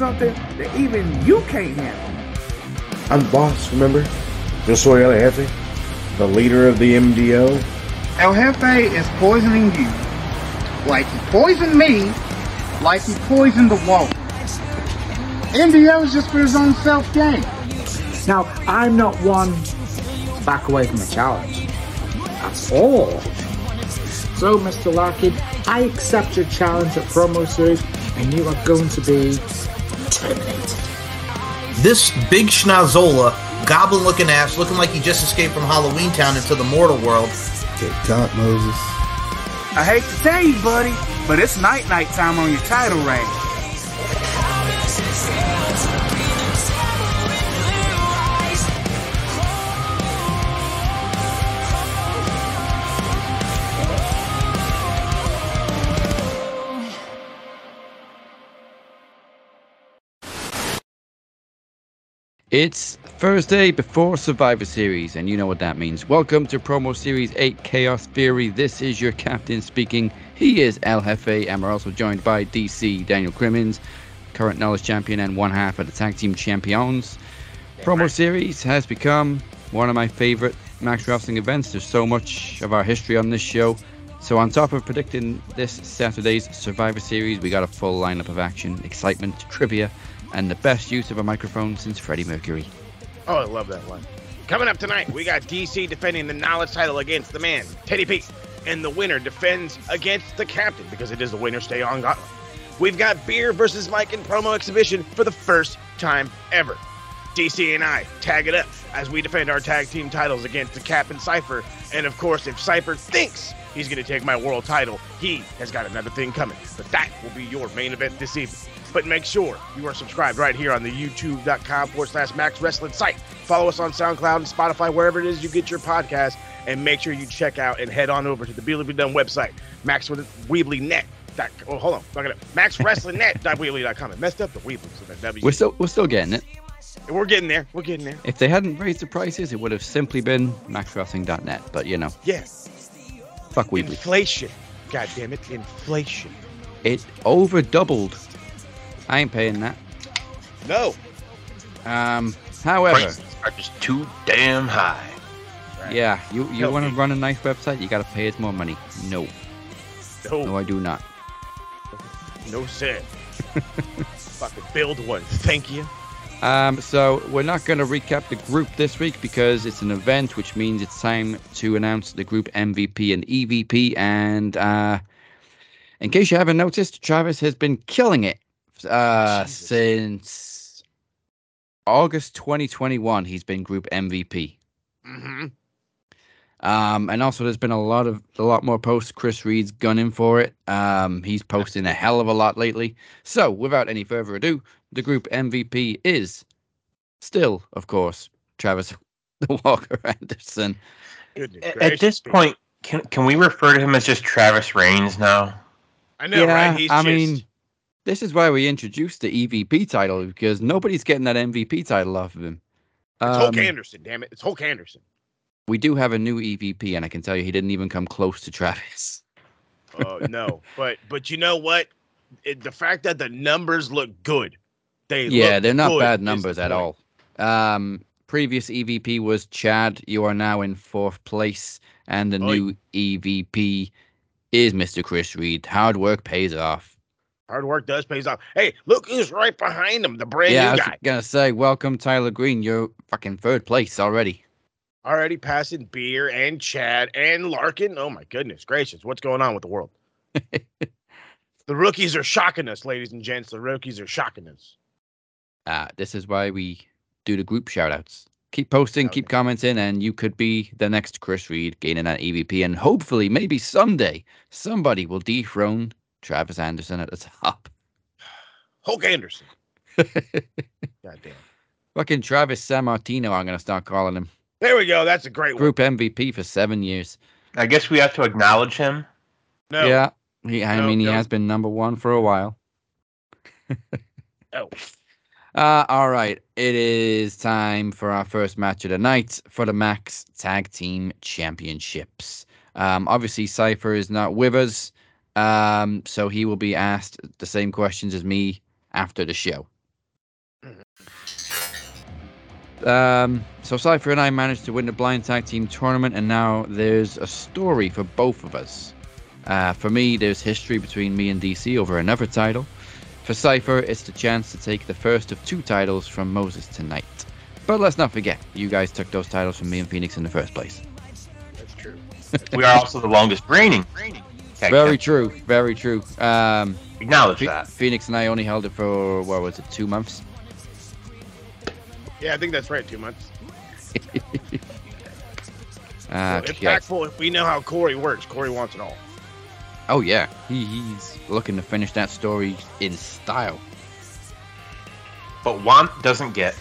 something that even you can't handle. I'm the boss, remember? Yo soy El Jefe, the leader of the MDO. El Jefe is poisoning you like he poisoned me, like he poisoned the wall. MDO is just for his own self gain. Now, I'm not one to back away from a challenge. At all. So, Mr. Larkin, I accept your challenge at promo series, and you are going to be. This big schnozola, goblin looking ass, looking like he just escaped from Halloween Town into the mortal world. TikTok, Moses. I hate to tell you, buddy, but it's night night time on your title reign. It's Thursday before Survivor Series, and you know what that means. Welcome to Promo Series 8 Chaos Theory. This is your captain speaking. He is El Jefe, and we're also joined by DC Daniel Crimmins, current knowledge champion and one half of the tag team champions. Promo Series has become one of my favorite Max Wrestling events. There's so much of our history on this show. So, on top of predicting this Saturday's Survivor Series, we got a full lineup of action, excitement, trivia, and the best use of a microphone since Freddie Mercury. Oh, I love that one. Coming up tonight, we got DC defending the knowledge title against the man, Teddy P. And the winner defends against the captain because it is the winner stay on gauntlet. We've got Beer versus Mike in promo exhibition for the first time ever. DC and I tag it up as we defend our tag team titles against the Cap and Cypher. And of course, if Cypher thinks he's going to take my world title, he has got another thing coming. But that will be your main event this evening. But make sure you are subscribed right here on the youtube.com forward slash Max Wrestling site. Follow us on SoundCloud and Spotify, wherever it is you get your podcast. And make sure you check out and head on over to the Beely Done website, Max Weebly Net. Oh, hold on. At it. MaxWrestlingNet.weebly.com. It messed up the Weebly. So that W. We're still, we're still getting it. We're getting there. We're getting there. If they hadn't raised the prices, it would have simply been maxwrestling.net. But you know, Yeah. fuck Weebly. Inflation. God damn it. Inflation. It over doubled. I ain't paying that. No. Um, however, Prices are just too damn high. yeah, you you Help want to run a nice website, you got to pay us more money. No, No. no, I do not. No, sir. Fucking build one. Thank you. Um, so we're not going to recap the group this week because it's an event, which means it's time to announce the group MVP and EVP. And uh, in case you haven't noticed, Travis has been killing it uh, Jesus. since August 2021. He's been group MVP. Mm-hmm. Um, and also, there's been a lot of a lot more posts. Chris Reed's gunning for it. Um, he's posting a hell of a lot lately. So, without any further ado, the group MVP is still, of course, Travis the Walker Anderson. At, at this point, can can we refer to him as just Travis Reigns now? I know, right? He's I just, mean, this is why we introduced the EVP title because nobody's getting that MVP title off of him. it's Hulk Um, Anderson, damn it. It's Hulk Anderson. we do have a new EVP, and I can tell you he didn't even come close to Travis. Oh no, but but you know what? It, the fact that the numbers look good, they yeah, they're not bad numbers at all. Um, previous EVP was Chad. You are now in fourth place, and the Oi. new EVP is Mr. Chris Reed. Hard work pays off. Hard work does pays off. Hey, look who's right behind him, the brand yeah, I was guy, gonna say, welcome Tyler Green. You're fucking third place already. already passing Beer and Chad and Larkin. Oh my goodness gracious, what's going on with the world? the rookies are shocking us, ladies and gents. The rookies are shocking us. Uh, this is why we do the group shout outs. Keep posting, Okay. keep commenting, and you could be the next Chris Reed gaining that EVP. And hopefully, maybe someday, somebody will dethrone Travis Anderson at the top. Hulk Anderson. Goddamn. Fucking Travis Sammartino, I'm gonna start calling him. There we go. That's a great one. Group MVP for seven years. I guess we have to acknowledge him. No. Yeah. He, I No, mean, he no. has been number one for a while. oh. Uh, all right. It is time for our first match of the night for the Max Tag Team Championships. Um, obviously, Cypher is not with us, um, so he will be asked the same questions as me after the show. Um, so Cypher and I managed to win the blind tag team tournament, and now there's a story for both of us. Uh, for me, there's history between me and DC over another title. For Cypher, it's the chance to take the first of two titles from Moses tonight. But let's not forget, you guys took those titles from me and Phoenix in the first place. That's true. We are also the longest reigning. Tag Very champ. true, very true. Um, Acknowledge Phe- that. Phoenix and I only held it for, what was it, two months? Yeah, I think that's right. Two months. Uh, So yeah. impactful. We know how Corey works. Corey wants it all. Oh, yeah. He, he's looking to finish that story in style. But want doesn't get.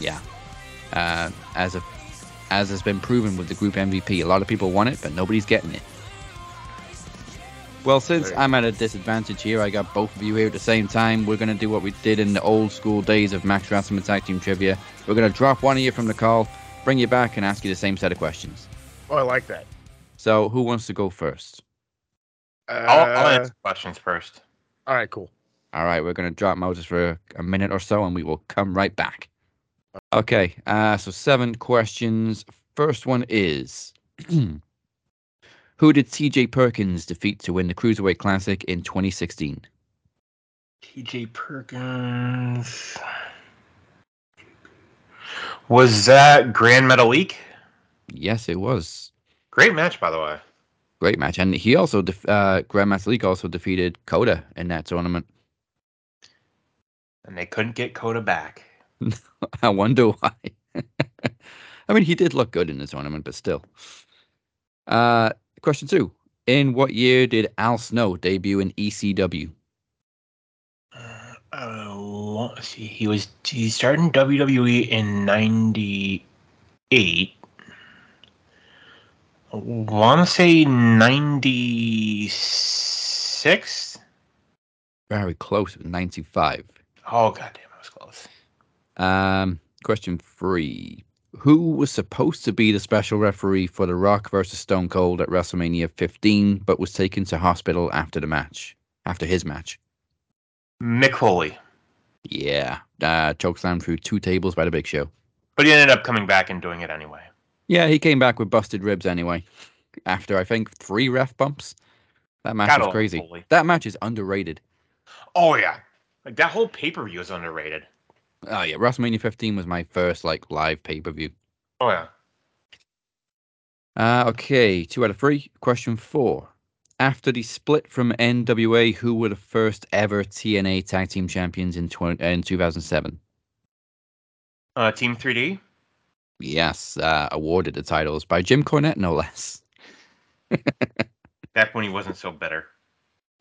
Yeah. Uh, as a, as has been proven with the group MVP, a lot of people want it, but nobody's getting it. Well, since I'm at a disadvantage here, I got both of you here at the same time. We're going to do what we did in the old school days of Max Wrestling Tag Team Trivia. We're going to drop one of you from the call, bring you back, and ask you the same set of questions. Oh, I like that. So, who wants to go first? Uh, I'll, I'll answer questions first. All right, cool. All right, we're going to drop Moses for a, a minute or so, and we will come right back. Okay, uh, so seven questions. First one is Who did TJ Perkins defeat to win the Cruiserweight Classic in 2016? TJ Perkins. Was that Grand Metalik? Yes, it was. Great match, by the way. Great match. And he also, def- uh, Gran Metalik also defeated Kota in that tournament. And they couldn't get Kota back. I wonder why. I mean, he did look good in the tournament, but still. Uh, question two. In what year did Al Snow debut in ECW? Uh, let's see. He was he started in WWE in '98. Want to say '96? Very close, 95. Oh goddamn, I was close. Um, question three. Who was supposed to be the special referee for The Rock versus Stone Cold at WrestleMania 15, but was taken to hospital after the match, after his match? Mick Foley, Yeah, uh, chokeslam through two tables by the Big Show. but he ended up coming back and doing it anyway. Yeah, he came back with busted ribs anyway. After I think three ref bumps. That match Gotta was crazy. Foley. That match is underrated. Oh yeah, like that whole pay per view is underrated. Oh yeah, WrestleMania 15 was my first like live pay per view. Oh yeah. Uh, okay, two out of three. Question four. After the split from NWA, who were the first ever TNA Tag Team Champions in, tw- in 2007? Uh, Team 3D. Yes, uh, awarded the titles by Jim Cornette, no less. Back when he wasn't so bitter.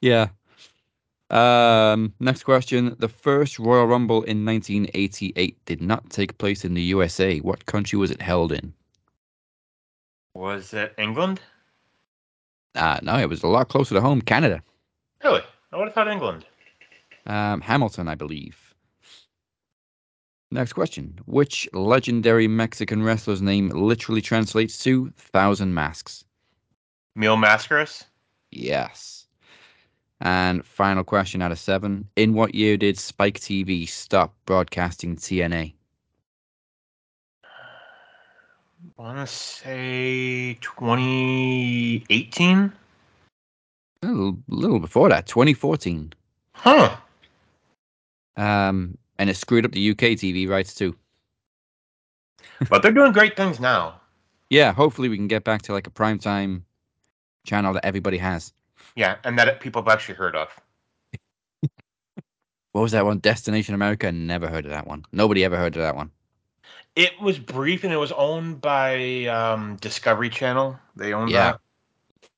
Yeah. Um, next question. The first Royal Rumble in 1988 did not take place in the USA. What country was it held in? Was it England? Uh, no, it was a lot closer to home, Canada. Really? I would have thought England. Um, Hamilton, I believe. Next question. Which legendary Mexican wrestler's name literally translates to Thousand Masks? Mil Mascaras? Yes. And final question out of seven. In what year did Spike TV stop broadcasting TNA? I want to say 2018? A little, little before that, 2014. Huh. Um, and it screwed up the UK TV rights too. But they're doing great things now. Yeah, hopefully we can get back to like a primetime channel that everybody has. Yeah, and that people have actually heard of. What was that one? Destination America? Never heard of that one. Nobody ever heard of that one. It was brief and it was owned by um, Discovery Channel. They owned Yeah. that.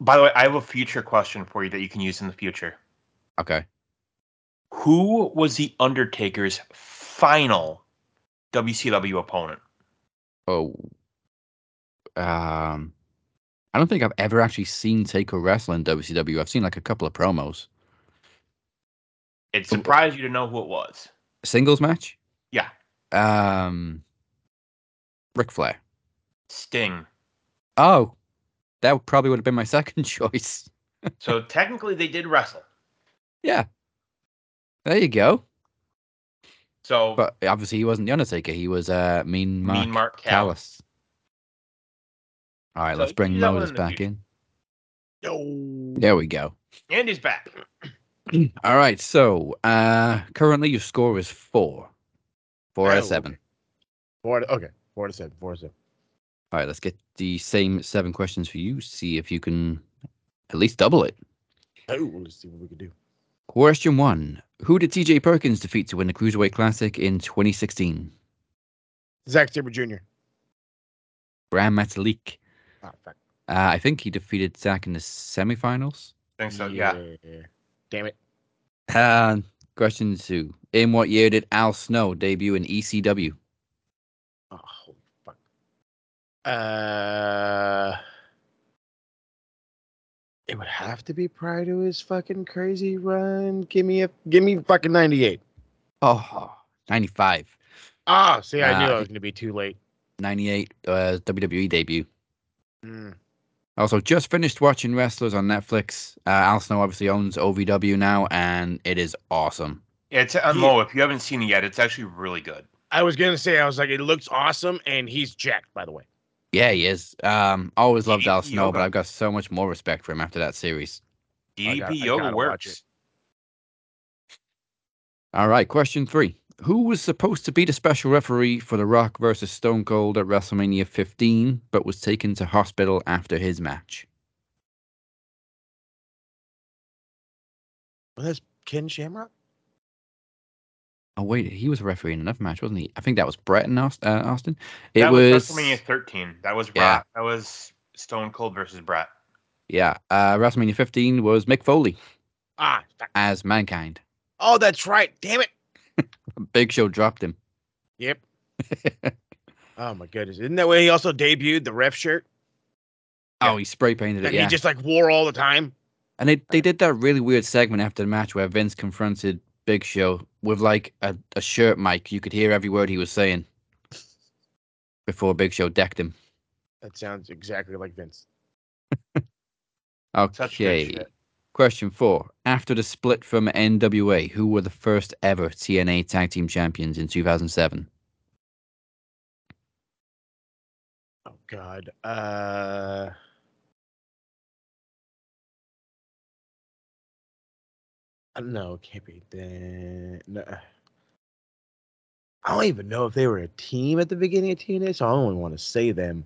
By the way, I have a future question for you that you can use in the future. Okay. Who was the Undertaker's final WCW opponent? Oh. Um, I don't think I've ever actually seen Taker wrestle in WCW. I've seen like a couple of promos. It surprised you to know who it was. Singles match? Yeah, Um, Ric Flair. Sting. Oh, that probably would have been my second choice. So technically, they did wrestle. Yeah. There you go. So But obviously, he wasn't the Undertaker. He was uh, Mean Mark, Mean Mark Callous. All right, So let's bring use that one Moses back in. No. There we go. Andy's back. All right, so uh, currently your score is four. Four out of seven. okay. Four. To, okay. Four to seven. Four to seven. All right, let's get the same seven questions for you. See if you can at least double it. Oh, let's see what we can do. Question one Who did TJ Perkins defeat to win the Cruiserweight Classic in 2016? Zack Sabre Jr. Gran Metalik. Oh, fuck. Uh, I think he defeated Zach in the semifinals. I think so. Yeah. Damn it. Uh, question two In what year did Al Snow debut in ECW? Oh, holy fuck. Uh, it would have to be prior to his fucking crazy run. Give me a, give me fucking ninety-eight. Oh, 95. Ah, see, I knew Uh, I was gonna be too late. 98 uh, WWE debut. Mm. Also, just finished watching Wrestlers on Netflix. Uh, Al Snow obviously owns OVW now, and it is awesome. Yeah, it's on He- Mo. If you haven't seen it yet, it's actually really good. I was gonna say, I was like, it looks awesome, and he's jacked, by the way. Yeah, he is. Um, always loved Al DDP Snow, but I've got so much more respect for him after that series. DDP gotta- I Yoga works. All right, question three. Who was supposed to be the special referee for The Rock versus Stone Cold at WrestleMania 15, but was taken to hospital after his match? Well, that's Ken Shamrock. Oh wait, he was a referee in another match, wasn't he? I think that was Brett and Aust- uh, Austin. It that was, was WrestleMania 13. That was Yeah. Brett. That was Stone Cold versus Brett. yeah. Uh, WrestleMania 15 was Mick Foley Ah, as Mankind. oh, that's right. Damn it. Big Show dropped him. Yep. oh my goodness! Isn't that way he also debuted the ref shirt Oh, he spray painted it. Yeah, he just like wore all the time? and they they did that really weird segment after the match where Vince confronted Big Show with like a, a shirt mic. You could hear every word he was saying before Big Show decked him. That sounds exactly like Vince. Okay. Question four. After the split from NWA, who were the first ever TNA Tag Team Champions in 2007? Oh God. Uh. I don't know. It can't be then. No. I don't even know if they were a team at the beginning of TNA, so I don't even want to say them.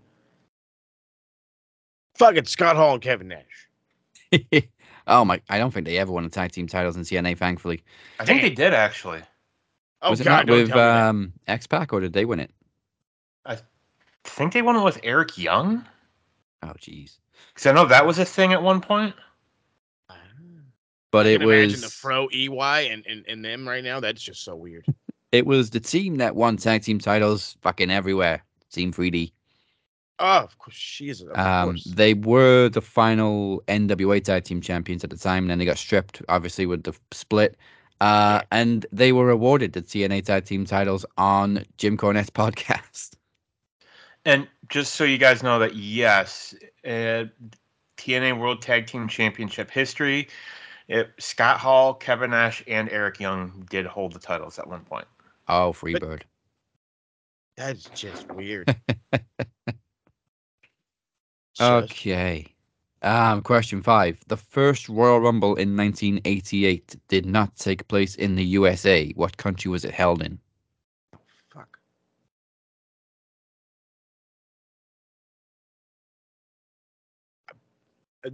Fucking Scott Hall and Kevin Nash. oh my! I don't think they ever won the tag team titles in TNA. Thankfully, I think Damn. they did actually. Oh was it God! not Don't with tell me that. um, X Pac or did they win it? I think they won it with Eric Young. Oh jeez! Because I know that was a thing at one point. But I it can imagine the was Fro EY and, and, and them right now. That's just so weird. it was the team that won tag team titles fucking everywhere. Team 3D. Oh, of course, Jesus. Of Um, course. they were the final NWA tag team champions at the time, and then they got stripped, obviously with the split. Uh, Yeah. and they were awarded the TNA tag team titles on Jim Cornette's podcast. And just so you guys know that yes, uh, TNA World Tag Team Championship history, it, Scott Hall, Kevin Nash, and Eric Young did hold the titles at one point. Oh, Freebird. That's just weird. Just- Okay. Um, question five. The first Royal Rumble in 1988 did not take place in the USA. What country was it held in? Fuck.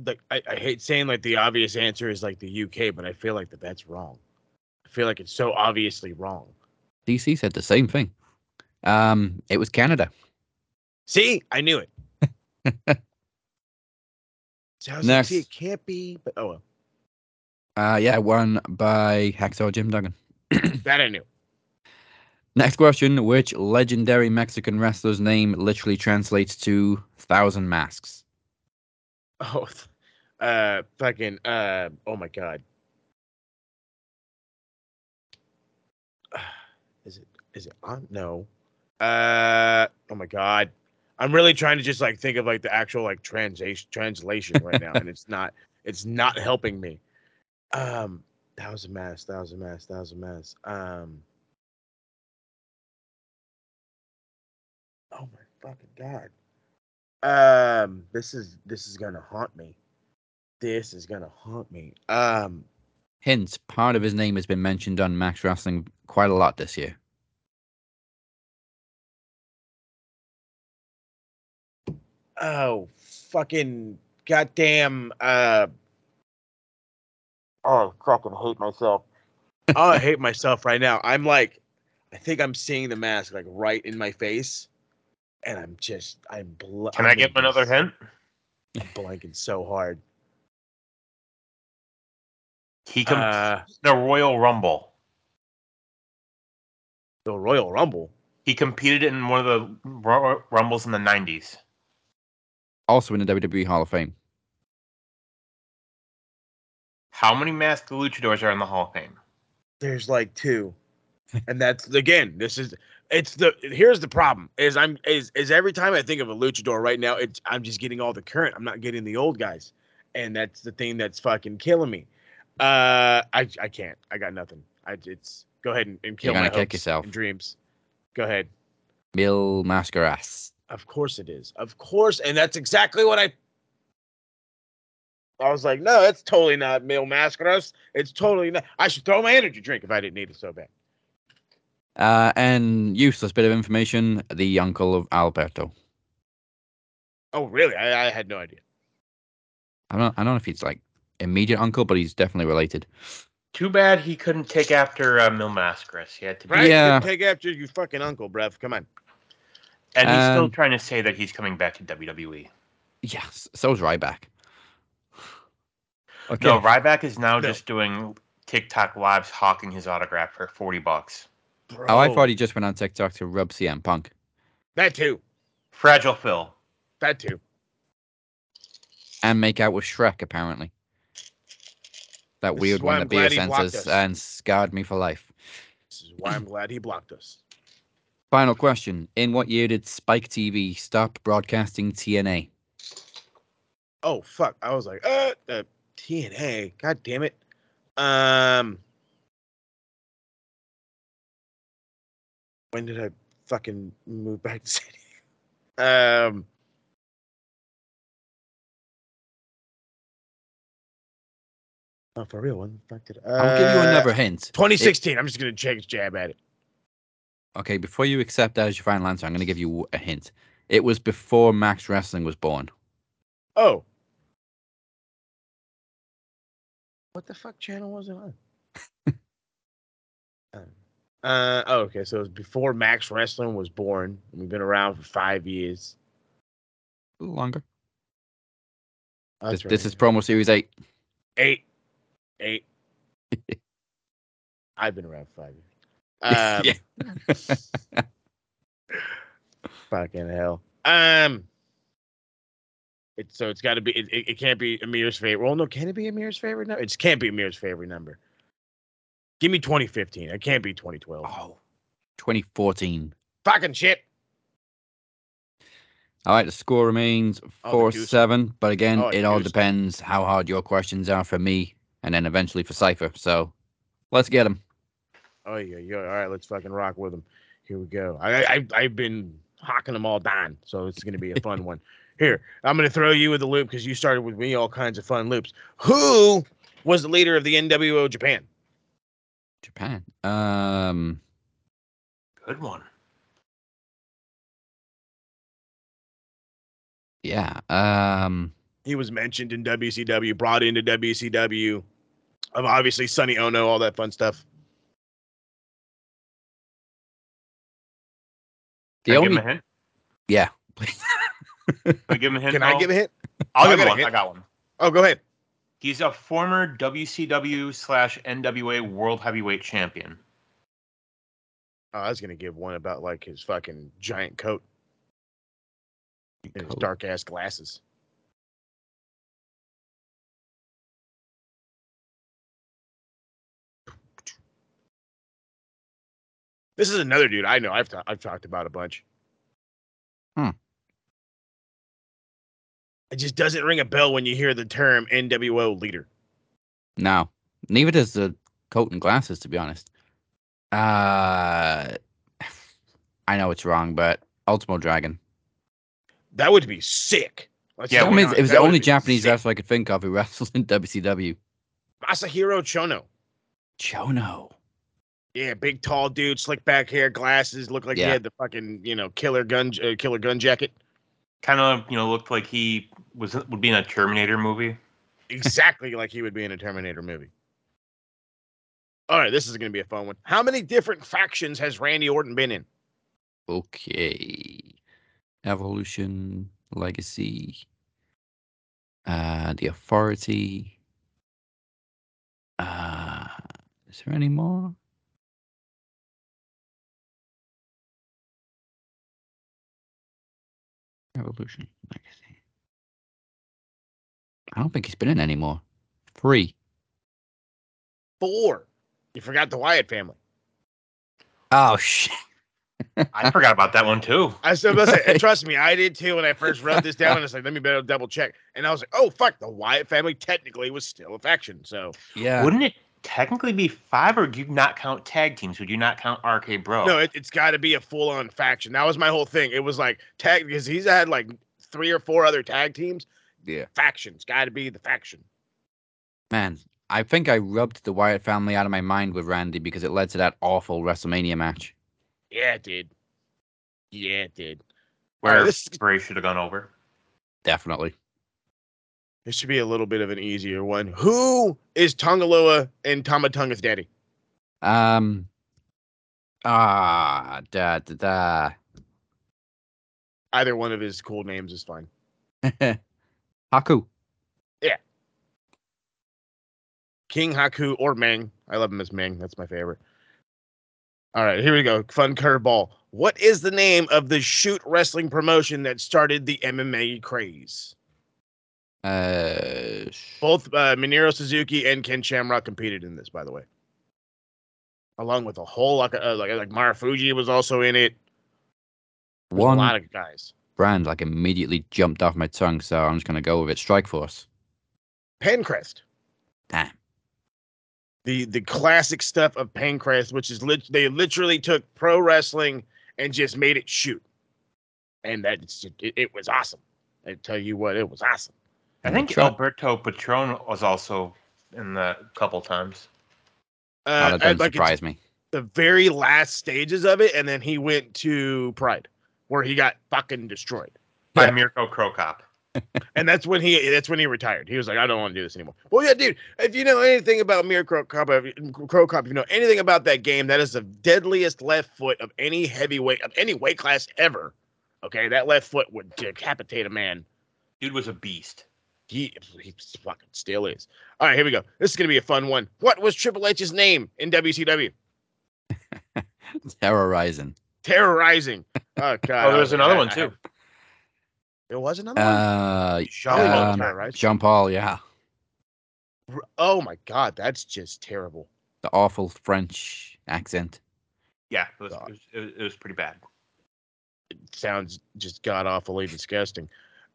Like I, I hate saying like the obvious answer is like the UK, but I feel like that that's wrong. I feel like it's so obviously wrong. DC said the same thing. Um, it was Canada. See, I knew it. so Next. it can't be. But oh well. Uh, yeah, won by Hacksaw Jim Duggan. That I knew. Next question: Which legendary Mexican wrestler's name literally translates to "thousand masks"? Oh, uh, fucking, uh, oh my god. Is it? Is it on? No. Uh, oh my god. I'm really trying to just like think of like the actual like translation translation right now, and it's not. It's not helping me. Um, thousand mass, thousand mass, thousand mass. Um. Oh my fucking god. Um, this is this is gonna haunt me. This is gonna haunt me. Um, Hint: Part of his name has been mentioned on Max Wrestling quite a lot this year. Oh fucking goddamn. Uh, oh, fucking hate myself. oh, I hate myself right now. I'm like, I think I'm seeing the mask like right in my face, and I'm just, I'm. Bl- Can I'm I give him another hint? I'm blanking so hard. He comes Uh, the Royal Rumble. the Royal Rumble. He competed in one of the Ru- Rumbles in the 90s. Also in the WWE Hall of Fame. How many masked luchadors are in the Hall of Fame? There's like two, and that's again. This is it's the here's the problem is I'm is is every time I think of a luchador right now, it's I'm just getting all the current. I'm not getting the old guys, and that's the thing that's fucking killing me. Uh, I I can't. I got nothing. I it's go ahead and, and kill You're my gonna kick hopes yourself. and dreams. Go ahead. Mil Mascaras. Of course it is. Of course, and that's exactly what I. I was like, no, it's totally not Mil Mascaras. It's totally not. I should throw my energy drink if I didn't need it so bad. Uh, and useless bit of information: the uncle of Alberto. Oh, really? I, I had no idea. I don't. I don't know if he's like immediate uncle, but he's definitely related. Too bad he couldn't take after uh, Mil Mascaras. He had to be. Right? Yeah. Take after your fucking uncle, bruv. Come on. And he's still Um, trying to say that he's coming back to WWE. Yes. so is Ryback. Okay. No, Ryback is now No. just doing TikTok lives hawking his autograph for 40 bucks. Bro. Oh, I thought he just went on TikTok to rub CM Punk. that too. Fragile Phil. That too. and make out with Shrek, apparently. That This weird one that beer glad he us. and scarred me for life. This is why I'm glad he blocked us. Final question. In what year did Spike TV stop broadcasting TNA? Oh fuck! I was like, uh, uh TNA. God damn it. Um. When did I fucking move back to San Diego? Um. Oh, for real? When the fuck did I? I'll give you Uh, another hint. 2016. I'm just gonna jab at it. Okay, before you accept that as your final answer, I'm going to give you a hint. It was before Max Wrestling was born. Oh. What the fuck channel was it on? Uh, uh, oh, okay. So it was before Max Wrestling was born. and We've been around for five years. A little longer. That's This, this is promo series eight. eight. Eight. I've been around five years. Um, fucking hell. Um. It's so it's got to be. It, it, it can't be Amir's favorite. Well, no, can it be Amir's favorite number? It just can't be Amir's favorite number. Give me 2015. It can't be 2012. Oh, 2014. Fucking shit. All right, the score remains Oh, the 4 7. But again, Oh, it all depends how hard your questions are for me and then eventually for Cypher. So let's get them. Oh yeah, yeah. All right, let's fucking rock with them. Here we go. I, I I've been hawking them all down, so it's gonna be a fun one. Here, I'm gonna throw you with the loop because you started with me all kinds of fun loops. Who was the leader of the NWO Japan? Japan. Um, Good one. yeah. Um, He was mentioned in WCW, brought into WCW. Of obviously Sonny Onoo, all that fun stuff. The Can I give him a hint? yeah. Can I give him a hint? Can I give a hint? I'll, oh, I give got a one. hint. I got one. Oh, go ahead. He's a former WCW slash NWA World Heavyweight Champion. Oh, I was gonna give one about like his fucking giant coat and his dark ass glasses. This is another dude I know. I've ta- I've talked about a bunch. Hmm. It just doesn't ring a bell when you hear the term NWO leader. No, neither does the coat and glasses, to be honest. Uh, I know it's wrong, but Ultimo Dragon. That would be sick. Let's Yeah, I mean, it was that the only Japanese sick. wrestler I could think of who wrestled in WCW. Masahiro Chono. Chono. Yeah, big tall dude, slick back hair, glasses, looked like he had the fucking you know killer gun uh, killer gun jacket. Kind of, you know, looked like he was would be in a Terminator movie. Exactly like he would be in a Terminator movie. All right, this is going to be a fun one. How many different factions has Randy Orton been in? Okay. Evolution, Legacy, uh, The Authority. Uh, is there any more? Evolution, Legacy. I don't think he's been in anymore. Three. Four. You forgot the Wyatt family. Oh shit. I forgot about that one too. I was about to say, trust me, I did too when I first wrote this down. And it's like, let me better double check. And I was like, oh fuck, the Wyatt family technically was still a faction. So Yeah. Wouldn't it technically be five, or do you not count tag teams? Would you not count RK Bro? no, it, it's got to be a full on faction. That was my whole thing. It was like tag because he's had like three or four other tag teams. Yeah. Factions got to be the faction. Man, I think I rubbed the Wyatt family out of my mind with Randy because it led to that awful WrestleMania match. Yeah, it did. Yeah, it did. where Alright, this- Bray should have gone over. Definitely. This should be a little bit of an easier one. Who is Tonga Loa and Tama Tonga's daddy? Um. Ah, da da da. Either one of his cool names is fine. Haku. Yeah. King Haku or Meng. I love him as Meng. That's my favorite. All right, here we go. Fun curveball. What is the name of the shoot wrestling promotion that started the MMA craze? Uh, Both uh, Minoru Suzuki and Ken Shamrock competed in this, by the way. Along with a whole lot of, uh, like like Marufuji was also in it. One a lot of guys. brand like immediately jumped off my tongue, so I'm just gonna go with it. Strike Force. Pancrase. Damn. the the classic stuff of Pancrase, which is lit- they literally took pro wrestling and just made it shoot, and that it, it was awesome. I tell you what, it was awesome. I think Try- Alberto Patron was also in the couple times. Uh, that doesn't like surprise me. the very last stages of it, and then he went to Pride, where he got fucking destroyed. By Yeah. Mirko Cro Cop. And that's when he that's when he retired. He was like, I don't want to do this anymore. Well, yeah, dude. If you know anything about Mir Cro Cop, Cro Cop, if you know anything about that game, that is the deadliest left foot of any heavyweight of any weight class ever. Okay, that left foot would decapitate a man. Dude was a beast. He he fucking still is. All right, here we go. This is gonna be a fun one. What was Triple H's name in WCW? Terra Ryzing. Terrorizing. Oh god. Oh, there was another I- one I- too. There was another one. Uh, Jean Paul um, Terra Ryzing. Jean Paul, yeah. Oh my god, that's just terrible. The awful French accent. Yeah, it was, God. it was, it was, pretty bad. sounds just god awfully disgusting.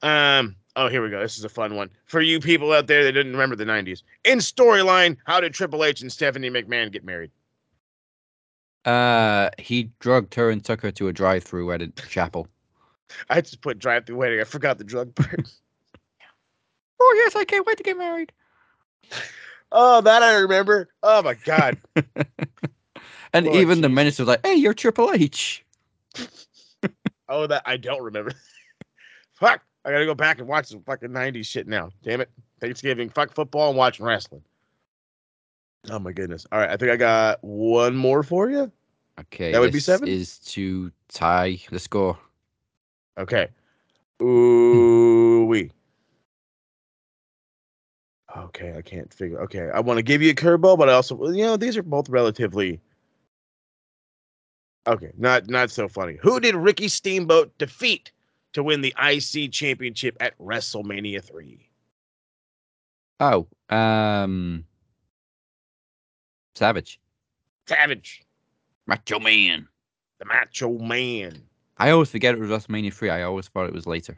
Um, oh, here we go. This is a fun one for you people out there that didn't remember the '90s. In storyline, how did Triple H and Stephanie McMahon get married? Uh, he drugged her and took her to a drive-through at a chapel. I just put drive-through wedding. I forgot the drug part. Oh yes, I can't wait to get married. oh, that I remember. Oh my god. And even the minister was like, "Hey, you're Triple H." Oh, that I don't remember. Fuck. I gotta go back and watch some fucking '90s shit now. Damn it. Thanksgiving. Fuck football and watching wrestling. Oh my goodness. All right, I think I got one more for you. Okay, That would be seven? Is to tie the score. Okay. Ooh wee. Okay, I can't figure. Okay, I want to give you a curveball, but I also, you know, these are both relatively. Okay, not not so funny. Who did Ricky Steamboat defeat to win the IC championship at WrestleMania three? Oh, um, Savage, Savage, Macho Man. the Macho Man. I always forget it was WrestleMania three. I always thought it was later.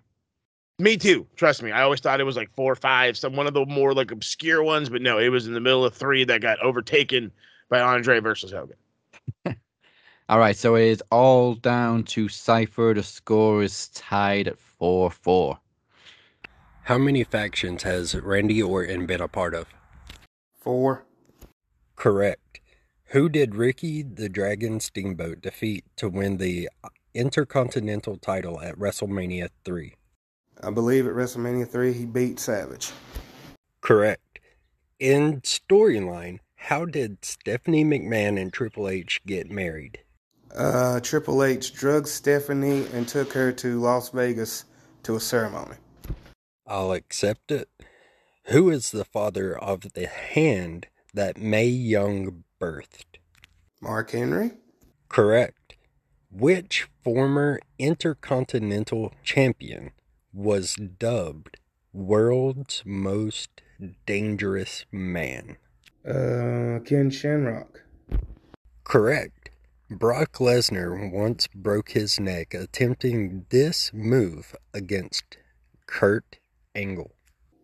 Me too. Trust me. I always thought it was like four or five, some one of the more like obscure ones, but no, it was in the middle of three that got overtaken by Andre versus Hogan. All right, so it is all down to Cypher. The score is tied at four four. How many factions has Randy Orton been a part of? Four. Correct. Who did Ricky the Dragon Steamboat defeat to win the Intercontinental title at WrestleMania 3? I believe at WrestleMania 3 he beat Savage. Correct. In storyline, how did Stephanie McMahon and Triple H get married? Uh, Triple H drugged Stephanie and took her to Las Vegas to a ceremony. I'll accept it. Who is the father of the hand that Mae Young birthed? Mark Henry? Correct. Which former Intercontinental Champion was dubbed World's Most Dangerous Man? Uh, Ken Shamrock. Correct. Brock Lesnar once broke his neck attempting this move against Kurt Angle.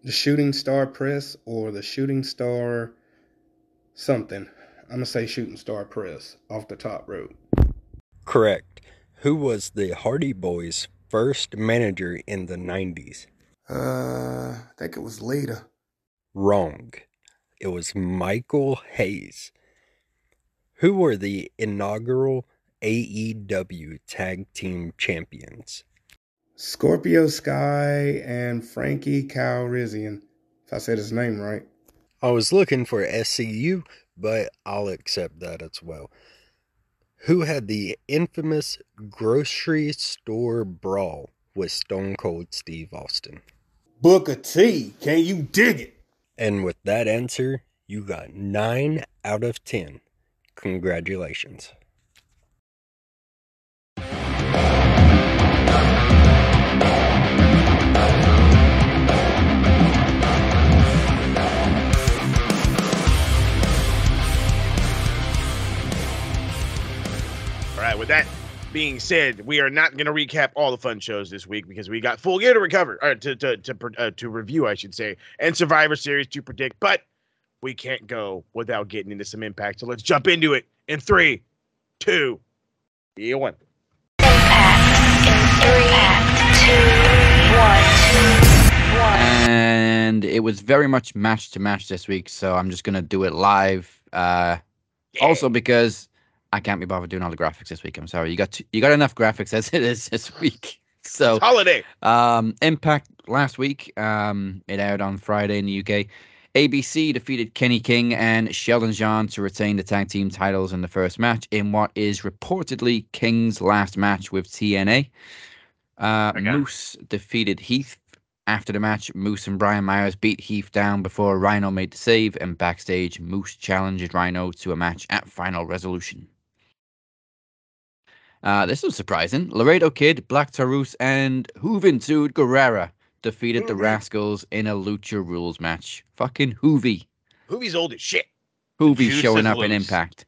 The Shooting Star Press or the Shooting Star something. I'm gonna say Shooting Star Press off the top rope. Correct. Who was the Hardy Boys' first manager in the 90s? Uh, I think it was Lita. Wrong. It was Michael Hayes. Who were the inaugural AEW Tag Team Champions? Scorpio Sky and Frankie Kazarian. If I said his name right. I was looking for SCU, but I'll accept that as well. Who had the infamous grocery store brawl with Stone Cold Steve Austin? Booker T, can you dig it? And with that answer, you got 9 out of 10. Congratulations. All right, with that being said, we are not going to recap all the fun shows this week because we got full gear to recover, or to to to uh, to review, I should say, and Survivor Series to predict. But we can't go without getting into some impact. So let's jump into it in three, two, yeah, one. And it was very much match to match this week, so I'm just gonna do it live. Uh, Also because I can't be bothered doing all the graphics this week. I'm sorry. You got t- you got enough graphics as it is this week. So Holiday. um, Impact last week. Um, it aired on Friday in the UK. ABC defeated Kenny King and Sheldon Jean to retain the tag team titles in the first match in what is reportedly King's last match with TNA. Uh, Okay. Moose defeated Heath. After the match, Moose and Brian Myers beat Heath down before Rhino made the save, and backstage, Moose challenged Rhino to a match at Final Resolution. Uh, this was surprising. Laredo Kid, Black Taurus, and Juventud Guerrera defeated the. Rascals in a Lucha Rules match. Fucking Juvi. Movie's old as shit. Juvi showing is up in. Impact.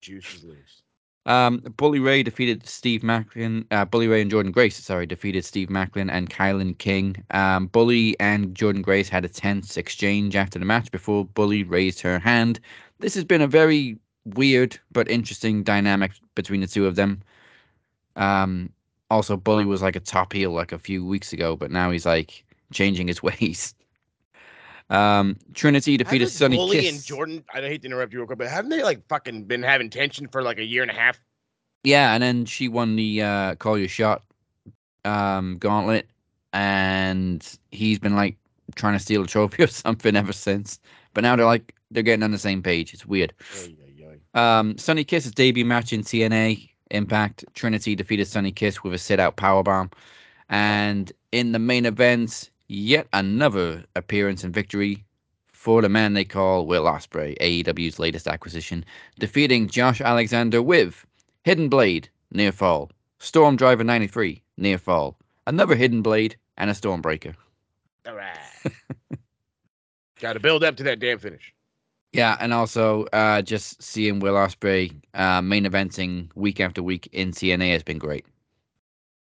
Juice is loose. Um, Bully Ray defeated Steve Macklin. Uh, Bully Ray and Jordynne Grace, sorry, defeated Steve Macklin and Kylan King. Um, Bully and Jordynne Grace had a tense exchange after the match before Bully raised her hand. This has been a very weird but interesting dynamic between the two of them. Um, also, Bully was like a top heel like a few weeks ago, but now he's like changing his ways. Um, Trinity defeated Sonny Bully Kiss. and Jordan. I hate to interrupt you real quick, but haven't they like fucking been having tension for like a year and a half? Yeah, and then she won the uh, call your shot um, gauntlet, and he's been like trying to steal a trophy or something ever since. But now they're like they're getting on the same page. It's weird. Ay, ay, ay. Um, Sonny Kiss's debut match in TNA Impact, Trinity defeated Sonny Kiss with a sit-out powerbomb, and in the main event, yet another appearance and victory. for the man they call Will Ospreay, AEW's latest acquisition, defeating Josh Alexander with Hidden Blade, near fall, Storm Driver 93, near fall, another Hidden Blade, and a Stormbreaker. All right. Got to build up to that damn finish. Yeah, and also uh, just seeing Will Ospreay uh, main eventing week after week in TNA has been great.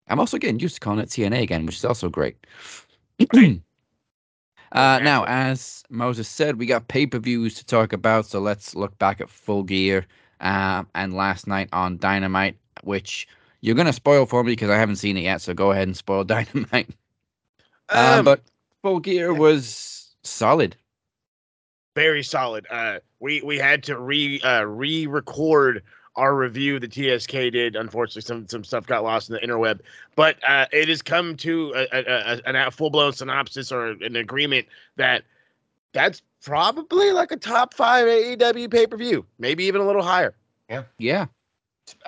I'm also getting used to calling it TNA again, which is also great. uh, now, as Moses said, we got pay per views to talk about, so let's look back at Full Gear uh, and last night on Dynamite, which you're going to spoil for me because I haven't seen it yet, so go ahead and spoil Dynamite. Uh, Um, but Full Gear was solid. Very solid. Uh, we we had to re uh, re-record our review the TSK did. Unfortunately, some some stuff got lost in the interweb, but uh, it has come to a, a, a, a full blown synopsis or an agreement that that's probably like a top five AEW pay per view, maybe even a little higher. Yeah. Yeah.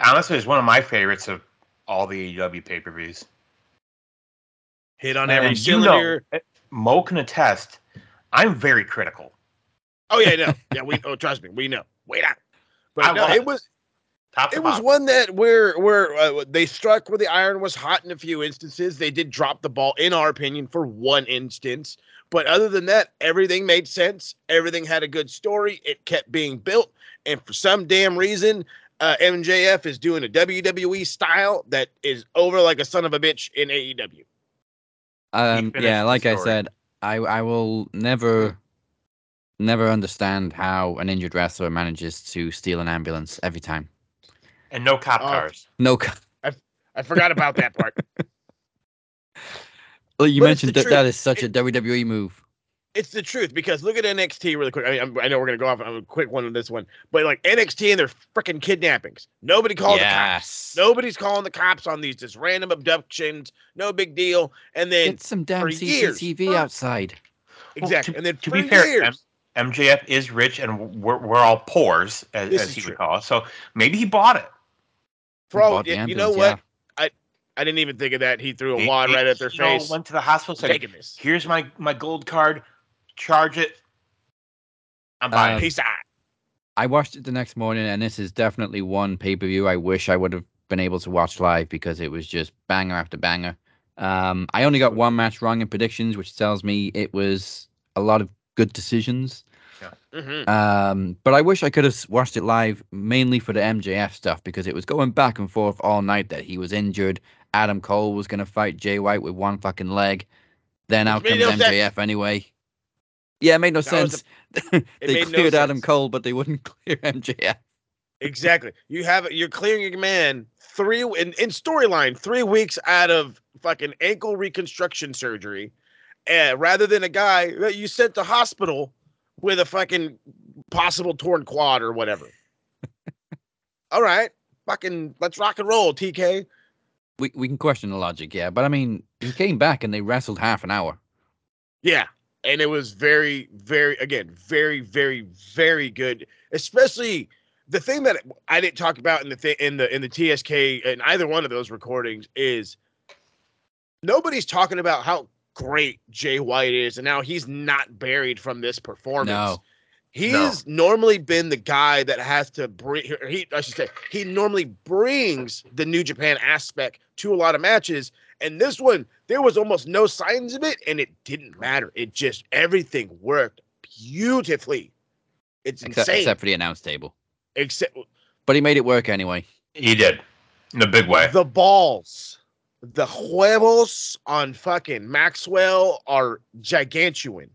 Honestly, it's one of my favorites of all the AEW pay per views. Hit on And every you cylinder. know, Mo can attest. I'm very critical. Oh yeah, no, yeah, we. Oh, trust me, we know. Wait out. But I no, it it. was Top it was bottom. one that where where uh, they struck where the iron was hot in a few instances. They did drop the ball, in our opinion, for one instance. But other than that, everything made sense. Everything had a good story. It kept being built, and for some damn reason, uh, MJF is doing a WWE style that is over like a son of a bitch in AEW. Um, yeah, the like I said, I I will never never understand how an injured wrestler manages to steal an ambulance every time. and no cop Oh. cars. No, I forgot about that part. well, you But mentioned that that truth. is such a WWE move. it's the truth because look at NXT really quick. I, mean, I'm- know we're gonna go off on a quick one on this one, but like NXT and their freaking kidnappings. Nobody called the cops. Nobody's calling the cops on these just random abductions. No big deal. And then Get some damn for years- CCTV outside. Well, exactly. to- and then to for be fair, years, M- MJF is rich, and we're, we're all poors, as, as he true. would call it. So maybe he bought it. for all, Bought the you know ambulance, what? I I didn't even think of that. He threw a He- wad he- right at their you know, face. went to the hospital, said, taking this. "Here's my my gold card. Charge it. I'm buying Uh, it." Peace out. I watched it the next morning, and this is definitely one pay per view I wish I would have been able to watch live because it was just banger after banger. Um, I only got one match wrong in predictions, which tells me it was a lot of good decisions. hmm Um, but I wish I could have watched it live mainly for the MJF stuff because it was going back and forth all night that he was injured. Adam Cole was going to fight Jay White with one fucking leg. Then out comes made no sense. MJF anyway. Yeah, it made no That sense. It they made no cleared Adam sense. Cole, but they wouldn't clear MJF. Exactly. You have you're clearing a man three in, in storyline three weeks out of fucking ankle reconstruction surgery, uh, rather than a guy that you sent to hospital with a fucking possible torn quad or whatever. All right, fucking let's rock and roll, TK. We we can question the logic, yeah, but I mean, he came back and they wrestled half an hour. Yeah. And it was very, very, again, very, very, very good. Especially the thing that I didn't talk about in the thing in the in the TSK in either one of those recordings is nobody's talking about how great Jay White is and now he's not buried from this performance. No. He's normally been the guy that has to bring he I should say he normally brings the New Japan aspect to a lot of matches. And this one, there was almost no signs of it, and it didn't matter. It just everything worked beautifully. It's Except, insane. except for the announce table. except But he made it work anyway. He did in a big way. the balls, the huevos on fucking Maxwell are gigantuan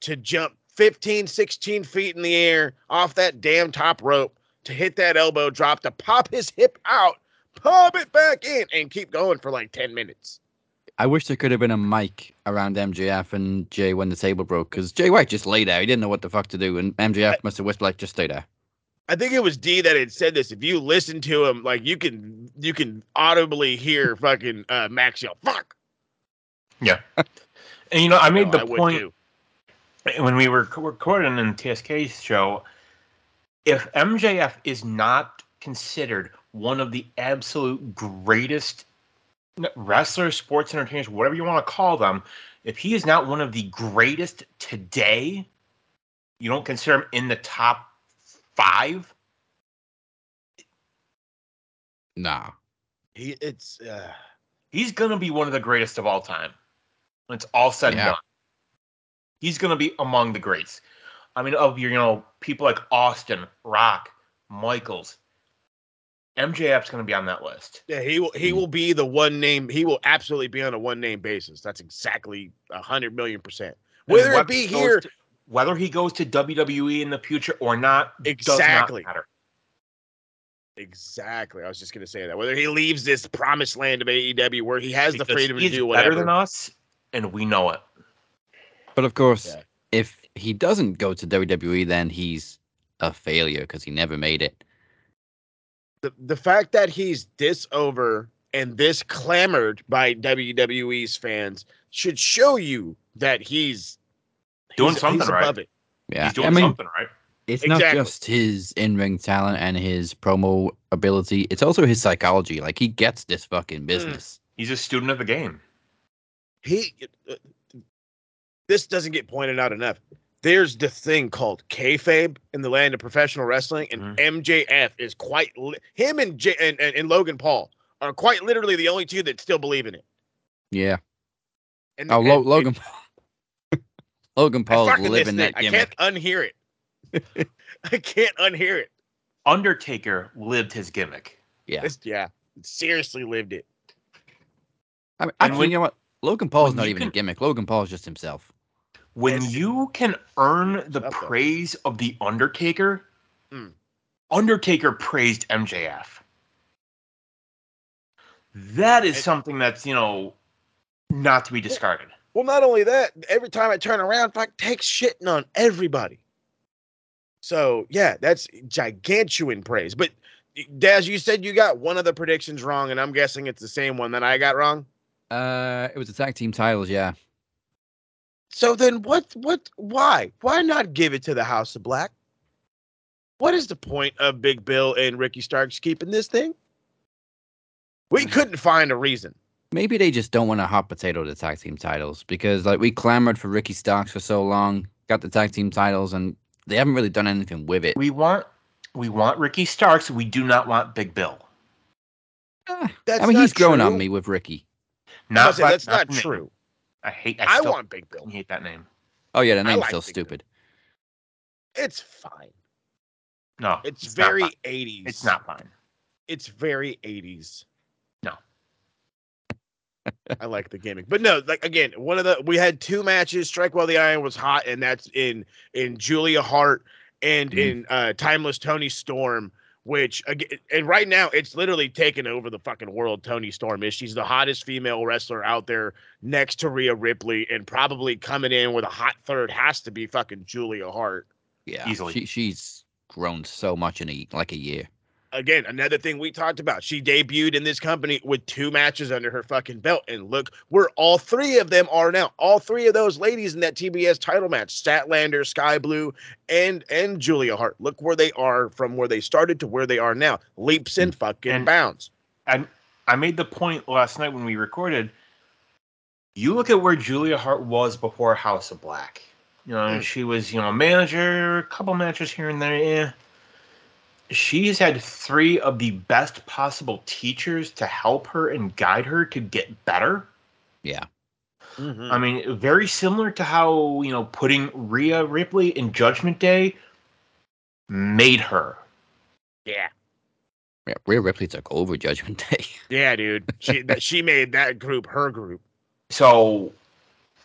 to jump 15, 16 feet in the air off that damn top rope to hit that elbow drop to pop his hip out, pop it back in, and keep going for like 10 minutes. I wish there could have been a mic around MJF and Jay when the table broke because Jay White just lay there. He didn't know what the fuck to do, and MJF must have whispered like, "Just stay there." I think it was D that had said this. If you listen to him, like you can you can audibly hear fucking uh, Max yell, "Fuck!" Yeah. And you know, I made No, the I point when we were co- recording in TSK's show. If MJF is not considered one of the absolute greatest wrestlers, sports entertainers, whatever you want to call them, if he is not one of the greatest today, you don't consider him in the top five. Nah. He it's uh, He's gonna be one of the greatest of all time. When it's all said Yeah. and done, he's gonna be among the greats. I mean, of your you know people like Austin, Rock, Michaels, MJF's gonna be on that list. yeah, he will he will be the one name he will absolutely be on a one name basis. That's exactly a hundred million percent. Whether it be here to- whether he goes to WWE in the future or not, does Exactly. not matter. Exactly. I was just gonna say that. Whether he leaves this promised land of AEW where he has the Because freedom to he's do better whatever. than us, and we know it. But of course, Yeah. if he doesn't go to WWE, then he's a failure because he never made it. the, the fact that he's this over and this clamored by WWE's fans should show you that he's Doing he's, something he's right. above it. Yeah, He's doing I mean, something right. it's Exactly. not just his in-ring talent and his promo ability; it's also his psychology. Like he gets this fucking Hmm. business. He's a student of the game. He uh, this doesn't get pointed out enough. There's the thing called kayfabe in the land of professional wrestling, and Mhm. MJF is quite li- him and, J- and, and and Logan Paul are quite literally the only two that still believe in it. Yeah. And, Oh, and- Logan. Logan Paul is living thing. that I can't unhear it. I can't unhear it. Undertaker lived his gimmick. Yeah. It's- yeah, seriously lived it. I mean, actually, when- you know what? Logan Paul's when not you even a gimmick. Logan Paul's just himself. When Yes. you can earn the Up there. praise of the Undertaker, Mm. Undertaker praised MJF. That is And- something that's you know not to be discarded. Well, not only that, every time I turn around, fuck takes shitting on everybody. So yeah, that's gigantuan praise. But Daz, you said you got one of the predictions wrong, and I'm guessing it's the same one that I got wrong. Uh, it was the tag team titles. Yeah. So then what what why? Why not give it to the House of Black? What is the point of Big Bill and Ricky Starks keeping this thing? We couldn't find a reason. Maybe they just don't want to hot potato the tag team titles because like we clamored for Ricky Starks for so long, got the tag team titles, and they haven't really done anything with it. We want we want Ricky Starks. We do not want Big Bill. Ah, that's I mean, not he's growing true. on me with Ricky. No, Not by- that's not the name. true. I hate. I, I, still want Big Bill. hate that name. Oh yeah, the I name's like still Big Bill. stupid. It's fine. No, It's, not very fine. 80s. It's not fine. It's very 80s. No. I like the gimmick. But no, like again, one of the we had two matches. Strike while the iron was hot, and that's in in Julia Hart and Mhm. in uh Timeless Tony Storm, which again and right now it's literally taken over the fucking world. Tony Storm is she's the hottest female wrestler out there next to Rhea Ripley, and probably coming in with a hot third has to be fucking Julia Hart. Yeah, Easily. She, she's grown so much in a like a year. Again, another thing we talked about. She debuted in this company with two matches under her fucking belt. And look where all three of them are now. All three of those ladies in that TBS title match, Statlander, Sky Blue, and and Julia Hart. Look where they are from where they started to where they are now. Leaps and fucking And- bounds. I I made the point last night when we recorded. You look at where Julia Hart was before House of Black. You know, Mm. she was you know manager, a couple matches here and there. Yeah, she's had three of the best possible teachers to help her and guide her to get better. Yeah, Mm-hmm. I mean, very similar to how you know putting Rhea Ripley in Judgment Day made her. yeah. yeah. Rhea Ripley took over Judgment Day. Yeah, dude. She that she made that group her group. So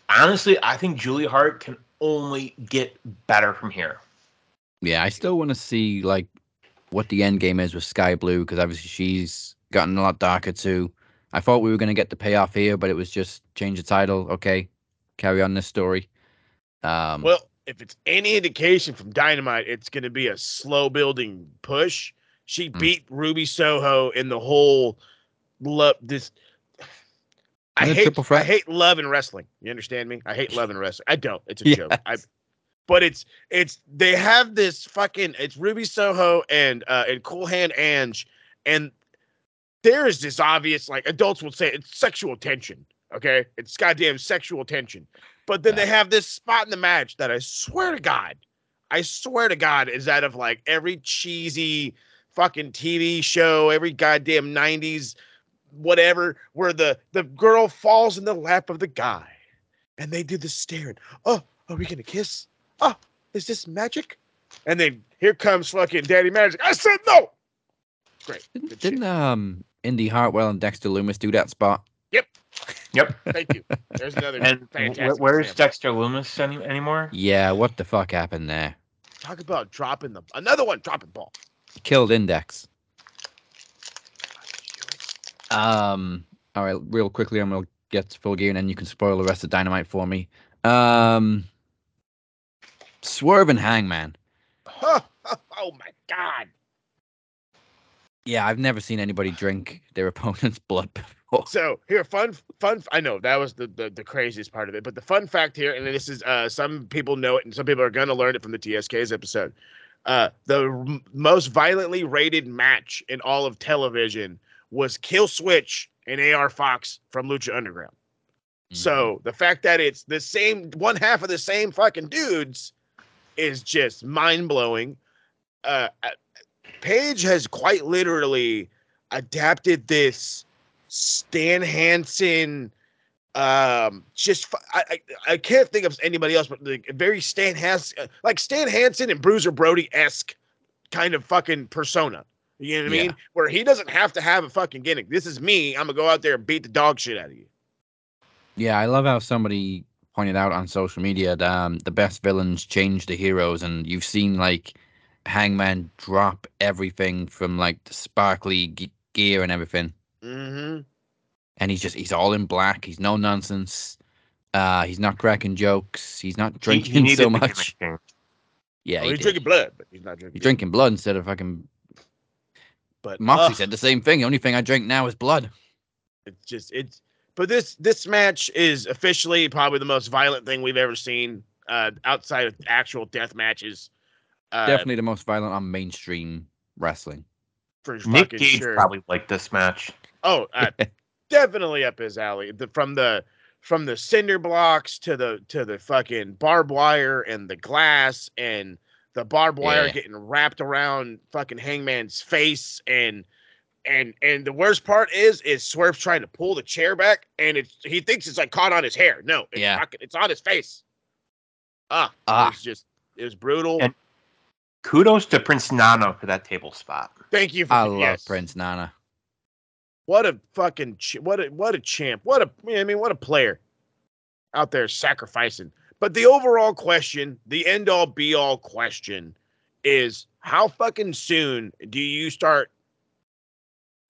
honestly, I think Julie Hart can only get better from here. yeah, I still want to see like what the end game is with Sky Blue because obviously she's gotten a lot darker too. I thought we were going to get the payoff here, but it was just change the title. Okay, carry on this story. Um, Well, if it's any indication from Dynamite, it's going to be a slow building push. She Hmm. beat Ruby Soho in the whole love this. I hate? I hate love and wrestling. You understand me? I hate love and wrestling. I don't. It's a joke. I, Yes. But it's it's they have this fucking it's Ruby Soho and uh and Cool Hand Ange and there is this obvious like adults will say it's sexual tension. Okay, it's goddamn sexual tension. But then they have this spot in the match that I swear to God, I swear to God, is out of like every cheesy fucking TV show, every goddamn 90s whatever, where the the girl falls in the lap of the guy and they do the staring. Oh, are we gonna kiss? Oh, is this magic? And then here comes fucking Daddy Magic. I said no. Great. Didn't, Good didn't shit. um Indy Hartwell and Dexter Lumis do that spot? Yep. Yep. Thank you. There's another And fantastic. where's example. Dexter Lumis any, anymore? Yeah, what the fuck happened there? Talk about dropping the another one dropping ball. Killed Index. Um. All right, real quickly, I'm gonna get to full gear, and then you can spoil the rest of Dynamite for me. Um. Swerve and Hangman. oh my god. Yeah, I've never seen anybody drink their opponent's blood before. So here, fun, fun. I know that was the, the the craziest part of it, but the fun fact here, and this is uh, some people know it, and some people are gonna learn it from the TSK's episode. Uh, the r- most violently rated match in all of television was Kill Switch and AR Fox from Lucha Underground. So the fact that it's the same one half of the same fucking dudes is just mind blowing. Uh, uh, Page has quite literally adapted this Stan Hansen. Um, just I, I I can't think of anybody else, but like very Stan Hans like Stan Hansen and Bruiser Brody esque kind of fucking persona. You know what I Yeah. mean? Where he doesn't have to have a fucking gimmick. This is me. I'm gonna go out there and beat the dog shit out of you. Yeah, I love how somebody pointed out on social media that um, the best villains change the heroes, and you've seen like Hangman drop everything from like the sparkly ge- gear and everything, Mm-hmm. and he's just he's all in black. He's no nonsense. Uh, he's not cracking jokes. He's not drinking he so much. Yeah, he he's did. drinking blood, but he's not drinking. He's drinking blood instead of fucking. But Moxley ugh, said the same thing. The only thing I drink now is blood. it's just it's. But this this match is officially probably the most violent thing we've ever seen uh, outside of actual death matches. Uh, Definitely the most violent on mainstream wrestling. for Nick fucking Gage sure. probably liked this match. Oh, uh, definitely up his alley. The, from the from the cinder blocks to the to the fucking barbed wire and the glass and the barbed wire Yeah. getting wrapped around fucking Hangman's face and and and the worst part is is Swerve's trying to pull the chair back and it's he thinks it's like caught on his hair. No, it's Yeah. fucking, it's on his face. Ah, Ah. it was just it was brutal. And- Kudos to Prince Nana for that table spot. Thank you for I love yes. Prince Nana. What a fucking what a what a champ. What a I mean what a player out there sacrificing. But the overall question, the end all be all question is how fucking soon do you start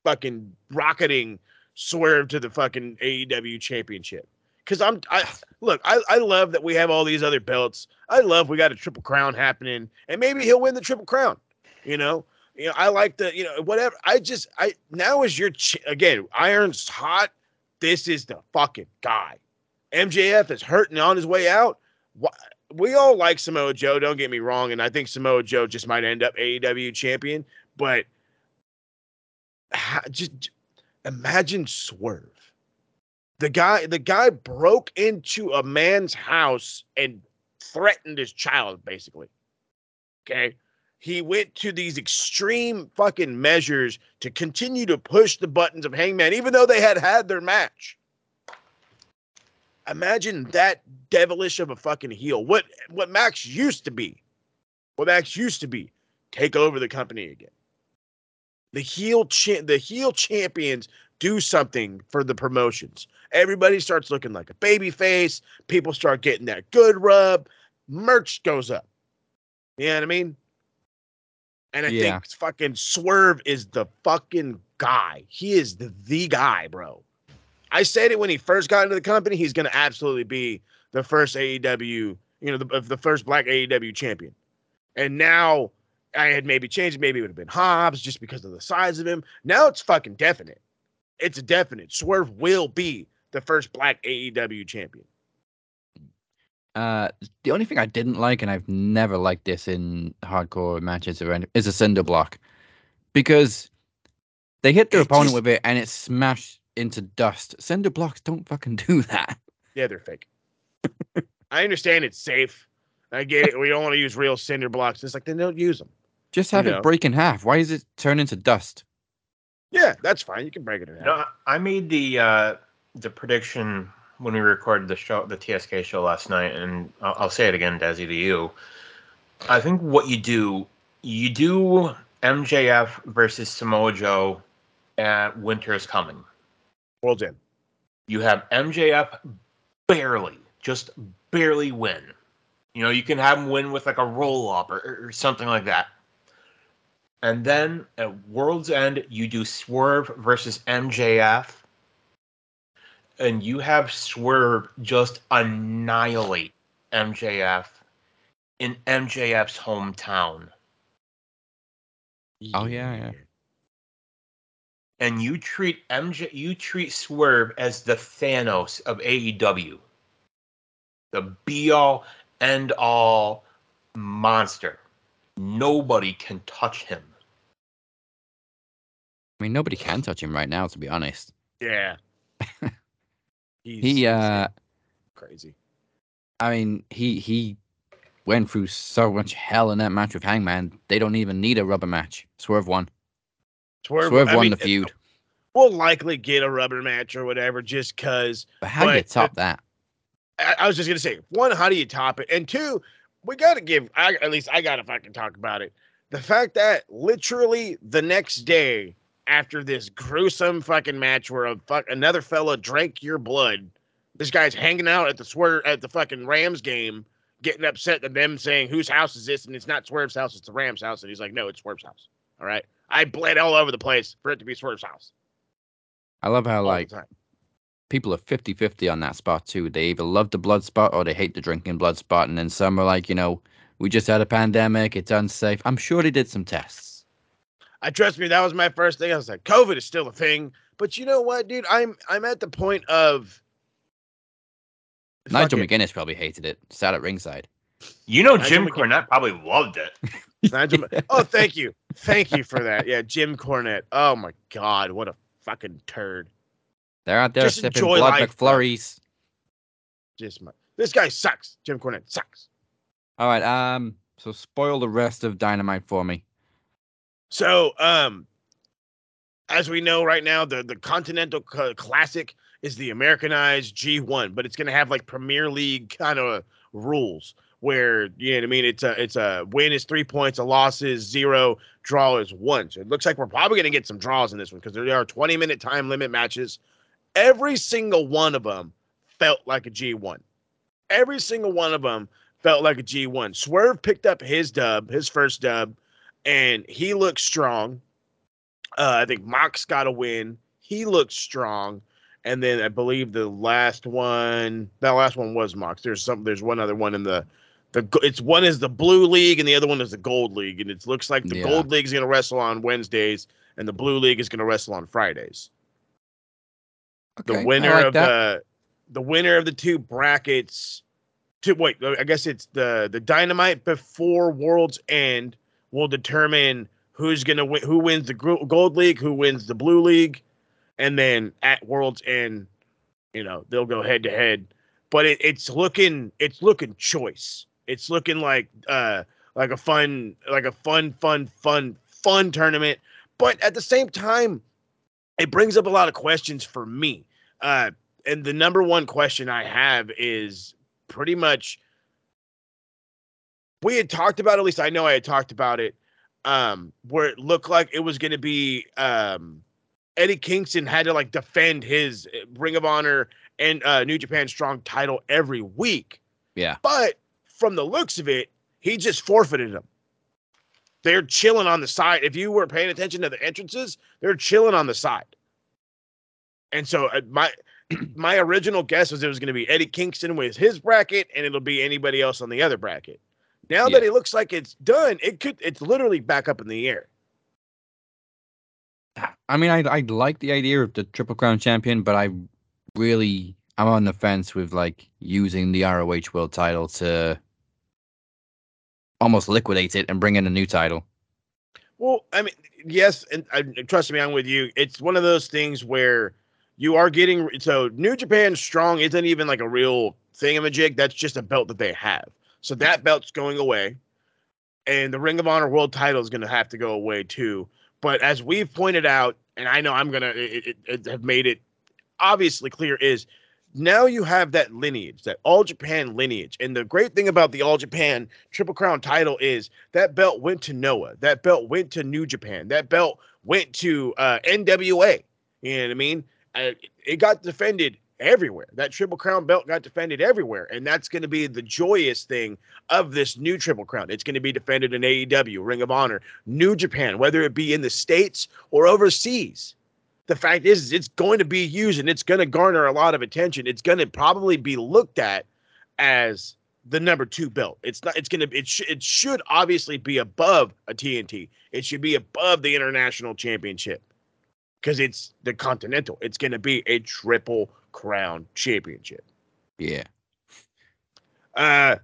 fucking rocketing swerve to the fucking AEW championship? Cuz I'm I look, I I love that we have all these other belts. I love we got a triple crown happening and maybe he'll win the triple crown, you know? You know, I like the, you know, whatever. I just, I now is your ch- again. Iron's hot. This is the fucking guy. MJF is hurting on his way out. We all like Samoa Joe. Don't get me wrong, and I think Samoa Joe just might end up AEW champion. But ha- just imagine Swerve, the guy. The guy broke into a man's house and threatened his child, basically. Okay he went to these extreme fucking measures to continue to push the buttons of Hangman, even though they had had their match. Imagine that devilish of a fucking heel. What what Max used to be, what Max used to be, take over the company again. The heel cha- the heel champions do something for the promotions. Everybody starts looking like a baby face. People start getting that good rub. Merch goes up. You know what I mean? And I Yeah. think fucking Swerve is the fucking guy. He is the, the guy, bro. I said it when he first got into the company. He's going to absolutely be the first AEW, you know, the, the first black AEW champion. And now I had maybe changed. Maybe it would have been Hobbs just because of the size of him. Now it's fucking definite. It's a definite. Swerve will be the first black AEW champion. Uh, the only thing I didn't like, and I've never liked this in hardcore matches or any, is a cinder block, because they hit their It opponent just- with it and it smashed into dust. Cinder blocks don't fucking do that. Yeah, they're fake. I understand it's safe. I get it. We don't want to use real cinder blocks. It's like then don't use them. Just have You it know. break in half. Why is it turn into dust? Yeah, that's fine. You can break it in half. No, I made the uh, the prediction when we recorded the show, the TSK show last night, and I'll, I'll say it again, Desi, to you. I think what you do, you do MJF versus Samoa Joe at Winter is Coming. World's End. You have MJF barely, just barely win. You know, you can have him win with like a roll up or, or something like that. And then at World's End, you do Swerve versus MJF. And you have Swerve just annihilate MJF in MJF's hometown. Oh yeah, yeah. And you treat MJ you treat Swerve as the Thanos of AEW. The be all end all monster. Nobody can touch him. I mean, nobody can touch him right now, to be honest. Yeah. He's He, uh, crazy. I mean, he he went through so much hell in that match with Hangman. They don't even need a rubber match. Swerve won. Swerve, Swerve I won mean, the feud. We'll likely get a rubber match or whatever just because. But how do you but- top that? I, I was just gonna say, one, how do you top it? And two, we gotta give. I, at least I gotta fucking talk about it. The fact that literally the next day after this gruesome fucking match where a fuck another fella drank your blood, this guy's hanging out at the swerve at the fucking Rams game, getting upset at them saying whose house is this, and it's not Swerve's house, it's the Rams' house, and he's like, no, it's Swerve's house. All right, I bled all over the place for it to be Swerve's house. I love how all like people are 50-50 on that spot too. They either love the blood spot or they hate the drinking blood spot. And then some are like, you know, we just had a pandemic. It's unsafe. I'm sure they did some tests. I trust me, that was my first thing. I was like, COVID is still a thing. But you know what, dude? I'm I'm at the point of Nigel Fuck it. McGuinness probably hated it. Sat at ringside. You know Nigel Jim McGee- Cornette probably loved it. Nigel Ma- Oh, thank you. Thank you for that. Yeah, Jim Cornette. Oh my god, what a fucking turd. They're out there Just sipping enjoy blood life, bro. McFlurries. Just my this guy sucks. Jim Cornette sucks. All right. Um. So spoil the rest of Dynamite for me. So, um, as we know right now, the the Continental Classic is the Americanized G1, but it's going to have like Premier League kind of rules where you know what I mean. It's a it's a win is three points, a loss is zero, draw is one. So it looks like we're probably going to get some draws in this one because there are 20 minute time limit matches. Every single one of them felt like a G1. Every single one of them felt like a G1. Swerve picked up his dub, his first dub and he looks strong. Uh, I think Mox got a win. He looks strong, and then I believe the last one, that last one was Mox. There's some, there's one other one in the, the it's one is the blue league and the other one is the gold league, and it looks like the Yeah. gold league is gonna wrestle on Wednesdays and the blue league is gonna wrestle on Fridays. Okay, The winner like of that. the, the winner of the two brackets. To wait, I guess it's the the dynamite before World's End will determine who's gonna win, who wins the gold league, who wins the blue league, and then at World's End, you know they'll go head to head. But it, it's looking it's looking choice. It's looking like uh like a fun like a fun fun fun fun tournament. But at the same time, it brings up a lot of questions for me. Uh, and the number one question I have is pretty much we had talked about at least I know I had talked about it um where it looked like it was going to be um Eddie Kingston had to like defend his uh, Ring of Honor and uh New Japan Strong title every week Yeah. but from the looks of it he just forfeited them they're chilling on the side if you were paying attention to the entrances they're chilling on the side and so uh, my my original guess was it was going to be Eddie Kingston with his bracket, and it'll be anybody else on the other bracket. Now that it looks like it's done, it could it's literally back up in the air. I mean, I I like the idea of the Triple Crown champion, but I really I'm on the fence with like using the ROH World Title to almost liquidate it and bring in a new title. Well, I mean, yes, and uh, trust me, I'm with you. It's one of those things where you are getting so New Japan Strong isn't even like a real thingamajig. That's just a belt that they have. So that belt's going away. And the Ring of Honor World title is going to have to go away too. But as we've pointed out, and I know I'm going to have made it obviously clear, is now you have that lineage, that All Japan lineage. And the great thing about the All Japan Triple Crown title is that belt went to Noah, that belt went to New Japan, that belt went to uh, NWA. You know what I mean? Uh, it got defended everywhere. That Triple Crown belt got defended everywhere. And that's going to be the joyous thing of this new Triple Crown. It's going to be defended in AEW, Ring of Honor, New Japan, whether it be in the States or overseas. The fact is, it's going to be used and it's going to garner a lot of attention. It's going to probably be looked at as the number two belt. It's not. It's gonna. It sh- It should obviously be above a TNT. It should be above the international championship because it's the Continental. It's going to be a triple crown championship. Yeah. Uh,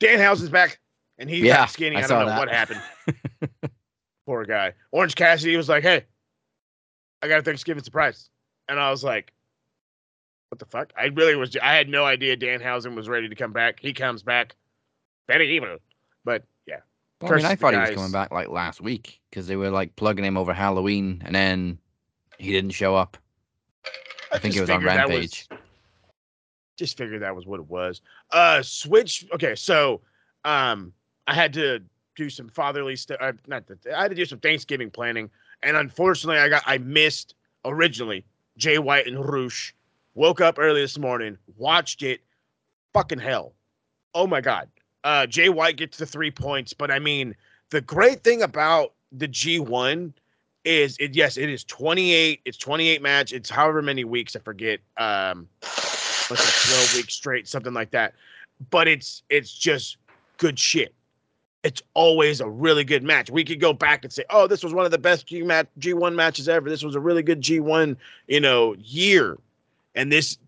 Danhausen's back, and he's Yeah, skinny. I I, don't know that. what happened. Poor guy. Orange Cassidy was like, "Hey, I got a Thanksgiving surprise," and I was like, "What the fuck?" I really was. I had no idea Dan Danhausen was ready to come back. He comes back, very evil, but yeah. Well, I mean, I thought he was coming back like last week because they were like plugging him over Halloween, and then he didn't show up. I, think it was on that was- Rampage. just figured that was what it was. Uh switch okay, so um I had to do some fatherly stuff uh, not that I had to do some Thanksgiving planning and unfortunately I got I missed originally Jay White and Rush. Woke up early this morning, watched it. Fucking hell. Oh my god. Uh Jay White gets the 3 points, but I mean the great thing about the G1 is it yes, it is 28. It's 28 match. It's however many weeks, I forget. Um say 12 weeks straight, something like that. But it's it's just good shit. It's always a really good match. We could go back and say, "Oh, this was one of the best G match G1 matches ever. This was a really good G1, you know, year." And this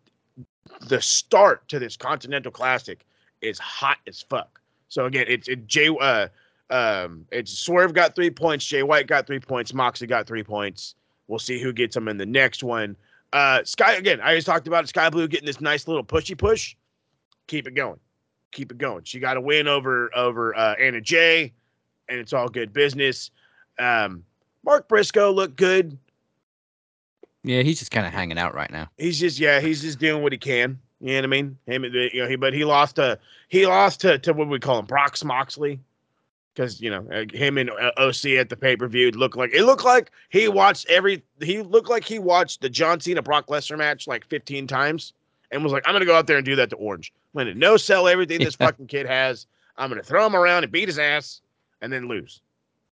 the start to this Continental Classic is hot as fuck. So again, it's it Jay uh um it's Swerve got 3 points, Jay White got 3 points, Moxley got 3 points. We'll see who gets them in the next one. Uh, Sky again. I just talked about Sky Blue getting this nice little pushy push. Keep it going, keep it going. She got a win over over uh, Anna Jay, and it's all good business. Um, Mark Briscoe looked good. Yeah, he's just kind of hanging out right now. He's just yeah, he's just doing what he can. You know what I mean? Him, you know, he but he lost to he lost to to what we call him Brox Moxley. Because you know uh, him and uh, OC at the pay per view looked like it looked like he watched every he looked like he watched the John Cena Brock Lesnar match like 15 times and was like I'm gonna go out there and do that to Orange. I'm gonna no sell everything this fucking kid has. I'm gonna throw him around and beat his ass and then lose.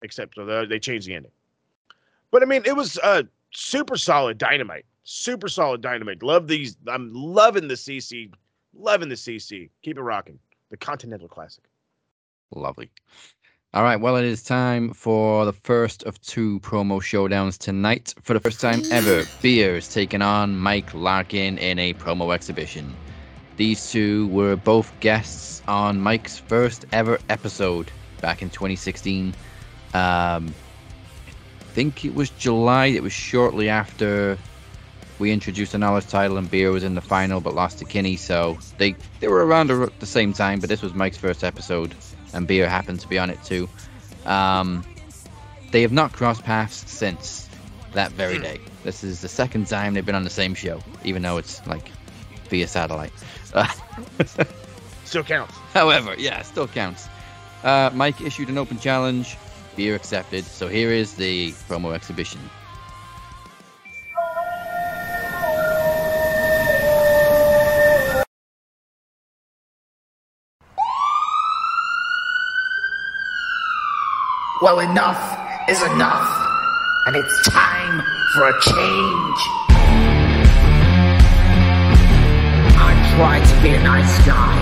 Except so they- they changed the ending. But I mean it was uh super solid dynamite. Super solid dynamite. Love these. I'm loving the CC. Loving the CC. Keep it rocking. The Continental Classic. Lovely. All right, well, it is time for the first of two promo showdowns tonight. For the first time ever, Beer is taking on Mike Larkin in a promo exhibition. These two were both guests on Mike's first ever episode back in 2016. Um, I think it was July. It was shortly after we introduced the knowledge title, and Beer was in the final but lost to Kinney. So they they were around ar- the same time, but this was Mike's first episode, and Beer happened to be on it too. Um, they have not crossed paths since that very day. This is the second time they've been on the same show, even though it's like via satellite. Uh, Still counts. However, yeah, still counts. Uh, Mike issued an open challenge. Beer accepted. So here is the promo exhibition. Well, enough is enough, and it's time for a change. I tried to be a nice guy.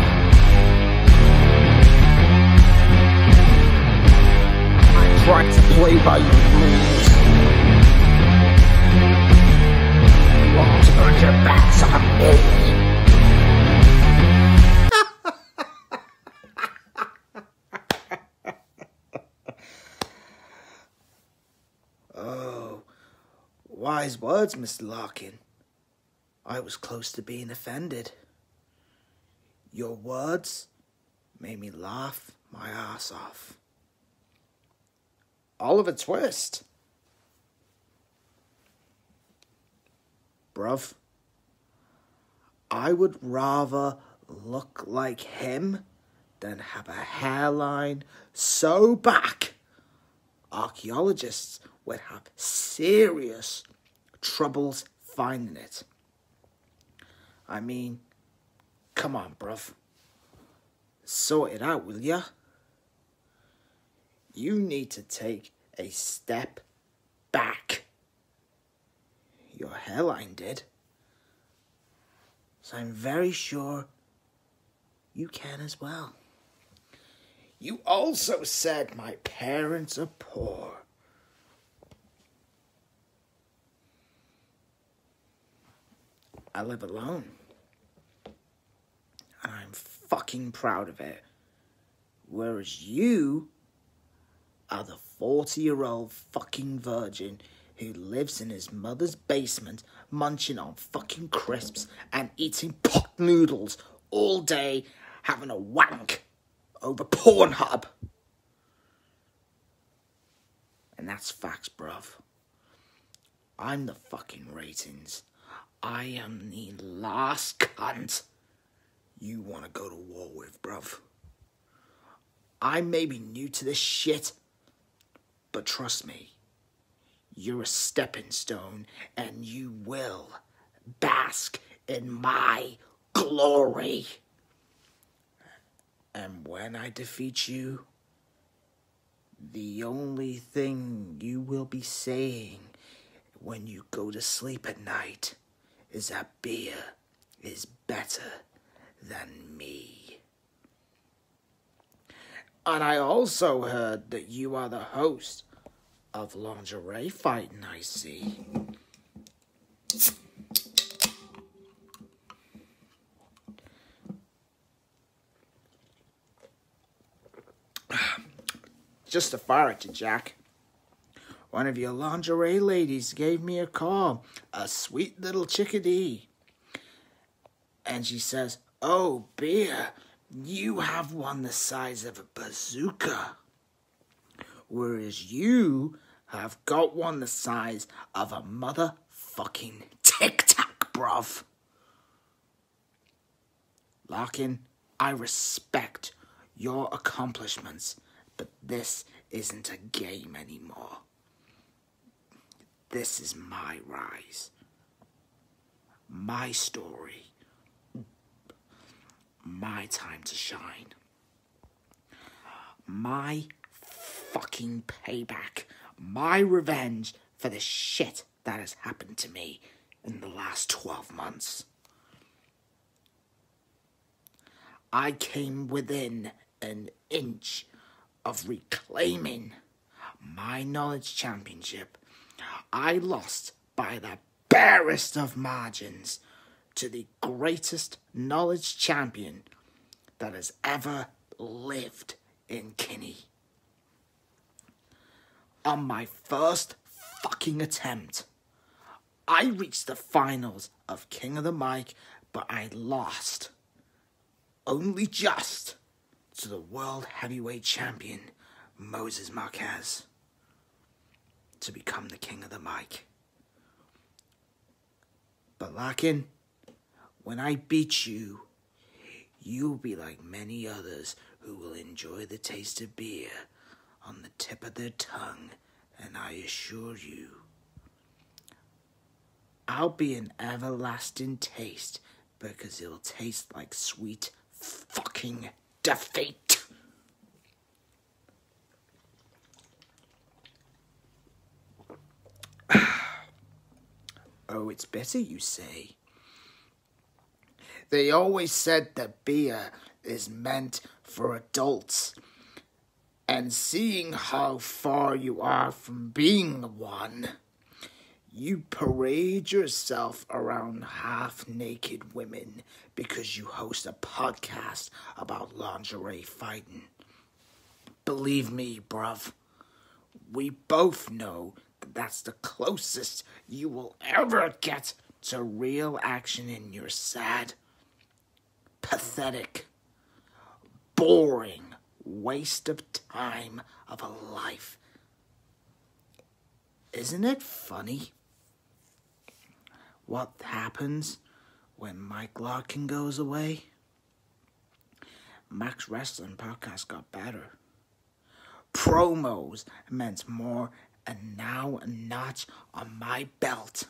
I tried to play by your rules. You all turned your backs on me. Words, Mr. Larkin. I was close to being offended. Your words made me laugh my ass off. Oliver Twist. Bruv, I would rather look like him than have a hairline so back archaeologists would have serious troubles finding it. I mean, come on, bruv. Sort it out, will ya? You need to take a step back. Your hairline did. So I'm very sure you can as well. You also said my parents are poor. I live alone. And I'm fucking proud of it. Whereas you are the 40 year old fucking virgin who lives in his mother's basement munching on fucking crisps and eating pot noodles all day, having a wank over Pornhub. And that's facts, bruv. I'm the fucking ratings. I am the last cunt you want to go to war with, bruv. I may be new to this shit, but trust me, you're a stepping stone and you will bask in my glory. And when I defeat you, the only thing you will be saying when you go to sleep at night that beer is better than me. And I also heard that you are the host of Lingerie Fighting, I see. Just to fire at you, Jack. One of your lingerie ladies gave me a call, a sweet little chickadee. And she says, Oh, beer, you have one the size of a bazooka. Whereas you have got one the size of a motherfucking tic tac, bruv. Larkin, I respect your accomplishments, but this isn't a game anymore. This is my rise. My story. My time to shine. My fucking payback. My revenge for the shit that has happened to me in the last 12 months. I came within an inch of reclaiming my knowledge championship I lost by the barest of margins to the greatest knowledge champion that has ever lived in Kinney. On my first fucking attempt, I reached the finals of King of the Mic, but I lost. Only just to the world heavyweight champion, Moses Marquez to become the king of the mic. But Larkin, when I beat you, you'll be like many others who will enjoy the taste of beer on the tip of their tongue, and I assure you, I'll be an everlasting taste because it'll taste like sweet fucking defeat. oh, it's better, you say? They always said that beer is meant for adults. And seeing how far you are from being one, you parade yourself around half naked women because you host a podcast about lingerie fighting. Believe me, bruv, we both know that's the closest you will ever get to real action in your sad, pathetic, boring waste of time of a life. Isn't it funny what happens when Mike Larkin goes away? Max Wrestling Podcast got better. Promos meant more, and now a notch on my belt.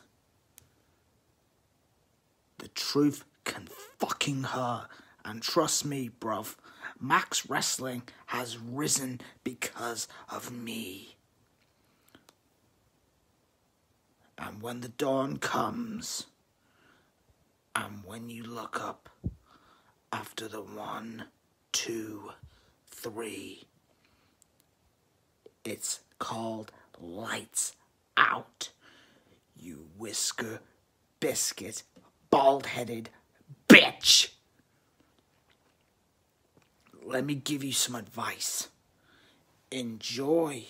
The truth can fucking hurt, and trust me, bruv, Max Wrestling has risen because of me. And when the dawn comes, and when you look up after the one, two, three, it's called Lights Out. You whisker, biscuit, bald headed bitch. Let me give you some advice. Enjoy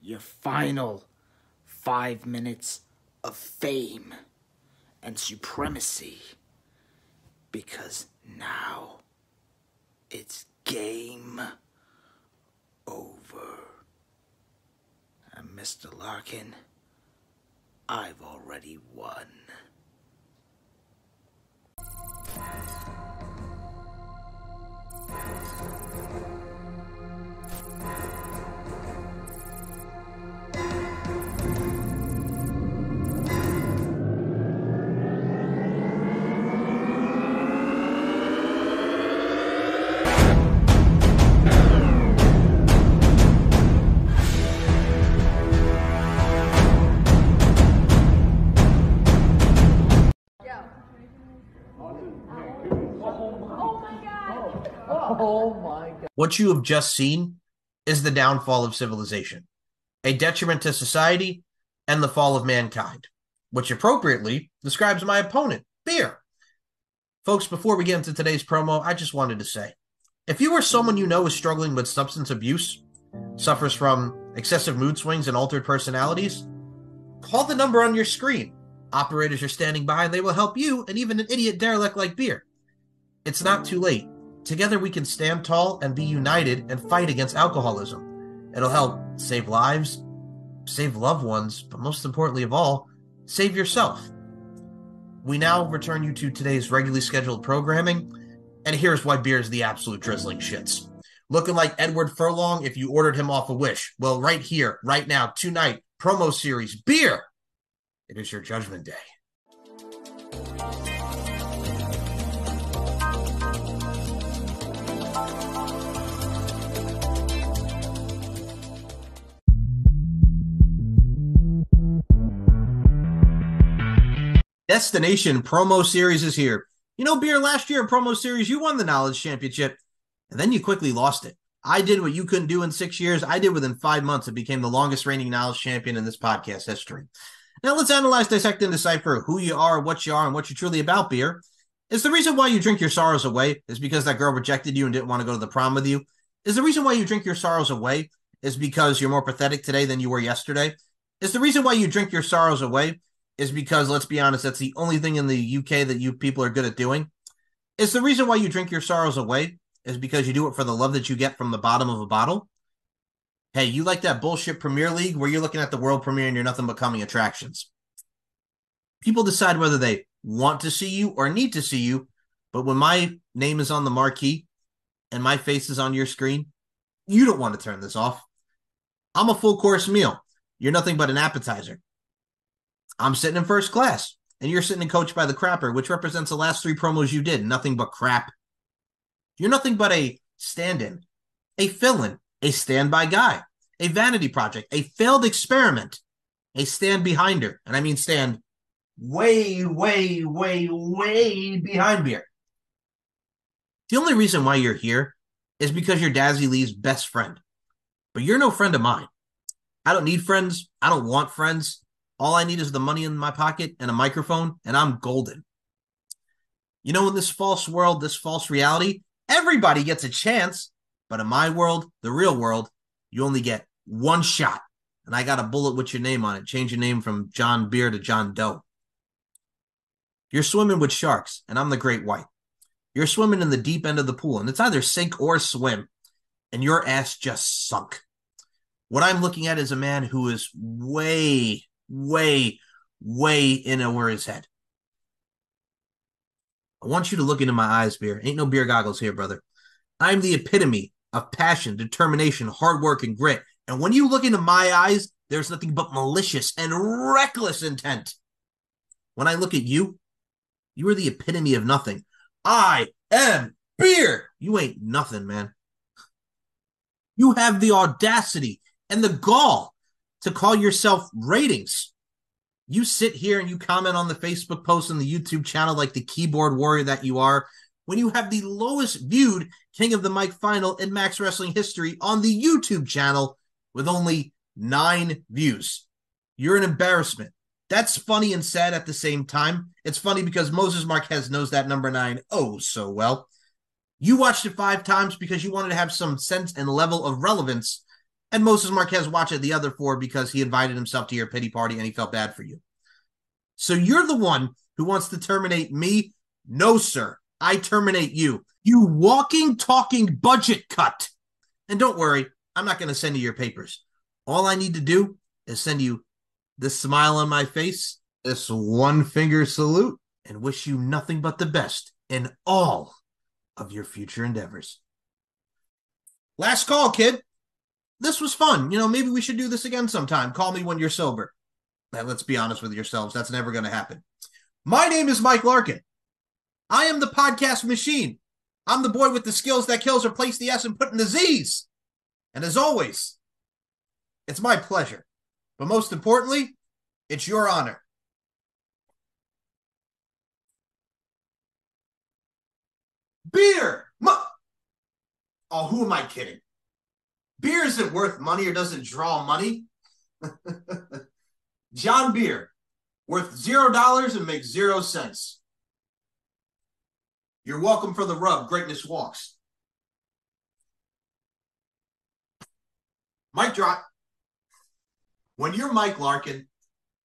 your final five minutes of fame and supremacy because now it's game over. And Mr. Larkin, I've already won. What you have just seen is the downfall of civilization, a detriment to society, and the fall of mankind, which appropriately describes my opponent, beer. Folks, before we get into today's promo, I just wanted to say if you or someone you know is struggling with substance abuse, suffers from excessive mood swings and altered personalities, call the number on your screen. Operators are standing by and they will help you and even an idiot derelict like beer. It's not too late. Together we can stand tall and be united and fight against alcoholism. It'll help save lives, save loved ones, but most importantly of all, save yourself. We now return you to today's regularly scheduled programming, and here's why beer is the absolute drizzling shits. Looking like Edward Furlong if you ordered him off a wish. Well, right here, right now, tonight, promo series, beer. It is your judgment day. Destination promo series is here. You know, Beer, last year promo series, you won the Knowledge Championship, and then you quickly lost it. I did what you couldn't do in six years. I did within five months. It became the longest reigning Knowledge Champion in this podcast history. Now let's analyze, dissect, and decipher who you are, what you are, and what you're truly about, Beer. Is the reason why you drink your sorrows away is because that girl rejected you and didn't want to go to the prom with you? Is the reason why you drink your sorrows away is because you're more pathetic today than you were yesterday? Is the reason why you drink your sorrows away is because let's be honest, that's the only thing in the UK that you people are good at doing. It's the reason why you drink your sorrows away is because you do it for the love that you get from the bottom of a bottle. Hey, you like that bullshit Premier League where you're looking at the world premiere and you're nothing but coming attractions. People decide whether they want to see you or need to see you, but when my name is on the marquee and my face is on your screen, you don't want to turn this off. I'm a full course meal. You're nothing but an appetizer. I'm sitting in first class, and you're sitting in coach by the crapper, which represents the last three promos you did. Nothing but crap. You're nothing but a stand in, a fill in, a standby guy, a vanity project, a failed experiment, a stand behind her. And I mean stand way, way, way, way behind beer. The only reason why you're here is because you're Dazzy Lee's best friend. But you're no friend of mine. I don't need friends. I don't want friends. All I need is the money in my pocket and a microphone, and I'm golden. You know, in this false world, this false reality, everybody gets a chance. But in my world, the real world, you only get one shot. And I got a bullet with your name on it. Change your name from John Beer to John Doe. You're swimming with sharks, and I'm the great white. You're swimming in the deep end of the pool, and it's either sink or swim, and your ass just sunk. What I'm looking at is a man who is way, way, way in over his head. I want you to look into my eyes, beer. Ain't no beer goggles here, brother. I'm the epitome of passion, determination, hard work, and grit. And when you look into my eyes, there's nothing but malicious and reckless intent. When I look at you, you are the epitome of nothing. I am beer. You ain't nothing, man. You have the audacity and the gall to call yourself ratings. You sit here and you comment on the Facebook post and the YouTube channel like the keyboard warrior that you are when you have the lowest viewed King of the Mic final in Max Wrestling history on the YouTube channel with only nine views. You're an embarrassment. That's funny and sad at the same time. It's funny because Moses Marquez knows that number nine oh so well. You watched it five times because you wanted to have some sense and level of relevance. And Moses Marquez watched the other four because he invited himself to your pity party and he felt bad for you. So you're the one who wants to terminate me? No, sir. I terminate you. You walking, talking budget cut. And don't worry, I'm not going to send you your papers. All I need to do is send you this smile on my face, this one finger salute, and wish you nothing but the best in all of your future endeavors. Last call, kid. This was fun. You know, maybe we should do this again sometime. Call me when you're sober. Let's be honest with yourselves. That's never going to happen. My name is Mike Larkin. I am the podcast machine. I'm the boy with the skills that kills replace the S and put in the Z's. And as always, it's my pleasure. But most importantly, it's your honor. Beer! Mu- oh, who am I kidding? Beer isn't worth money or doesn't draw money. John Beer, worth zero dollars and makes zero cents. You're welcome for the rub. Greatness walks. Mike drop. When you're Mike Larkin,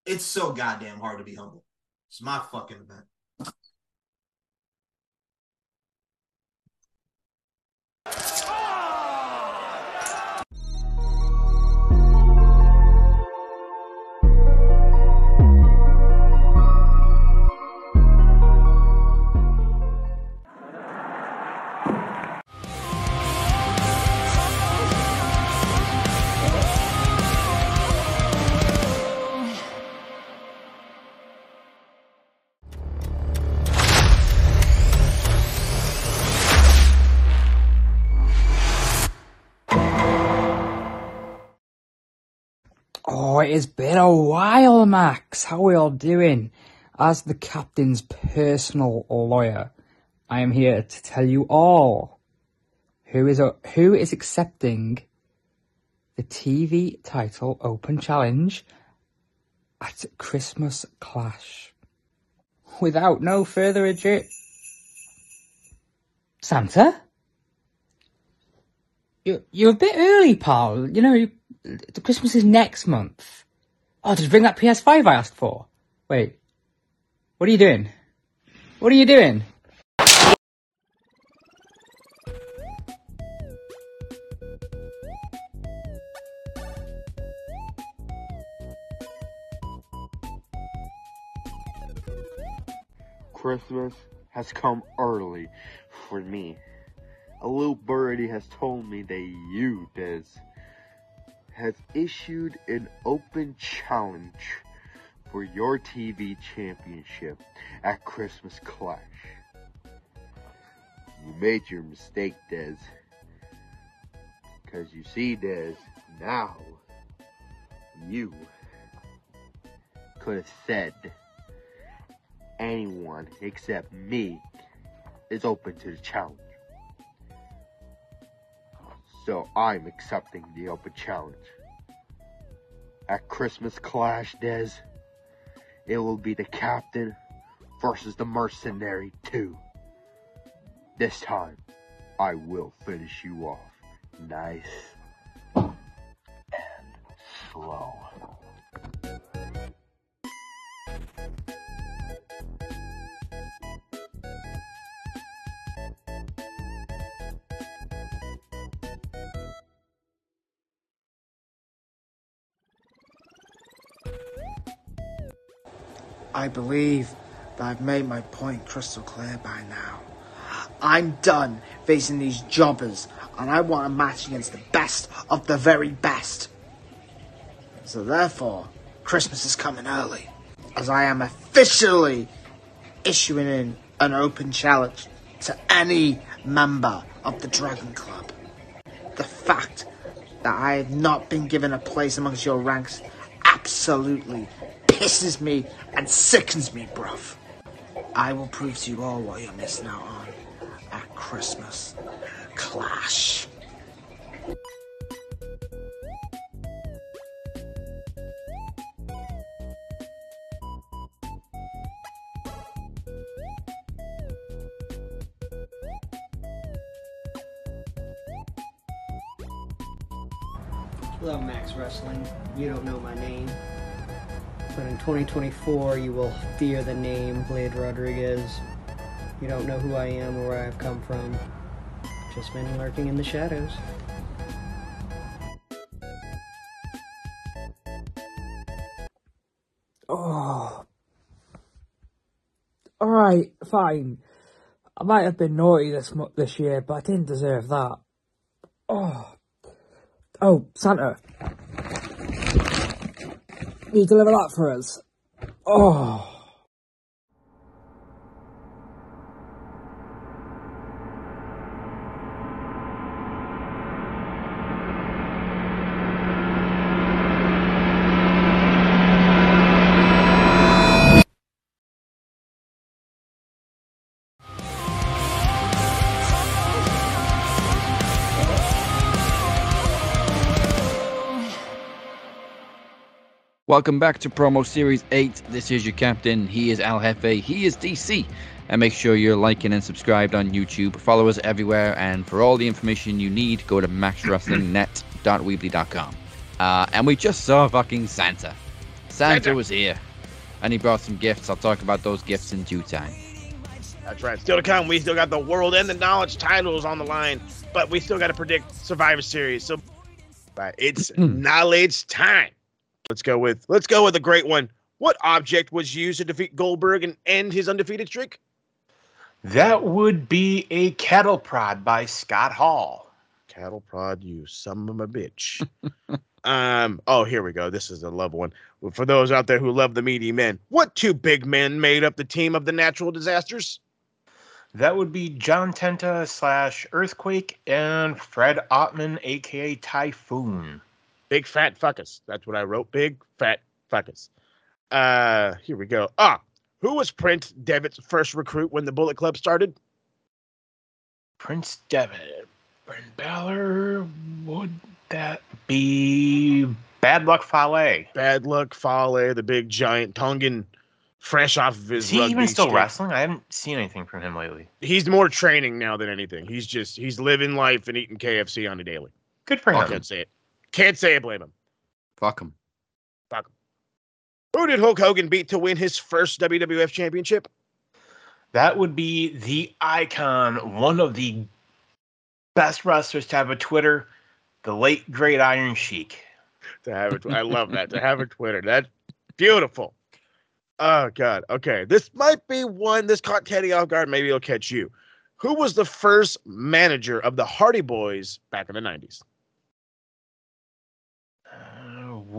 it's so goddamn hard to be humble. It's my fucking event. It has been a while, Max. How are we all doing? As the captain's personal lawyer, I am here to tell you all who is a, who is accepting the TV title Open Challenge at Christmas Clash. Without no further ado, Santa, you you're a bit early, pal. You know, you, the Christmas is next month. Oh, did you bring that PS5 I asked for? Wait, what are you doing? What are you doing? Christmas has come early for me. A little birdie has told me that you, Des, has issued an open challenge for your TV championship at Christmas Clash. You made your mistake, Des. Because you see, Dez, now you could have said anyone except me is open to the challenge. So I'm accepting the open challenge. At Christmas Clash, Des, it will be the captain versus the mercenary 2. This time, I will finish you off nice and slow. I believe that I've made my point crystal clear by now. I'm done facing these jobbers, and I want a match against the best of the very best. So therefore, Christmas is coming early, as I am officially issuing in an open challenge to any member of the Dragon Club. The fact that I have not been given a place amongst your ranks absolutely pisses me and sickens me, bruv. I will prove to you all what you're missing out on at Christmas. Clash. 2024, you will fear the name Blade Rodriguez. You don't know who I am or where I've come from. Just been lurking in the shadows. Oh. Alright, fine. I might have been naughty this this year, but I didn't deserve that. Oh. Oh, Santa. You deliver that for us? Oh. Welcome back to Promo Series 8. This is your captain. He is Al Jefe. He is DC. And make sure you're liking and subscribed on YouTube. Follow us everywhere. And for all the information you need, go to maxwrestlingnet.weebly.com. Uh, and we just saw fucking Santa. Santa Santa. was here. And he brought some gifts. I'll talk about those gifts in due time. That's right. Still to come. We still got the world and the knowledge titles on the line, but we still got to predict Survivor Series. So, right, it's knowledge time. Let's go with let's go with a great one. What object was used to defeat Goldberg and end his undefeated streak? That would be a cattle prod by Scott Hall. Cattle prod, you son of a bitch. um. Oh, here we go. This is a love one. For those out there who love the meaty men, what two big men made up the team of the natural disasters? That would be John Tenta slash Earthquake and Fred Ottman, aka Typhoon. Big fat fuckers. That's what I wrote. Big fat fuckers. Uh, here we go. Ah, who was Prince Devitt's first recruit when the Bullet Club started? Prince Devitt. Bryn Balor. Would that be Bad Luck Fale? Bad Luck Fale, the big giant Tongan, fresh off of his. Is he even still stint. wrestling? I haven't seen anything from him lately. He's more training now than anything. He's just he's living life and eating KFC on a daily. Good for him. I can't say it. Can't say I blame him. Fuck him. Fuck him. Who did Hulk Hogan beat to win his first WWF championship? That would be the icon, one of the best wrestlers to have a Twitter, the late great Iron Sheik. to have it. I love that. To have a Twitter. That's beautiful. Oh God. Okay. This might be one. This caught Teddy off guard. Maybe it'll catch you. Who was the first manager of the Hardy Boys back in the nineties?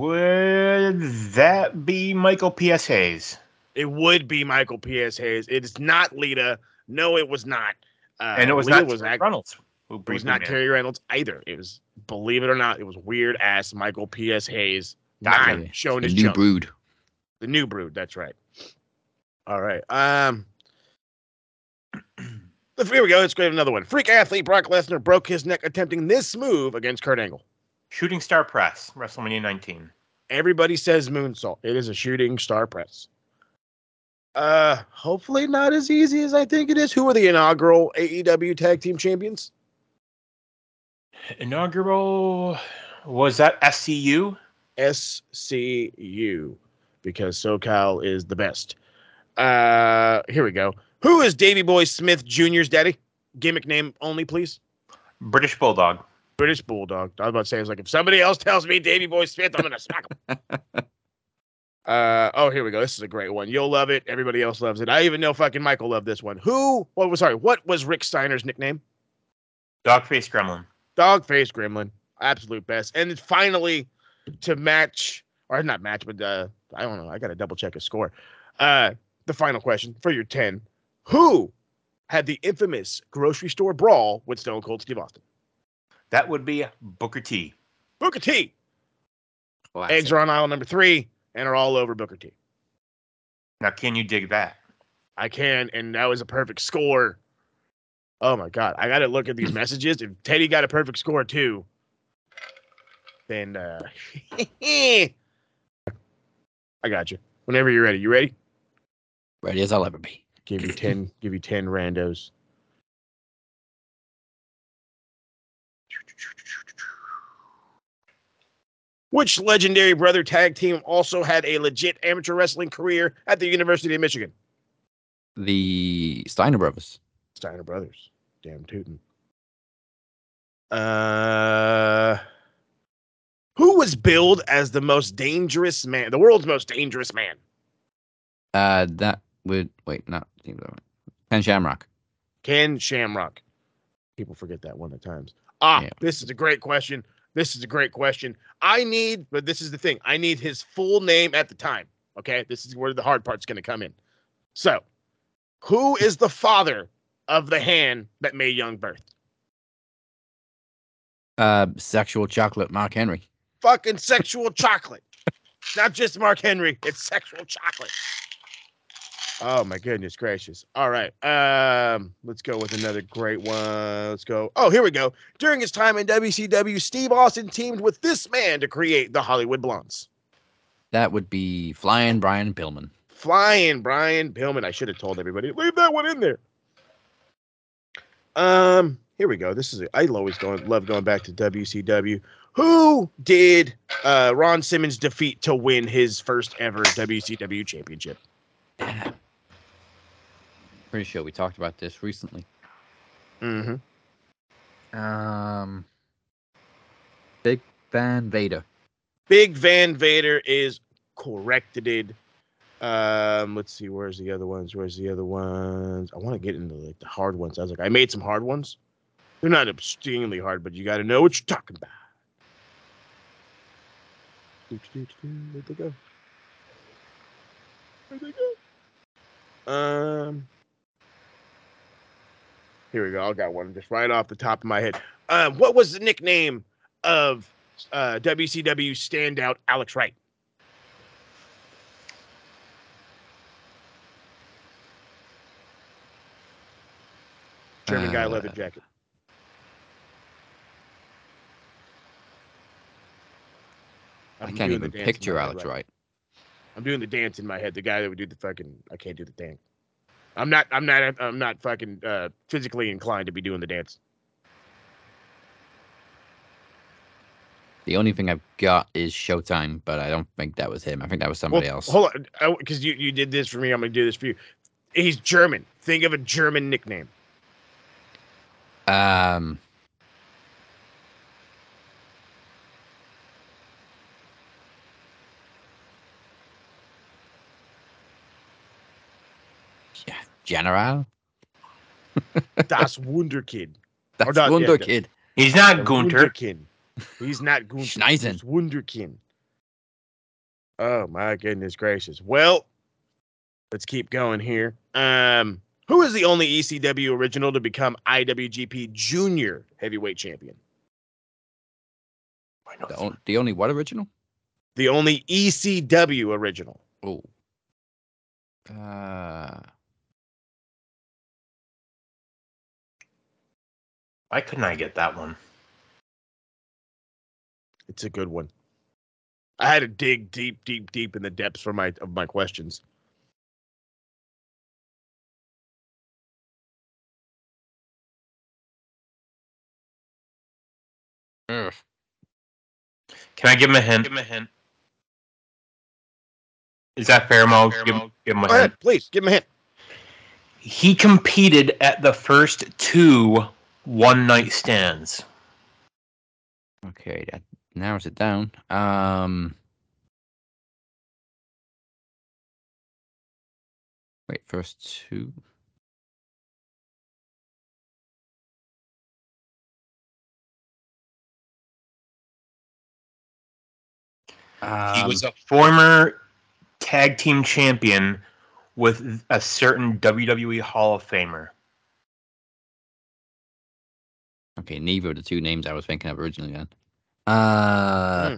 Would that be Michael P.S. Hayes? It would be Michael P.S. Hayes. It is not Lita. No, it was not. Uh, and it was Lita not was Terry act- Reynolds. Who It was not managed. Terri Runnels either. It was, believe it or not, it was weird ass Michael P.S. Hayes. Gotcha. Not showing The his new junk. brood. The new brood. That's right. All right. Um. Here we go. Let's grab another one. Freak athlete Brock Lesnar broke his neck attempting this move against Kurt Angle. Shooting Star Press, WrestleMania 19. Everybody says moonsault. It is a shooting star press. Uh, hopefully not as easy as I think it is. Who are the inaugural AEW Tag Team Champions? Inaugural was that SCU? SCU, because SoCal is the best. Uh, here we go. Who is Davy Boy Smith Jr.'s daddy? Gimmick name only, please. British Bulldog. British Bulldog. I was about to say, it's like if somebody else tells me Davy Boy Smith, I'm gonna smack him. Uh, oh, here we go. This is a great one. You'll love it. Everybody else loves it. I even know fucking Michael loved this one. Who? What was sorry? What was Rick Steiner's nickname? Dogface Gremlin. Dogface Gremlin. Absolute best. And finally to match, or not match, but uh, I don't know. I got to double check his score. Uh, the final question for your 10. Who had the infamous grocery store brawl with Stone Cold Steve Austin? That would be Booker T. Booker T. Classic. Eggs are on aisle number three and are all over Booker T. Now, can you dig that? I can, and that was a perfect score. Oh my god, I gotta look at these messages. If Teddy got a perfect score too, then uh I got you. Whenever you're ready. You ready? Ready as I'll ever be. Give you ten. give you ten randos. Which legendary brother tag team also had a legit amateur wrestling career at the University of Michigan? The Steiner brothers. Steiner Brothers. Damn tootin'. Uh, who was billed as the most dangerous man, the world's most dangerous man? Uh, that would wait, not Ken Shamrock. Ken Shamrock. People forget that one at times. Ah, Yeah. this is a great question. This is a great question. I need, but this is the thing. I need his full name at the time. Okay, this is where the hard part's going to come in. So, who is the father of the hand that Mae Young birthed? Uh, sexual chocolate, Mark Henry. fucking sexual chocolate. Not just Mark Henry, it's sexual chocolate. Oh my goodness gracious. All right. Um, let's go with another great one. Let's go. Oh, here we go. During his time in WCW, Steve Austin teamed with this man to create the Hollywood Blondes. That would be Flying Brian Pillman. Flying Brian Pillman. I should have told everybody. Leave that one in there. Um, here we go. This is I always going love going back to WCW. Who did uh, Ron Simmons defeat to win his first ever WCW championship? Pretty sure we talked about this recently. Mm-hmm. Um, Big Van Vader. Big Van Vader is corrected. Um, let's see, where's the other ones? Where's the other ones? I want to get into like the hard ones. I was like, I made some hard ones. They're not obscenely hard, but you got to know what you're talking about. Where'd they go? Where'd they go? Um, here we go. I got one just right off the top of my head. Uh, what was the nickname of uh, WCW standout Alex Wright? German guy, leather Uh, jacket. I I'm can't even picture Alex Wright. I'm doing the dance in my head. The guy that would do the fucking. I can't do the dance. I'm not. I'm not. I'm not fucking uh, physically inclined to be doing the dance. The only thing I've got is Showtime, but I don't think that was him. I think that was somebody Well, else. Hold on, because you you did this for me. I'm gonna do this for you. He's German. Think of a German nickname. Um, yeah, General. Das Wunderkind. That's not- yeah, Wonder the- He's not Gunter. Wunderkind. He's not Gunter. Schneisen. He's Wunderkind. Oh my goodness gracious. Well, let's keep going here. Um, who is the only ECW original to become IWGP Junior Heavyweight Champion? The, on- the only what original? The only ECW original. Oh. Uh, Why couldn't I get that one? It's a good one. I had to dig deep, deep, deep in the depths for my of my questions. ugh. Can I give him a hint? Give him a hint. Is that fair, Mo? Give, give him a Go hint. ahead, please give him a hint. He competed at the first two one night stands. okay, that narrows it down. Um, Wait, first two. he was a former tag team champion with a certain WWE Hall of Famer. Okay, neither of the two names I was thinking of originally then. Uh, Hmm.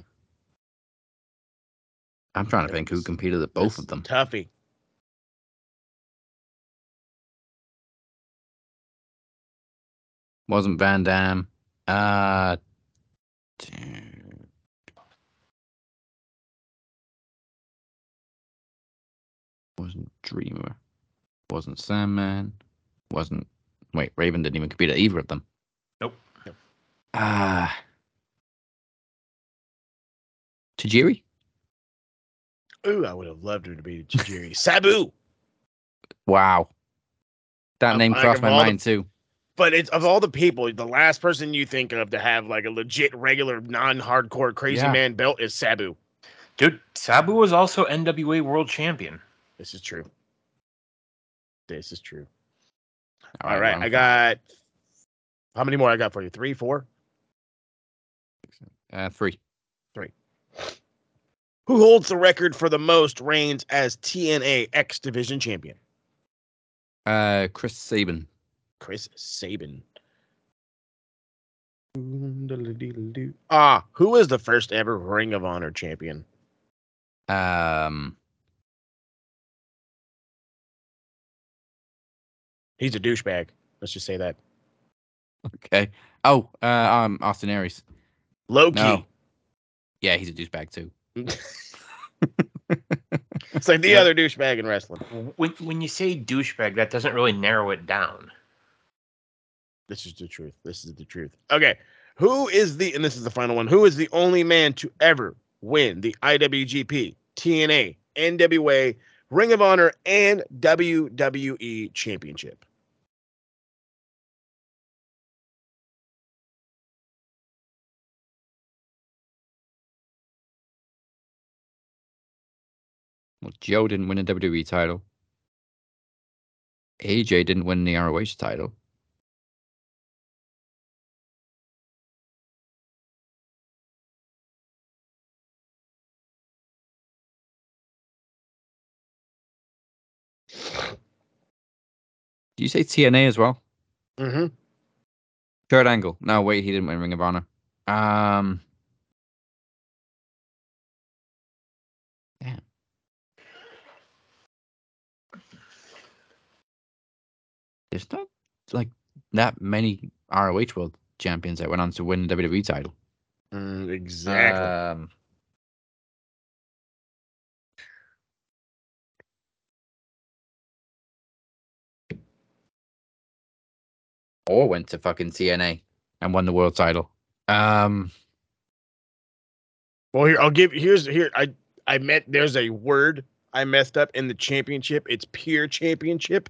I'm trying to think who competed at both of them. Tuffy. Wasn't Van Dam. Uh, dude. wasn't Dreamer. Wasn't Sandman. Wasn't. Wait, Raven didn't even compete at either of them. Nope. Ah. Tajiri? Ooh, I would have loved her to be Tajiri. Sabu. Wow. That Um, name crossed my all the- mind too. But it's of all the people, the last person you think of to have like a legit, regular, non-hardcore crazy Yeah. man belt is Sabu. Dude, Sabu was also NWA World Champion. This is true. This is true. All All right, right, I got. How many more I got for you? Three, four, Uh, three. three. Who holds the record for the most reigns as TNA X Division champion? Uh, Chris Sabin. Chris Sabin. Ah, who is the first ever Ring of Honor champion? Um, He's a douchebag. Let's just say that. okay. Oh, uh, um, Austin Aries. Low key. No. Yeah, he's a douchebag too. It's like the Yeah. other douchebag in wrestling. When when you say douchebag, that doesn't really narrow it down. This is the truth. This is the truth. Okay. Who is the, and this is the final one, who is the only man to ever win the IWGP, TNA, NWA, Ring of Honor, and WWE championship? Well, Joe didn't win a WWE title. AJ didn't win the ROH title. Did you say TNA as well? Mm-hmm. Kurt Angle. No, wait, he didn't win Ring of Honor. Um. Damn. There's not like that many ROH World Champions that went on to win the WWE title. Mm, exactly. Um, or went to fucking TNA and won the world title. Um, well, here I'll give. Here's here. I I met. There's a word I messed up in the championship. It's peer championship.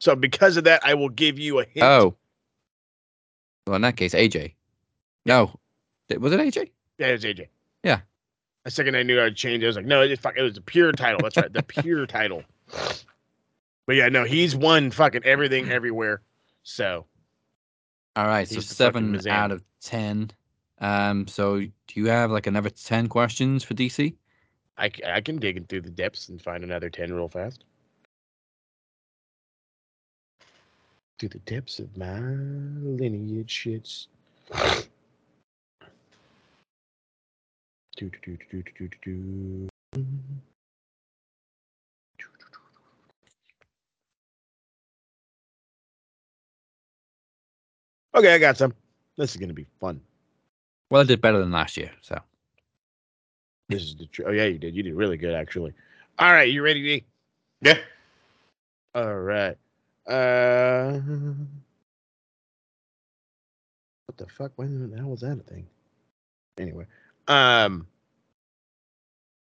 So because of that, I will give you a hint. oh, well, in that case, AJ. No, was it AJ? Yeah, it was AJ. Yeah. The second I knew I'd change, I was like, no, it, fuck, it was the pure title. That's right, the pure title. But yeah, no, he's won fucking everything everywhere. So All right, so seven out of ten. Um, so do you have like another ten questions for DC? I, I can dig through the depths and find another 10 real fast. Through the depths of my lineage shits. Do, do, do, do, do, do, do, do. Okay, I got some. This is going to be fun. Well, I did better than last year, so This is the truth. Oh yeah, you did. You did really good actually. All right, you ready, D? Yeah. All right. Uh, what the fuck? When the hell was that a thing? Anyway, um,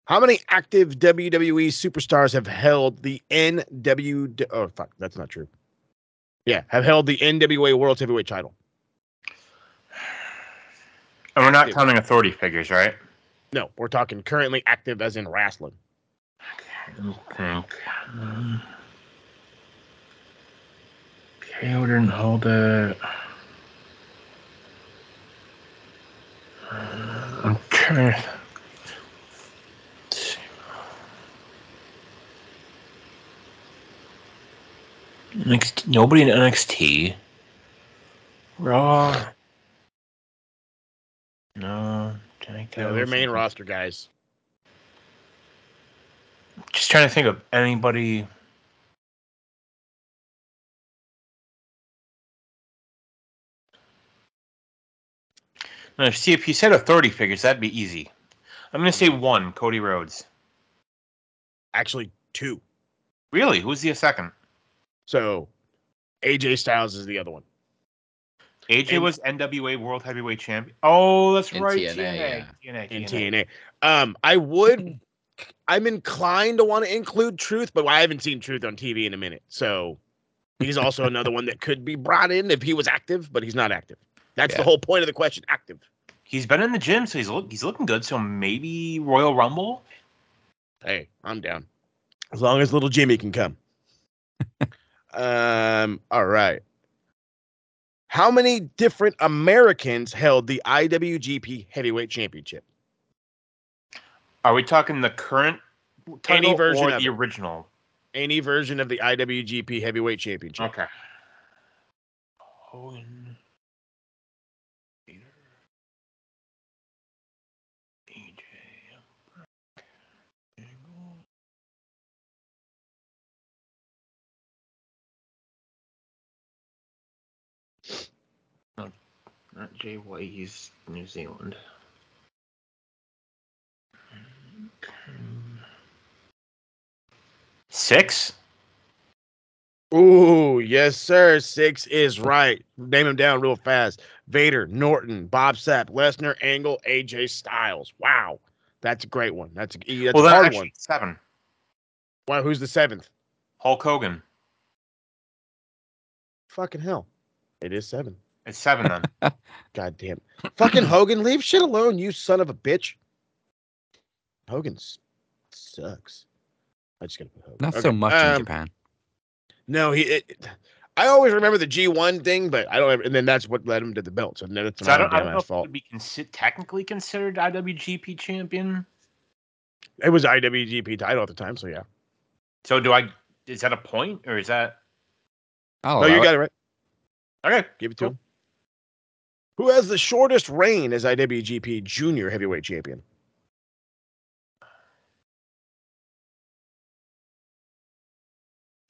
how many active WWE superstars have held the NW? Oh fuck, that's not true. Yeah, have held the NWA World Heavyweight Title. And we're not Active. counting authority figures, right? No, we're talking currently active as in wrestling. Let me think. Who didn't hold it? I'm trying to. NXT, nobody in NXT. Raw. No. No, they're main roster guys. Just trying to think of anybody. No, see, if you said authority figures, that'd be easy. I'm going to say one, Cody Rhodes. Actually, two. Really? Who's the second? So, AJ Styles is the other one. AJ And- was NWA World Heavyweight Champion. Oh, that's In right. TNA, TNA. yeah. TNA. in TNA. TNA. Um, I would. I'm inclined to want to include Truth, but I haven't seen Truth on TV in a minute. So he's also another one that could be brought in if he was active, but he's not active. That's the whole point of the question. Active. He's been in the gym, so he's look, he's looking good. So maybe Royal Rumble. Hey, I'm down. As long as little Jimmy can come. um. All right. How many different Americans held the IWGP Heavyweight Championship? Are we talking the current title version or of the it. original? Any version of the IWGP Heavyweight Championship. Okay. Hogan. Not Jay White. He's New Zealand. Six. Ooh, yes, sir. Six is right. Name them down real fast. Vader, Norton, Bob Sapp, Lesnar, Angle, AJ Styles. Wow. That's a great one. That's a, that's well, a then hard actually one. seven. Wow, who's the seventh? Hulk Hogan. Fucking hell. It is seven. It's seven then. God damn. Fucking Hogan, leave shit alone, you son of a bitch. Hogan sucks. I just gotta put Hogan. Not so Okay, much in um, Japan. No, he. It, I always remember the G1 thing, but I don't. Ever, and then that's what led him to the belt. So then it's So I my don't, I don't know ass if fault. would be consi- technically considered IWGP champion. It was IWGP title at the time, so yeah. So do I? Is that a point or is that? I'll no, you got it right. Okay. Give it to him. Who has the shortest reign as IWGP Junior Heavyweight Champion?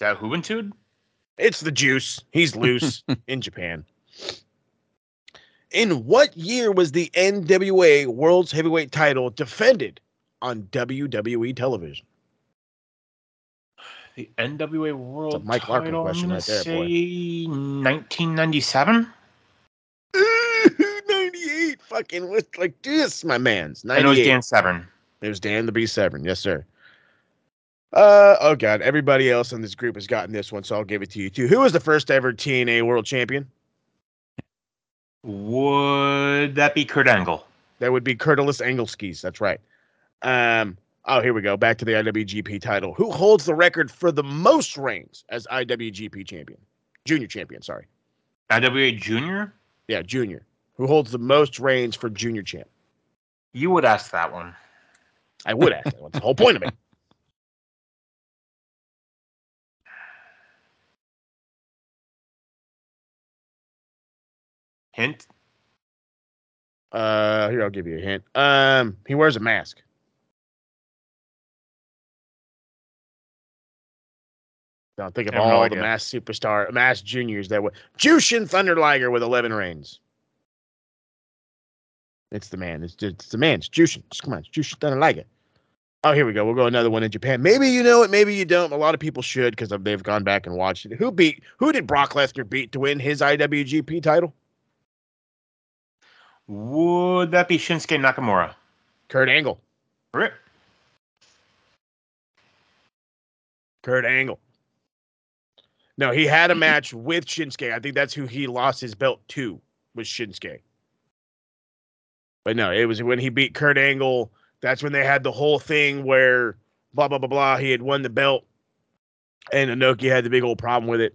That Juventud? It's the Juice. He's loose in Japan. In what year was the NWA World's Heavyweight title defended on WWE television? The NWA World Mike Larkin title. question right there, boy. say 1997. 98. Fucking with like this, my man's. I know it's 98. Dan Severn. It was Dan the Beast. Yes, sir. Uh oh god, everybody else in this group has gotten this one, so I'll give it to you too. Who was the first ever TNA World Champion? Would that be Kurt Angle? That would be Curtis Engelskis. That's right. Um. Oh, here we go. Back to the IWGP title. Who holds the record for the most reigns as IWGP champion? Junior champion. Sorry. IWA Junior? Yeah, junior. Who holds the most reigns for junior champ? You would ask that one. I would ask. that. What's the whole point of it? Hint. Uh, here I'll give you a hint. Um, he wears a mask. Now think of have no all the mass superstar, mass juniors that were Jushin Thunder Liger with eleven reigns. It's the man. It's it's the man. It's Jushin. Just come on, it's Jushin like it. Oh, here we go. We'll go another one in Japan. Maybe you know it, maybe you don't. A lot of people should because they've gone back and watched it. Who beat? Who did Brock Lesnar beat to win his IWGP title? Would that be Shinsuke Nakamura? Kurt Angle. Rip. Kurt Angle. No, he had a match with Shinsuke. I think that's who he lost his belt to was Shinsuke. But no, it was when he beat Kurt Angle. That's when they had the whole thing where blah blah blah blah. He had won the belt, and Inoki had the big old problem with it.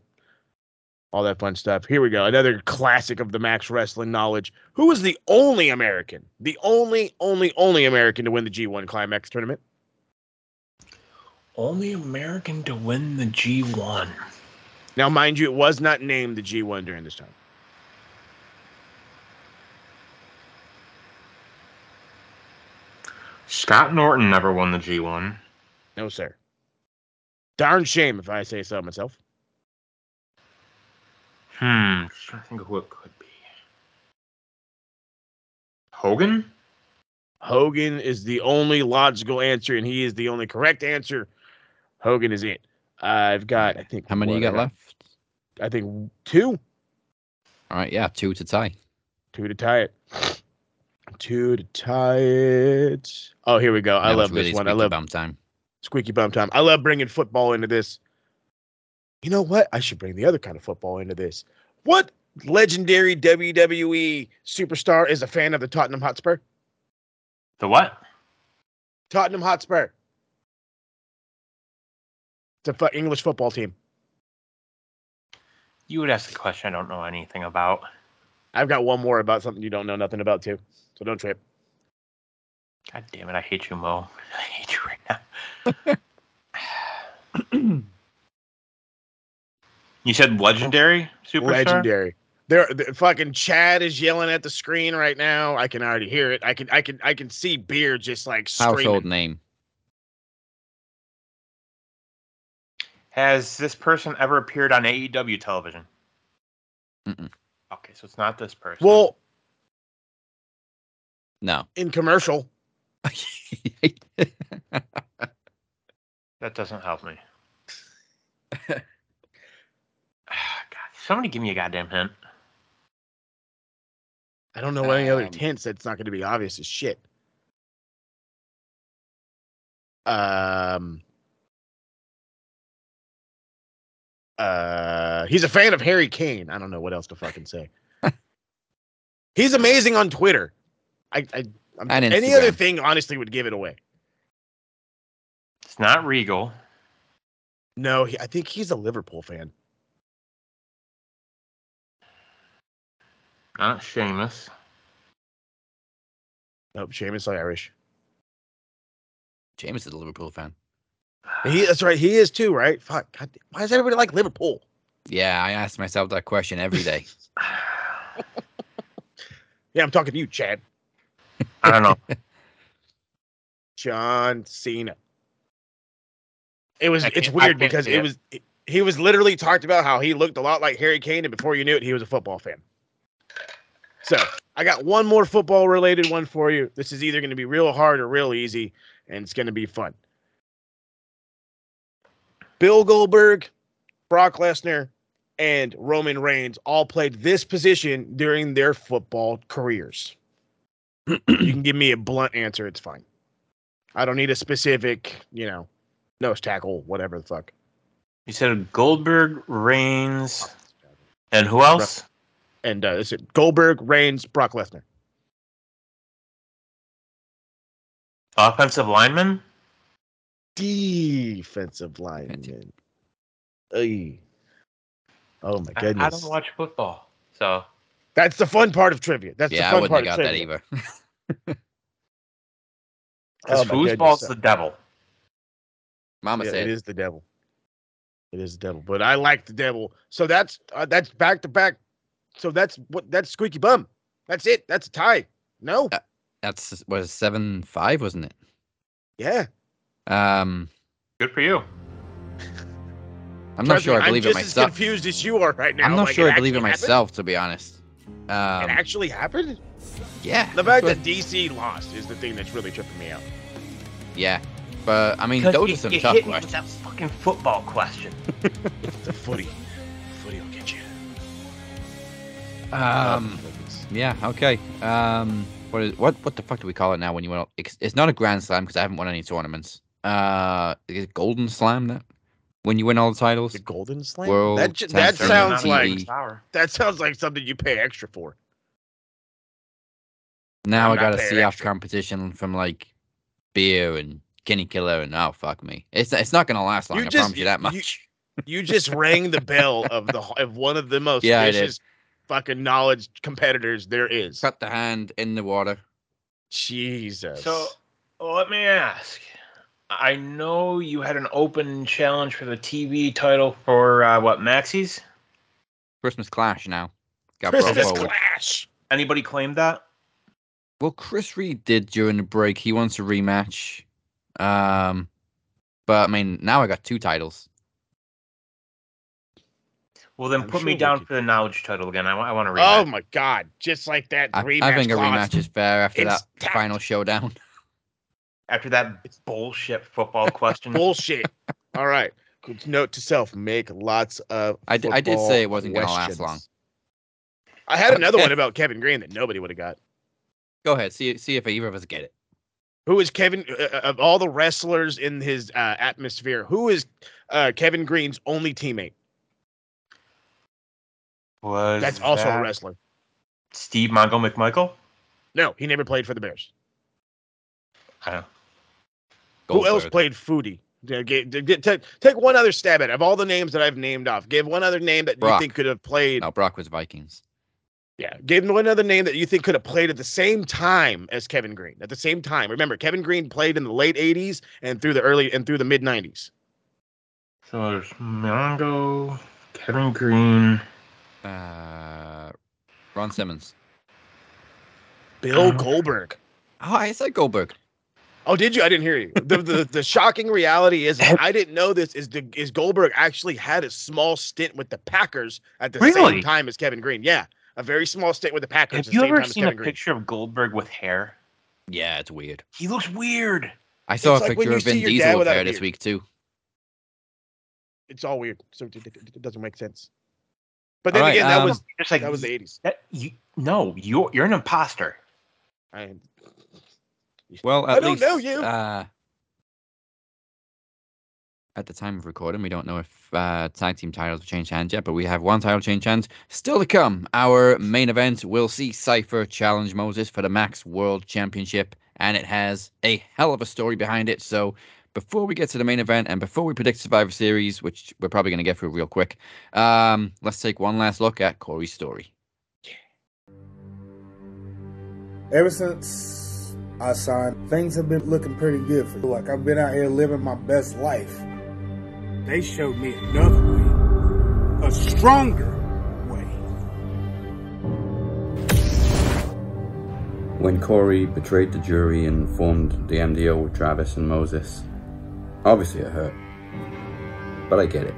all that fun stuff. Here we go. Another classic of the Max Wrestling knowledge. Who was the only American, the only, only, only American to win the G1 Climax tournament? Only American to win the G1. Now, mind you, it was not named the G1 during this time. Scott Norton never won the G1. No, sir. Darn shame if I say so myself. Hmm. Just trying to think of who it could be. Hogan? Hogan is the only logical answer, and he is the only correct answer. Hogan is it. I've got, I think. How many you got left? I think two. All right, yeah, two to tie. Two to tie it. Two to tie it. Oh, here we go. I That love really this one. I love bum time. squeaky bum time. I love bringing football into this. You know what? I should bring the other kind of football into this. What legendary WWE superstar is a fan of the Tottenham Hotspur? The what? Tottenham Hotspur. It's a fu- English football team. You would ask a question I don't know anything about. I've got one more about something you don't know nothing about too. So don't trip. God damn it, I hate you, Mo. I hate you right now. you said legendary superstar? Legendary. There, the, fucking Chad is yelling at the screen right now. I can already hear it. I can, I can, I can see beer just like screaming. Household name. Has this person ever appeared on AEW television? Mm-mm. Okay, so it's not this person. Well, No. in commercial, that doesn't help me. God, somebody give me a goddamn hint. I don't know any other Um, hints. That's not going to be obvious as shit. Um. Uh, he's a fan of Harry Kane. I don't know what else to fucking say. he's amazing on Twitter. I, I I'm, And any other thing honestly would give it away. It's not Regal. No, he, I think he's a Liverpool fan. Not Sheamus. Nope, Sheamus is Irish. James is a Liverpool fan. He, that's right. He is too, right? Fuck. God, why does everybody like Liverpool? Yeah, I ask myself that question every day. Yeah, I'm talking to you, Chad. I don't know. John Cena. It was. It's weird because it it. was he was literally talked about how he looked a lot like Harry Kane, and before you knew it, he was a football fan. So I got one more football related one for you. This is either going to be real hard or real easy, and it's going to be fun. Bill Goldberg, Brock Lesnar, and Roman Reigns all played this position during their football careers. You can give me a blunt answer, it's fine. I don't need a specific, you know, nose tackle, whatever the fuck. You said Goldberg, Reigns, and who else? And uh, is it Goldberg, Reigns, Brock Lesnar? Offensive lineman? Defensive lineman. Ay. Oh my I, goodness. I don't watch football, so That's the fun part of trivia. That's yeah, the I fun wouldn't part have of got that trivia. either. Oh my whose goodness. ball's the devil? Mama Yeah, said. it is the devil. It is the devil, but I like the devil. So that's uh, that's back to back. So that's what that's squeaky bum. That's it. That's a tie. No. Uh, That's was seven five, wasn't it? Yeah. Um, Good for you. I'm not Trust me, sure I believe I'm it just as myself. confused as you are right now. I'm not Like, sure I believe it actually happened? myself, to be honest. Um, It actually happened. yeah, The fact that DC lost is the thing that's really tripping me out. yeah, but I mean, those you, are some you tough hit me with questions. that fucking football question. The footy, footy will get you. Um, yeah, okay. Um, what is what what the fuck do we call it now when you win? It's, it's not a grand slam because I haven't won any tournaments. Uh, is it golden slam that when you win all the titles? The Golden Slam. World that ju- that sounds like that sounds like something you pay extra for. Now I'm I got a paying CF competition from like beer and Kenny Killer and oh fuck me, it's it's not gonna last long. You I just- promise you that much. You just rang the bell of the of one of the most Yeah, vicious fucking knowledge competitors there is. Cut the hand in the water. Jesus. So let me ask. I know you had an open challenge for the TV title for uh, what Maxis? Christmas Clash now. Got Christmas brought. Clash. Anybody claimed that? Well, Chris Reed did during the break. He wants a rematch. Um, but I mean, now I got two titles. Well, then I'm put me sure we down could- for the knowledge title again. I, wa- I want to read Oh my god! Just like that I, rematch I think a clause. rematch is fair after It's that tapped. final showdown. After that bullshit football question. bullshit. All right. Note to self: make lots of. I d- I did football say it wasn't gonna last long. I had another one about Kevin Greene that nobody would have got. Go ahead. See see if either of us get it. Who is Kevin uh, uh, of all the wrestlers in his uh, atmosphere? Who is uh, Kevin Greene's only teammate? Was That's also a wrestler. Steve Mongo McMichael? No, he never played for the Bears. I don't. Who else Goldberg. played Foodie? Yeah, get- get- get- Take, take one other stab at it. Of all the names that I've named off, give one other name that you think could have played. No, Brock was Vikings. Yeah, give him one other name that you think could have played at the same time as Kevin Greene. At the same time, remember Kevin Greene played in the late '80s and through the early and through the mid '90s. So there's Mongo, Kevin Greene. Uh, Ron Simmons. Bill Oh. Goldberg. Oh, I said Goldberg. Oh, did you? I didn't hear you. The the, the shocking reality is I didn't know this is the is Goldberg actually had a small stint with the Packers at the same time as Kevin Greene. Yeah, a very small stint with the Packers. Have at the you same ever time as seen a Kevin Greene. picture of Goldberg with hair? Yeah, it's weird. He looks weird. I saw It's a like picture of Vin see your dad Diesel with hair this week too. It's all weird, so it, it- it doesn't make sense. But then right, again, that um, was Just like that was the '80s. you, no, you're you're an imposter. I, Well, at I don't least know you. Uh, at the time of recording, we don't know if uh, tag team titles have changed hands yet, but we have one title change hands still to come. Our main event will see Cypher challenge Moses for the Max World Championship, and it has a hell of a story behind it. So, before we get to the main event and before we predict Survivor Series, which we're probably going to get through real quick, um, let's take one last look at Corey's story. Ever since I signed, things have been looking pretty good for me. Like I've been out here living my best life. They showed me another way, a stronger way. When Corey betrayed the jury and formed the MDO with Travis and Moses, obviously it hurt. But I get it.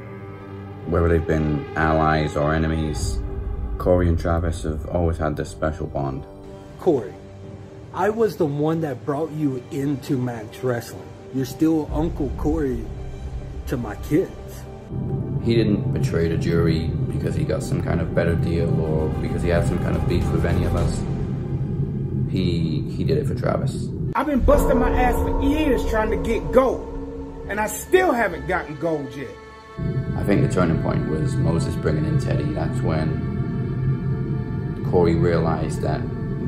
Whether they've been allies or enemies, Corey and Travis have always had this special bond. Corey, I was the one that brought you into Max Wrestling. You're still Uncle Corey to my kids. He didn't betray the jury because he got some kind of better deal or because he had some kind of beef with any of us. He he did it for Travis. I've been busting my ass for years trying to get gold, and I still haven't gotten gold yet. I think the turning point was Moses bringing in Teddy. That's when Corey realized that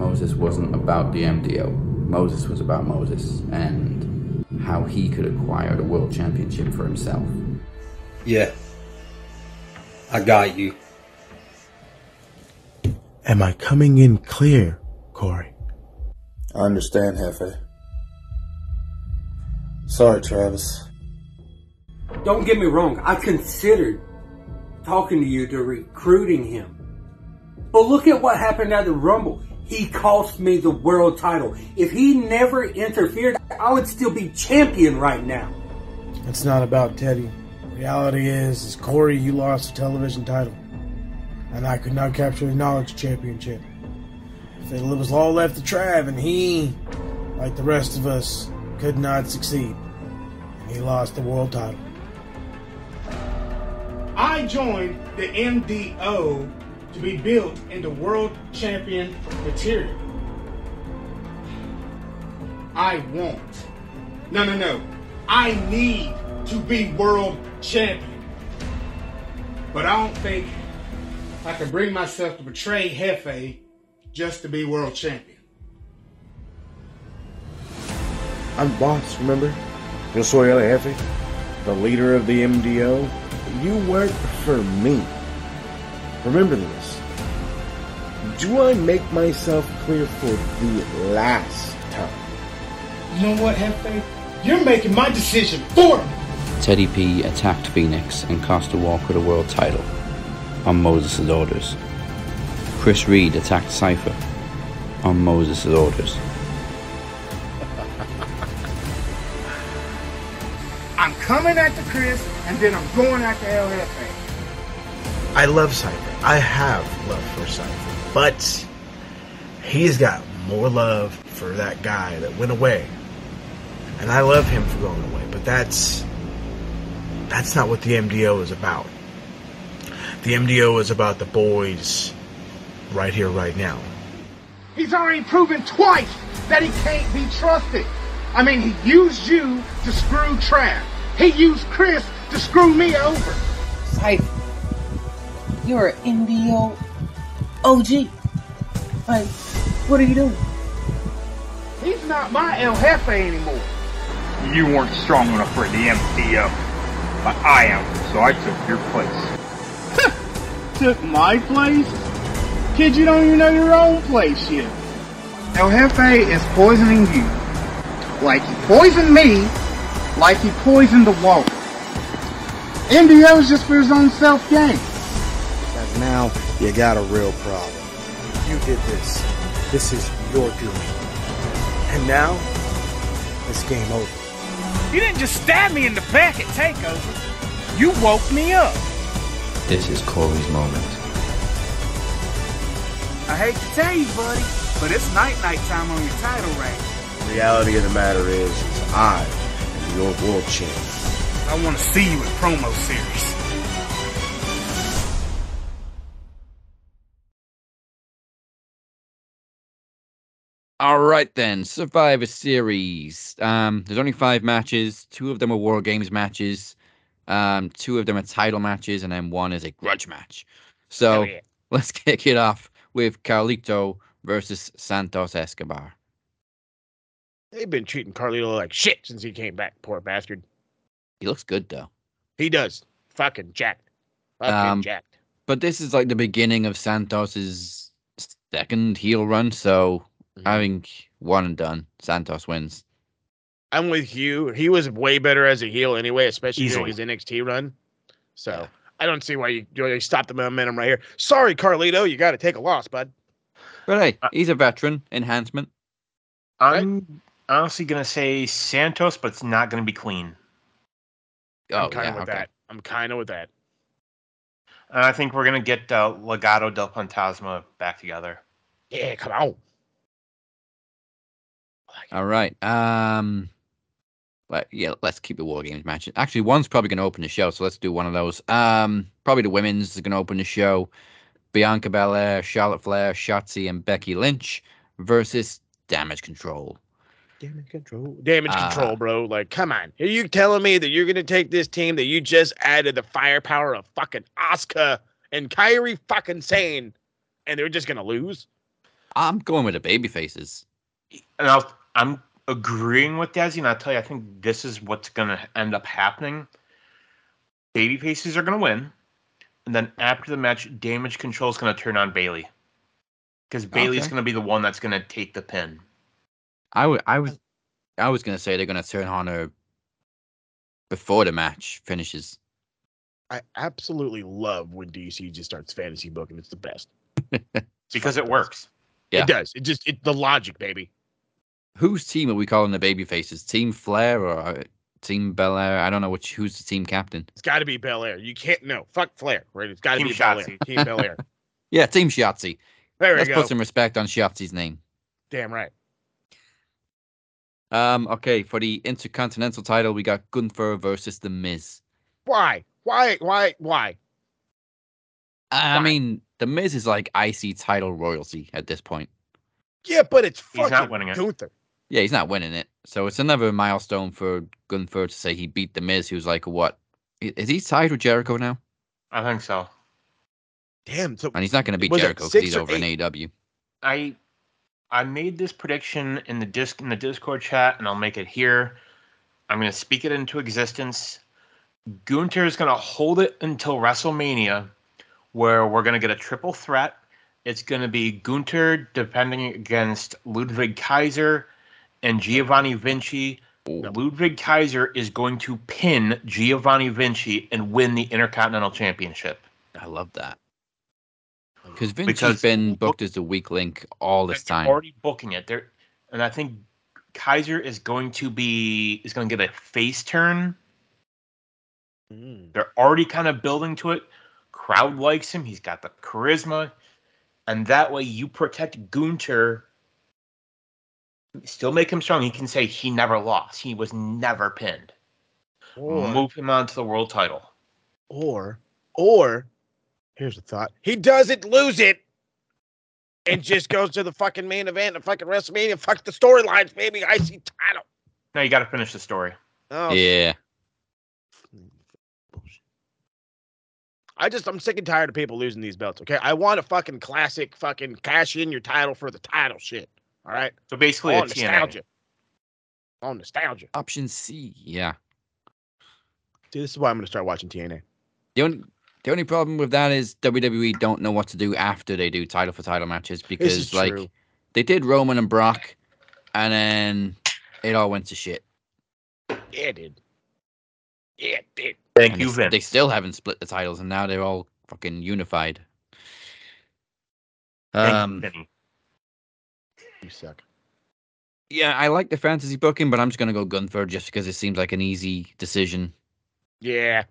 Moses wasn't about the MDO. Moses was about Moses and how he could acquire the world championship for himself. Yeah. I got you. Am I coming in clear, Corey? I understand, Hefe. Sorry, Travis. Don't get me wrong, I considered talking to you to recruiting him. But look at what happened at the Rumble. He cost me the world title. If he never interfered, I would still be champion right now. It's not about Teddy. Reality is, is Corey, you lost the television title, and I could not capture the knowledge championship. If it was all left to Trav, and he, like the rest of us, could not succeed, and he lost the world title. I joined the MDO to be built into world champion material. I want. No, no, no. I need to be world champion. But I don't think I can bring myself to betray Hefe just to be world champion. I'm boss, remember? Yo soy el jefe, the leader of the MDO. you work for me. Remember this. Do I make myself clear for the last time? You know what, Hefe? You're making my decision for me. Teddy P attacked Phoenix and cost Walker the world title on Moses' orders. Chris Reed attacked Cypher on Moses' orders. I'm coming after Chris, and then I'm going after El Jefe. I love Cypher. I have love for Cypher. But he's got more love for that guy that went away. And I love him for going away. But that's that's not what the MDO is about. The MDO is about the boys right here, right now. He's already proven twice that he can't be trusted. I mean, he used you to screw Trav. He used Chris to screw me over. Cypher, you're an MDO OG. Like, what are you doing? He's not my El Jefe anymore. You weren't strong enough for the MDO, but I am, so I took your place. Took my place? Kid, you don't even know your own place yet. El Jefe is poisoning you. Like he poisoned me, like he poisoned the wall. MDO is just for his own self gain. Because now you got a real problem. You did this. This is your doing. And now, it's game over. You didn't just stab me in the back at TakeOver. You woke me up. This is Corey's moment. I hate to tell you, buddy, but it's night night time on your title reign. The reality of the matter is, is I am your world champion. I want to see you in promo series. All right then, Survivor Series. Um, there's only five matches. Two of them are War Games matches. Um, two of them are title matches, and then one is a grudge match. So yeah. let's kick it off with Carlito versus Santos Escobar. They've been treating Carlito like shit since he came back. Poor bastard. He looks good though. He does. Fucking jacked. Fucking Um, jacked. But this is like the beginning of Santos's second heel run, so Mm-hmm. I think one and done. Santos wins. I'm with you. He was way better as a heel anyway, especially during his NXT run. So I don't see why you, you stop the momentum right here. Sorry, Carlito, you got to take a loss, bud. But hey, he's a veteran. Enhancement. I'm honestly gonna say Santos, but it's not gonna be clean. Oh, I'm kind of yeah, with okay. that. I'm kind of with that. And I think we're gonna get uh, Legado del Fantasma back together. Yeah, come on. All right. Um, let, yeah, let's keep the War Games matches. Actually, one's probably going to open the show, so let's do one of those. Um, probably the women's is going to open the show. Bianca Belair, Charlotte Flair, Shotzi, and Becky Lynch versus Damage Control. Damage control. Damage Uh, control, bro. Like, come on. Are you telling me that you're gonna take this team that you just added the firepower of fucking Oscar and Kairi fucking Sane, and they're just gonna lose? I'm going with the baby faces. And I'll, I'm agreeing with Desi, and I'll tell you, I think this is what's gonna end up happening. Baby faces are gonna win, and then after the match, Damage Control is gonna turn on Bayley, because Bayley's Okay. gonna be the one that's gonna take the pin. I was, I was going to say they're going to turn on her before the match finishes. I absolutely love when DC just starts fantasy booking. It's the best. because it works. Yeah. It does. It just it the logic, baby. Whose team are we calling the baby faces? Team Flair or uh, Team Belair? I don't know which. Who's the team captain? It's got to be Belair. You can't no fuck Flair, right? It's got to Team be Belair. Team Belair. Yeah, Team Shotzi. There we Let's go. put some respect on Shotzi's name. Damn right. Um, okay, for the Intercontinental title, we got Gunther versus The Miz. Why? Why? Why? Why? I mean, The Miz is like IC title royalty at this point. Yeah, but it's He's fucking not winning it. Gunther. Yeah, he's not winning it. So it's another milestone for Gunther to say he beat The Miz, who's like, what? Is he tied with Jericho now? I think so. Damn. So And he's not going to beat Jericho because he's or over in eight? AEW. I I made this prediction in the disc in the Discord chat, and I'll make it here. I'm going to speak it into existence. Gunther is going to hold it until WrestleMania, where we're going to get a triple threat. It's going to be Gunther defending against Ludwig Kaiser and Giovanni Vinci. Ludwig Kaiser is going to pin Giovanni Vinci and win the Intercontinental Championship. I love that. Because Vinci's Because- been booked as the weak link all this time. already booking it. There, and I think Kaiser is going to be is going to get a face turn. Hmm. They're already kind of building to it. Crowd likes him. He's got the charisma, and that way you protect Gunther. Still make him strong. He can say he never lost. He was never pinned. Or- Move him on to the world title. Or, or, here's a thought: he doesn't lose it, and just goes to the fucking main event of fucking WrestleMania. Fuck the storylines, baby. IC title. No, you got to finish the story. Oh, Yeah. I just I'm sick and tired of people losing these belts. Okay, I want a fucking classic, fucking cash in your title for the title shit. All right. So basically, All a TNA. nostalgia. All nostalgia. Option C. Yeah. See, this is why I'm gonna start watching TNA. The only the only problem with that is WWE don't know what to do after they do title for title matches because like true. they did Roman and Brock, and then it all went to shit. Yeah, it did. Yeah, it did. Thank And you, they, Vince. They still haven't split the titles, and now they're all fucking unified. Thank you, Um, Vinny. You suck. yeah, I like the fantasy booking, but I'm just gonna go Gunther just because it seems like an easy decision. Yeah.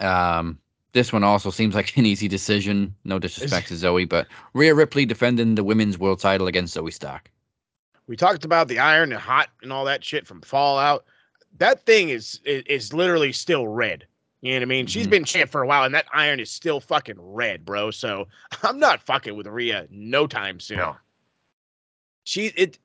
Um, this one also seems like an easy decision. No disrespect to Zoe, but Rhea Ripley defending the women's world title against Zoe Stark. We talked about the iron and hot and all that shit from Fallout. That thing is is, is literally still red. You know what I mean? She's been champ for a while, and that iron is still fucking red, bro. So I'm not fucking with Rhea no time soon. No. She it.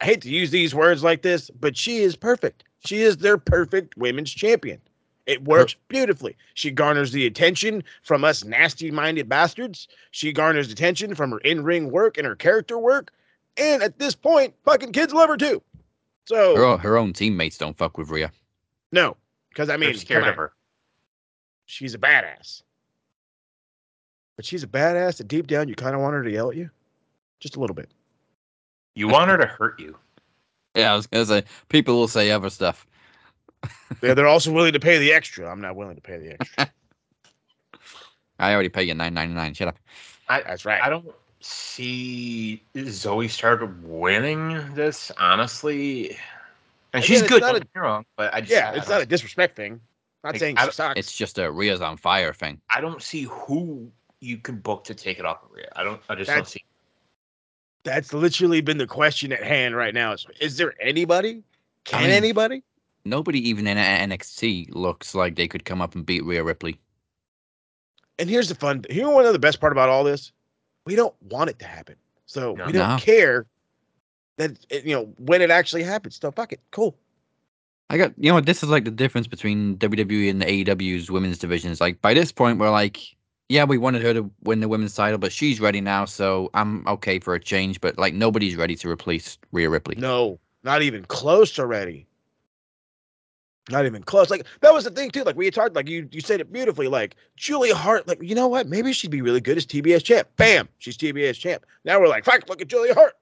I hate to use these words like this, but she is perfect. She is their perfect women's champion. It works beautifully. She garners the attention from us nasty minded bastards. She garners attention from her in ring work and her character work. And at this point, fucking kids love her too. So Her, own- her own teammates don't fuck with Rhea. no, because I mean, They're scared come of on. her. She's a badass. But she's a badass that deep down you kind of want her to yell at you, just a little bit. You want her to hurt you. Yeah, I was gonna say people will say other stuff. Yeah, they're also willing to pay the extra. I'm not willing to pay the extra. I already pay you nine ninety nine. Shut up. I, That's right. I don't see Zoe Stark winning this, honestly. And Again, she's good. not Don't a- get me wrong, but I just yeah, I it's don't- a disrespect thing. Not Like, saying I she don't- sucks. It's just a Rhea's on fire thing. I don't see who you can book to take it off of Rhea. I don't. I just don't see. That's literally been the question at hand right now. Is, is there anybody? Can mean- anybody? Nobody even in NXT looks like they could come up and beat Rhea Ripley. And here's the fun. Here, one of the best part about all this, we don't want it to happen. So No. we don't No. care that it, you know when it actually happens. So fuck it, cool. I got you know this is like the difference between WWE and the AEW's women's divisions. Like by this point, we're like, yeah, we wanted her to win the women's title, but she's ready now, so I'm okay for a change. But like nobody's ready to replace Rhea Ripley. No, not even close already. Not even close. Like that was the thing too. Like we talked, like you you said it beautifully. Like Julia Hart, like you know what? Maybe she'd be really good as TBS champ. Bam, she's TBS champ. Now we're like, fuck, look at Julia Hart.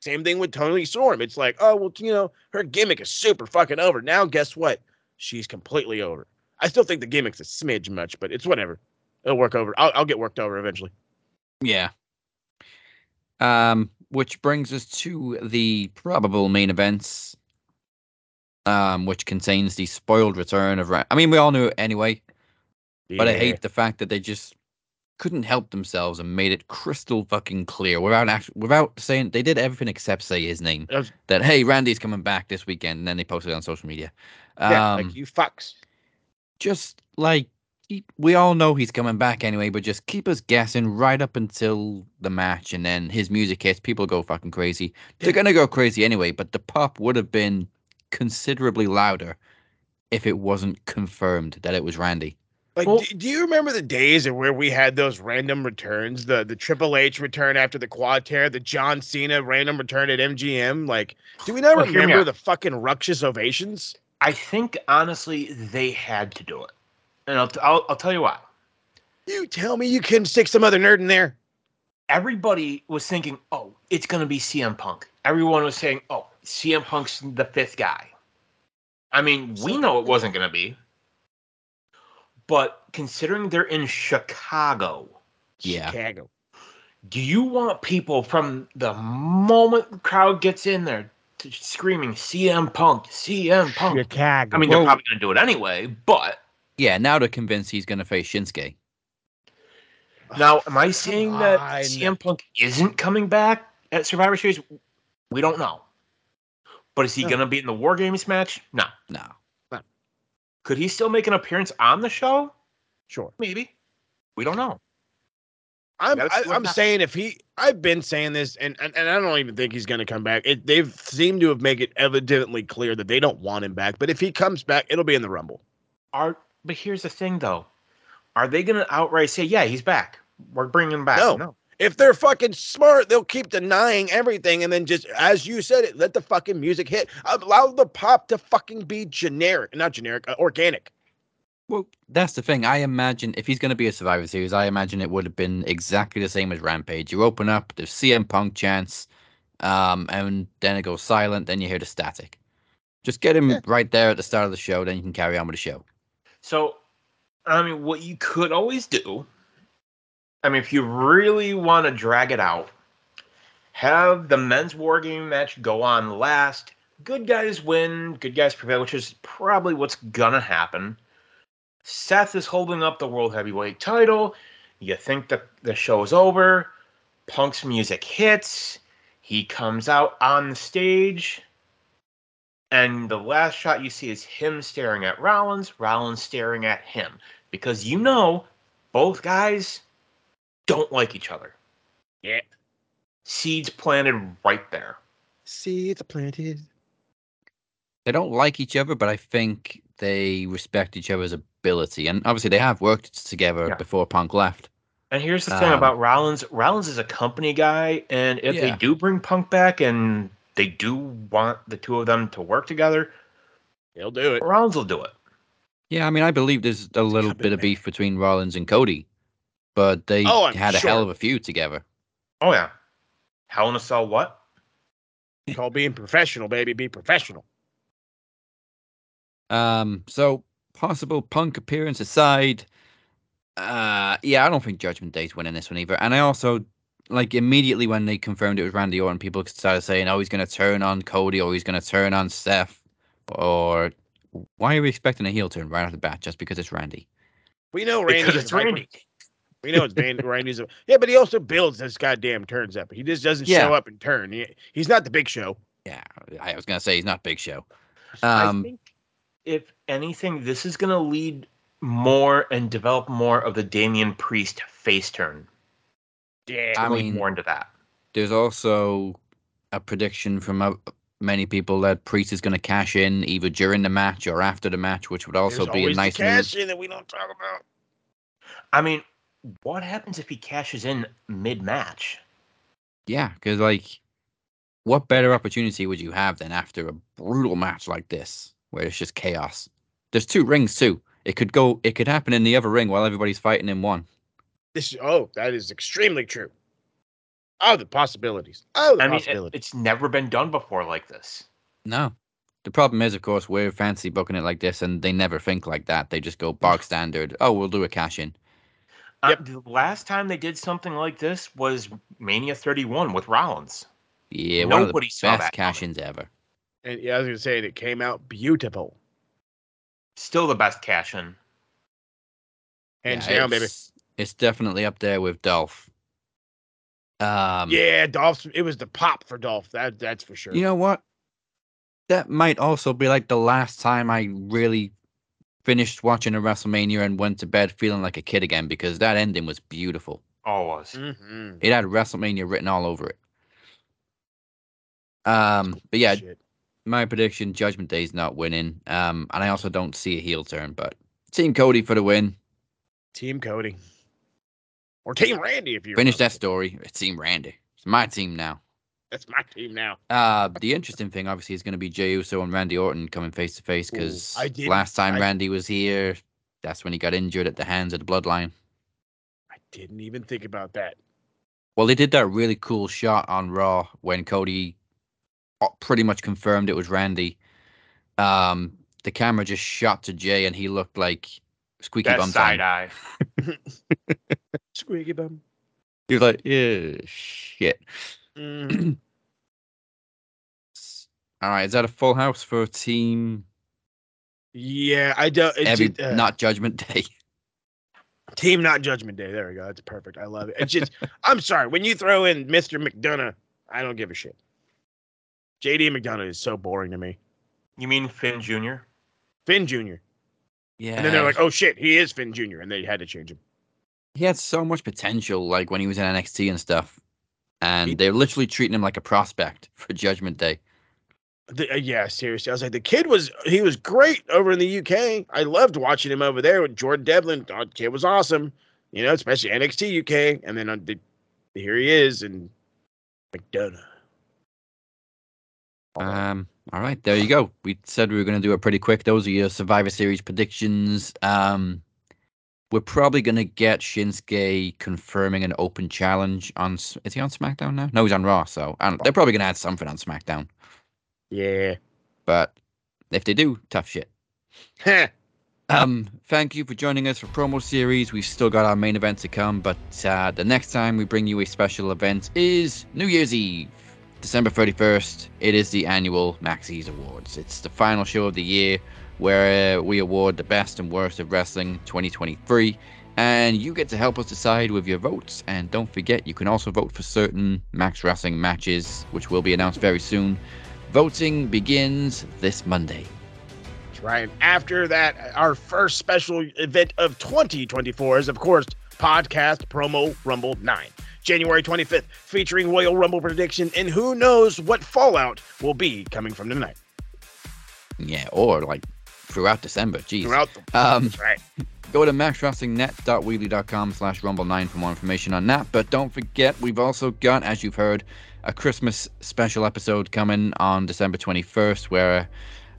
Same thing with Toni Storm. It's like, oh well, you know, her gimmick is super fucking over. Now guess what? She's completely over. I still think the gimmick's a smidge much, but it's whatever. It'll work over. I'll, I'll get worked over eventually. Yeah. Um, which brings us to the probable main events. Um, which contains the spoiled return of. Ra- I mean, we all knew it anyway, but I hate the fact that they just couldn't help themselves and made it crystal fucking clear without act- without saying they did everything except say his name. That was- That hey, Randy's coming back this weekend, and then they posted it on social media. Yeah, Um, like you fucks. just like keep, we all know he's coming back anyway, but just keep us guessing right up until the match, and then his music hits. People go fucking crazy. They're gonna go crazy anyway, but the pop would have been considerably louder if it wasn't confirmed that it was Randy. Like, do, do you remember the days of where we had those random returns? The the Triple H return after the quad tear, the John Cena random return at MGM. Like, do we not Well, remember the fucking ruckus ovations? I think honestly they had to do it, and I'll I'll, I'll tell you why. You tell me you couldn't stick some other nerd in there. Everybody was thinking, "Oh, it's going to be CM Punk." Everyone was saying, "Oh, CM Punk's the fifth guy." I mean, we know it wasn't going to be, but considering they're in Chicago, Yeah. Chicago. do you want people from the moment the crowd gets in there to screaming CM Punk, CM Punk? Chicago. I mean, they're Well- probably going to do it anyway, but Yeah, now they're convinced he's going to face Shinsuke. now am I saying that on. CM Punk isn't coming back at Survivor Series? We don't know. But is he No. going to be in the War Games match? No. No. Could he still make an appearance on the show? Sure. Maybe. We don't know. I'm I, see what I'm saying if he I've been saying this and, and and I don't even think he's going to come back. It, they've seemed to have made it evidently clear that they don't want him back. But if he comes back, it'll be in the Rumble. Are but here's the thing though. Are they going to outright say, "Yeah, he's back. We're bringing him back"? No. no. If they're fucking smart, they'll keep denying everything and then just, as you said it, let the fucking music hit. Allow the pop to fucking be generic, not generic, uh, organic. Well, that's the thing. I imagine if he's going to be a Survivor Series, I imagine it would have been exactly the same as Rampage. You open up, the CM Punk chants, um, and then it goes silent. Then you hear the static. Just get him right there at the start of the show, then you can carry on with the show. So, I mean, what you could always do, I mean, if you really want to drag it out, have the men's war game match go on last. Good guys win, good guys prevail, which is probably what's gonna happen. Seth is holding up the world heavyweight title. You think that the show's over. Punk's music hits. He comes out on the stage. And the last shot you see is him staring at Rollins, Rollins staring at him. Because you know both guys don't like each other. Yeah. Seeds planted right there. Seeds planted. They don't like each other, but I think they respect each other's ability. And obviously, they have worked together Yeah. before Punk left. And here's the thing Um, about Rollins. Rollins is a company guy, and if they do bring Punk back and they do want the two of them to work together, they'll do it. Rollins will do it. Yeah, I mean, I believe there's a little bit of beef between Rollins and Cody, but they Oh, I'm had a hell of a feud together. Oh yeah. Hell in a Cell what? Call being professional, baby. Be professional. Um, so possible Punk appearance aside, uh, yeah, I don't think Judgment Day's winning this one either. And I also like immediately when they confirmed it was Randy Orton, people started saying, "Oh, he's going to turn on Cody, or he's going to turn on Seth," or why are we expecting a heel turn right off the bat just because it's Randy? We know Because Randy's it's viper. Randy. We know it's Van, Randy's a yeah, but he also builds his goddamn turns up. He just doesn't Yeah. show up and turn. He, he's not the big show. Yeah, I was going to say he's not Big Show. I Um, think if anything, this is going to lead more and develop more of the Damian Priest face turn. Yeah, I lead mean, more into that. there's also a prediction from uh, many people that Priest is going to cash in either during the match or after the match, which would also There's be a nice the move. cash in that we don't talk about. I mean, what happens if he cashes in mid match? Yeah, because like, what better opportunity would you have than after a brutal match like this, where it's just chaos? There's two rings too. It could go. It could happen in the other ring while everybody's fighting in one. This oh, that is extremely true. Oh, the possibilities. Oh, the I mean, it- possibilities. it's never been done before like this. No. The problem is, of course, we're fancy booking it like this, and they never think like that. They just go bog standard. Oh, we'll do a cash in. Uh, the last time they did something like this was Mania 31 with Rollins. Yeah, one of the Nobody saw best cash ins ever. and yeah, I was gonna say it came out beautiful. Still the best cash in. Hands Yeah, down, baby. It's- It's definitely up there with Dolph. Um, yeah, Dolph. It was the pop for Dolph. That that's for sure. You know what? That might also be like the last time I really finished watching a WrestleMania and went to bed feeling like a kid again because that ending was beautiful. Oh, it was. Mhm. It had WrestleMania written all over it. Um, but yeah, Shit. my prediction: Judgment Day's not winning. Um, and I also don't see a heel turn, but Team Cody for the win. Team Cody or Team Randy if you Finish that story. It's Team Randy. It's my team now. That's my team now. Uh, the interesting thing, obviously, is going to be Jey Uso and Randy Orton coming face to face because last time I- Randy was here, that's when he got injured at the hands of the Bloodline. I didn't even think about that. Well, they did that really cool shot on Raw when Cody uh, pretty much confirmed it was Randy. Um, the camera just shot to Jey, and he looked like squeaky That bum side time. eye. Squeaky bum. He was like, "Yeah, shit." Mm. All right, is that a full house for Team Yeah, I don't. It Every, just, uh, Not Judgment Day? Team Not Judgment Day. There we go. That's perfect. I love it. It's just, I'm sorry. When you throw in Mr. McDonagh, I don't give a shit. JD McDonagh is so boring to me. You mean Finn Jr.? Finn Jr. Yeah. And then they're like, oh shit, he is Finn Jr. And they had to change him. he had so much potential, like when he was in NXT and stuff, and they're literally treating him like a prospect for Judgment Day. The, uh, yeah, seriously. I was like, the kid was he was great over in the UK. I loved watching him over there with Jordan Devlin. Thought kid was awesome. You know, especially NXT UK. And then on the, here he is and McDonagh. Um, all right, there you go. We said we were going to do it pretty quick. Those are your Survivor Series predictions. Um, we're probably going to get Shinsuke confirming an open challenge on. Is he on SmackDown now? No, he's on Raw. So they're probably going to add something on SmackDown. Yeah. But if they do, tough shit. Um, thank you for joining us for promo series. We've still got our main event to come, but uh, the next time we bring you a special event is New Year's Eve, December 31st. It is the annual Maxis Awards. It's the final show of the year where uh, we award the best and worst of wrestling 2023. And you get to help us decide with your votes. And don't forget, you can also vote for certain Max Wrestling matches, which will be announced very soon. Voting begins this Monday. Right. After that, our first special event of 2024 is, of course, podcast promo Rumble 9. January 25th, featuring Royal Rumble prediction, and who knows what fallout will be coming from tonight. Yeah, or like throughout December. Jeez. Throughout the Um, That's right. Go to maxwrestlingnet.weebly.com slash rumble 9 for more information on that. But don't forget, we've also got, as you've heard, a Christmas special episode coming on December 21st where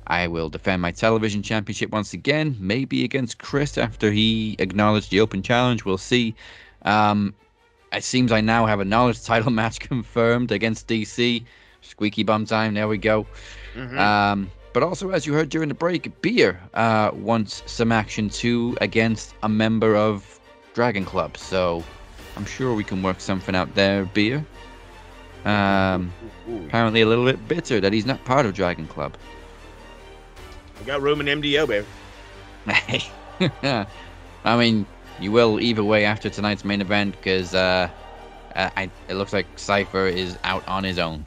I will defend my television championship once again, maybe against Chris after he acknowledged the open challenge. We'll see. Um, it seems I now have a knowledge title match confirmed against DC. Squeaky bum time. There we go. Mhm. Um, but also, as you heard during the break, Beer uh, wants some action too against a member of Dragon Club. So I'm sure we can work something out there, Beer. Um, apparently, a little bit bitter that he's not part of Dragon Club. We got room in MDO, baby. I mean, you will either way after tonight's main event because uh, I, I- it looks like Cypher is out on his own.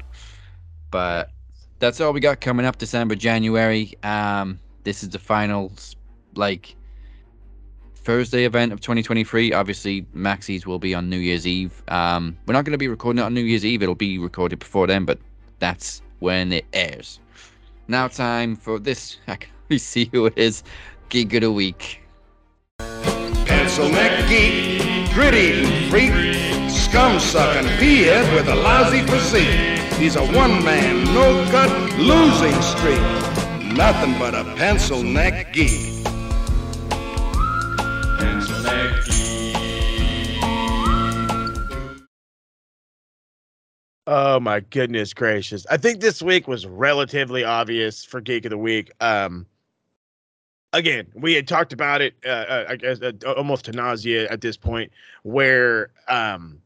But that's all we got coming up December, January. Um, this is the final, like, Thursday event of 2023. Obviously, Maxis will be on New Year's Eve. Um, we're not going to be recording it on New Year's Eve. It'll be recorded before then, but that's when it airs. Now, time for this. I can see who it is. Geek of the week. Pencil neck geek, gritty freak, scum sucking peahead with a lousy physique. He's a one man, no cut, losing streak. Nothing but a pencil neck geek. Pencil neck Oh my goodness gracious! I think this week was relatively obvious for Geek of the Week. Um, again, we had talked about it, uh, uh, I guess, uh, almost to nausea at this point, where um,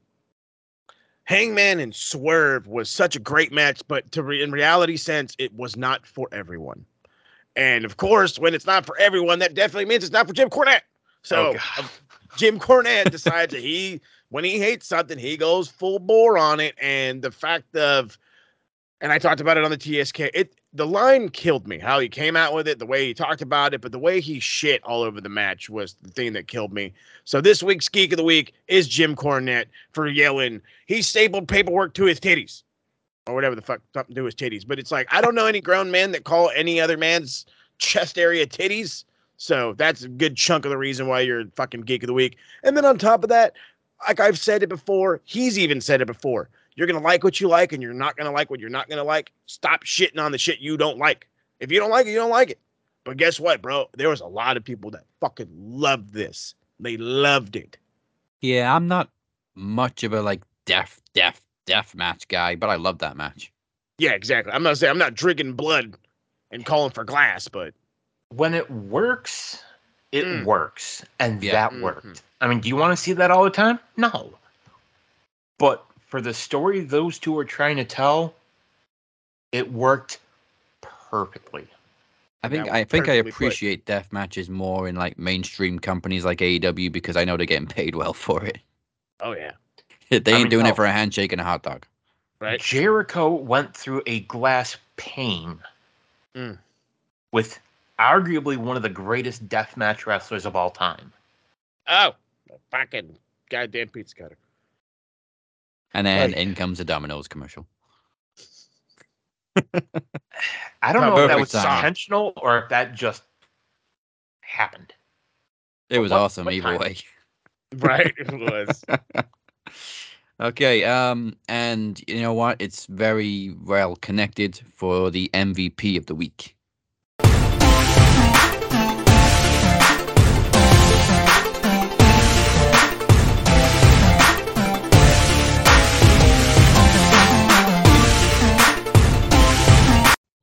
Hangman and Swerve was such a great match, but to re- in reality sense, it was not for everyone. And of course, when it's not for everyone, that definitely means it's not for Jim Cornette. So uh, Jim Cornette decides that he, when he hates something, he goes full bore on it. And the fact of, and I talked about it on the TSK, it the line killed me. How he came out with it, the way he talked about it, but the way he shit all over the match was the thing that killed me. So this week's Geek of the Week is Jim Cornette for yelling, he stapled paperwork to his titties. Or whatever the fuck something to his titties. But it's like I don't know any grown men that call any other man's chest area titties. So that's a good chunk of the reason why you're fucking geek of the week. And then on top of that, like I've said it before, he's even said it before. You're gonna like what you like, and you're not gonna like what you're not gonna like. Stop shitting on the shit you don't like. If you don't like it, you don't like it. But guess what, bro? There was a lot of people that fucking loved this. They loved it. Yeah, I'm not much of a like death, death, death match guy, but I love that match. Yeah, exactly. I'm not saying I'm not drinking blood and calling for glass, but when it works, it Mm. works, and Yeah. that worked. I mean, do you want to see that all the time? No. But for the story those two are trying to tell, it worked perfectly. I think I think I perfectly put. appreciate death matches more in like mainstream companies like AEW because I know they're getting paid well for it. oh yeah, They I ain't mean, doing hell, it for a handshake and a hot dog. right. Jericho went through a glass pane Mm. with arguably one of the greatest deathmatch wrestlers of all time. Oh, the fucking goddamn pizza cutter. And then Like- in comes a Domino's commercial. I don't know if that was timing. intentional or if that just happened. It was what- awesome what either time? way. Right, it was. Okay, um, and you know what? It's very well connected for the MVP of the week.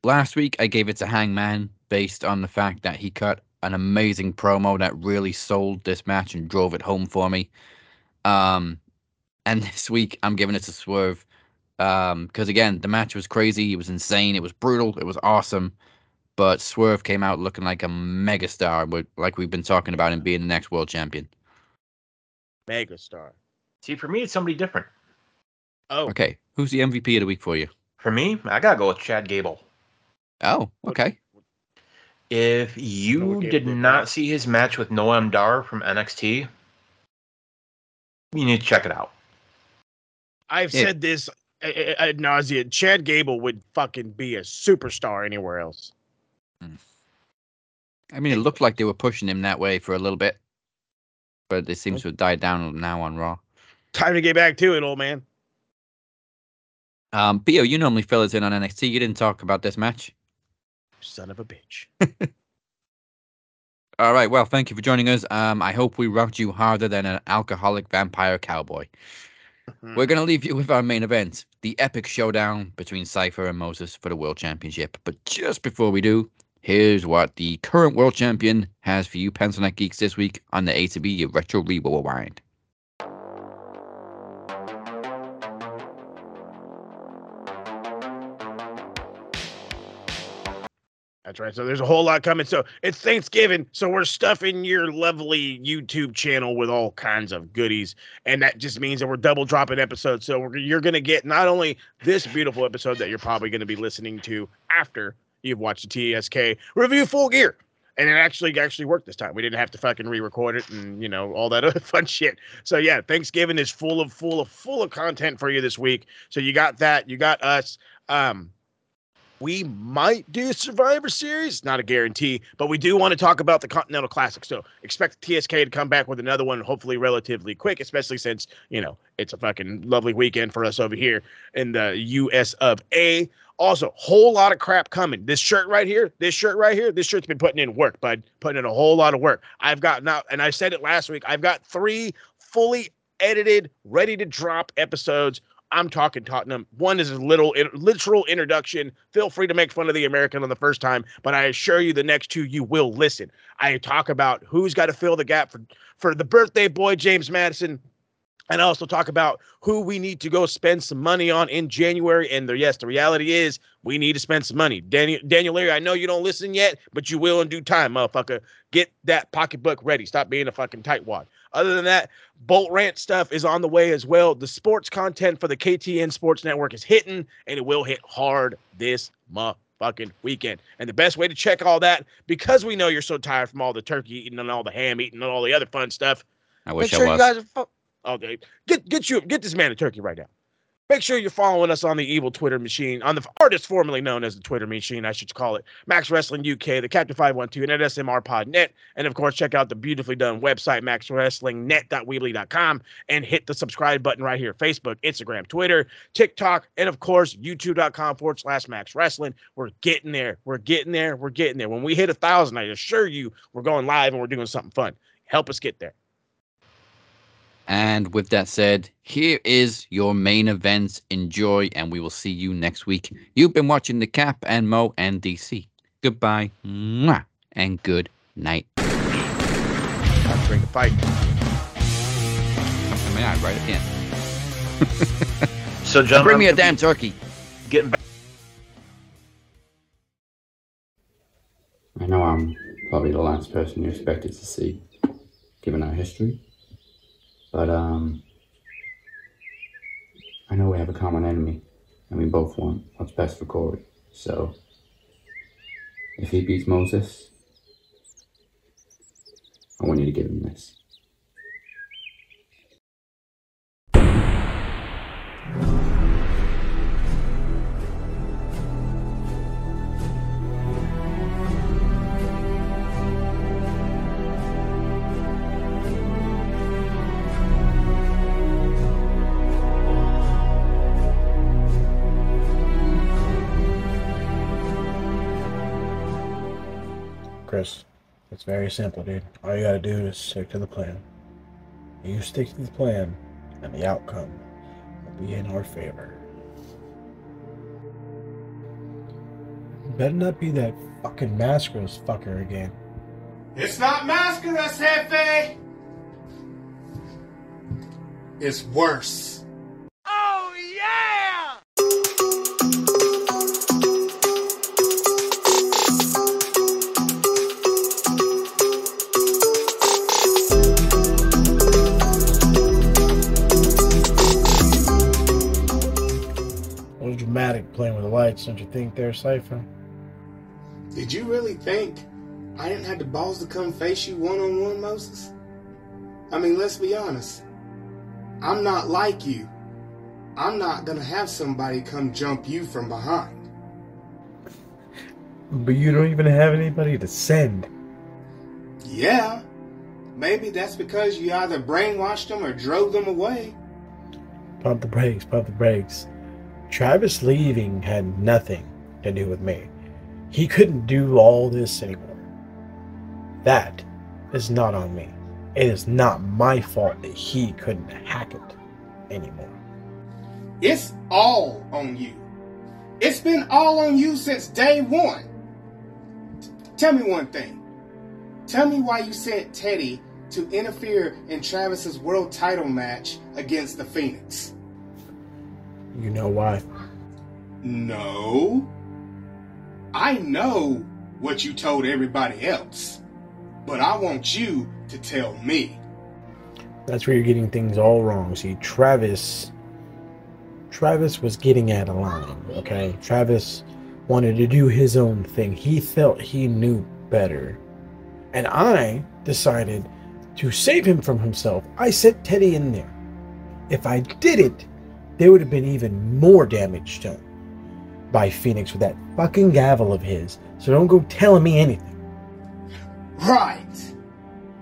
Last week, I gave it to Hangman based on the fact that he cut an amazing promo that really sold this match and drove it home for me. Um, and this week, I'm giving it to Swerve um, because again, the match was crazy. It was insane. It was brutal. It was awesome. But Swerve came out looking like a megastar, like we've been talking about him being the next world champion. Megastar. See, for me, it's somebody different. Oh, Okay, who's the MVP of the week for you? For me, I gotta go with Chad Gable. Oh, okay. If you did did not see his match with Noam Dar from NXT, you need to check it out. I've Yeah. said this eh, eh, eh, ad ad nauseum. Chad Gable would fucking be a superstar anywhere else. Hmm. I mean, it looked like they were pushing him that way for a little bit, but it seems to have died down now on Raw. Time to get back to it, old man. Um, Bio, you normally fill us in on NXT. You didn't talk about this match. Son of a bitch. All right. Well, thank you for joining us. Um, I hope we rocked you harder than an alcoholic vampire cowboy. We're going to leave you with our main event the epic showdown between Cypher and Moses for the World Championship. But just before we do, here's what the current World Champion has for you, Pencil Neck Geeks, this week on the A to B Retro Rewind. That's right. So there's a whole lot coming. So it's Thanksgiving. So we're stuffing your lovely YouTube channel with all kinds of goodies. And that just means that we're double dropping episodes. So you're going to get not only this beautiful episode that you're probably going to be listening to after you've watched the TSK review full gear. And it actually actually worked this time. We didn't have to fucking re-record it and you know all that other fun shit. So yeah, Thanksgiving is full of full of full of content for you this week. So you got that, you got us. Um, we might do Survivor Series, not a guarantee, but we do want to talk about the Continental Classic. So expect TSK to come back with another one, hopefully relatively quick, especially since you know it's a fucking lovely weekend for us over here in the U.S. of A. Also, whole lot of crap coming. This shirt right here, this shirt right here, this shirt's been putting in work, bud. Putting in a whole lot of work. I've got now, and I said it last week. I've got three fully edited, ready to drop episodes I'm talking Tottenham. One is a little literal introduction. Feel free to make fun of the American on the first time, but I assure you the next two you will listen. I talk about who's got to fill the gap for for the birthday boy James Maddison. And I also talk about who we need to go spend some money on in January. And the, yes, the reality is we need to spend some money. Daniel, Daniel Levy, I know you don't listen yet, but you will in due time, motherfucker. Get that pocketbook ready. Stop being a fucking tightwad. Other than that, Bolt Rant stuff is on the way as well. The sports content for the KTN Sports Network is hitting, and it will hit hard this motherfucking weekend. And the best way to check all that, because we know you're so tired from all the turkey eating and all the ham eating and all the other fun stuff. I wish make sure I you was. guys are okay. Get get you get this man a turkey right now. Make sure you're following us on the evil Twitter machine, on the artist formerly known as the Twitter machine, I should call it, Max Wrestling UK, the Captain 512, and at SMR Pod Net. And of course, check out the beautifully done website, max maxwrestlingnet.weebly.com, and hit the subscribe button right here Facebook, Instagram, Twitter, TikTok, and of course, youtube.com forward slash Max Wrestling. We're getting there. We're getting there. We're getting there. When we hit a thousand, I assure you, we're going live and we're doing something fun. Help us get there. And with that said, here is your main events. Enjoy, and we will see you next week. You've been watching the Cap and Mo and DC. Goodbye, mwah, and good night. Time to bring the fight. I mean, I right again. So, Bring gentlemen, me a damn turkey. getting back. I know I'm probably the last person you expected to see, given our history. But, um, I know we have a common enemy, and we both want what's best for Corey. So, if he beats Moses, I want you to give him this. Chris, it's very simple, dude. All you gotta do is stick to the plan. You stick to the plan, and the outcome will be in our favor. Better not be that fucking Mascaras fucker again. It's not Mascaras, Jefe! It's worse. Oh, yeah! Dramatic playing with the lights, don't you think, there, Cypher? Did you really think I didn't have the balls to come face you one on one, Moses? I mean, let's be honest. I'm not like you. I'm not gonna have somebody come jump you from behind. But you don't even have anybody to send. Yeah, maybe that's because you either brainwashed them or drove them away. Pump the brakes, pump the brakes. Travis leaving had nothing to do with me. He couldn't do all this anymore. That is not on me. It is not my fault that he couldn't hack it anymore. It's all on you. It's been all on you since day one. Tell me one thing. Tell me why you sent Teddy to interfere in Travis's world title match against the Phoenix. You know why? No. I know what you told everybody else, but I want you to tell me. That's where you're getting things all wrong. See, Travis Travis was getting at a line, okay? Travis wanted to do his own thing. He felt he knew better. And I decided to save him from himself. I sent Teddy in there. If I did it, there would have been even more damage done by Phoenix with that fucking gavel of his. So don't go telling me anything. Right.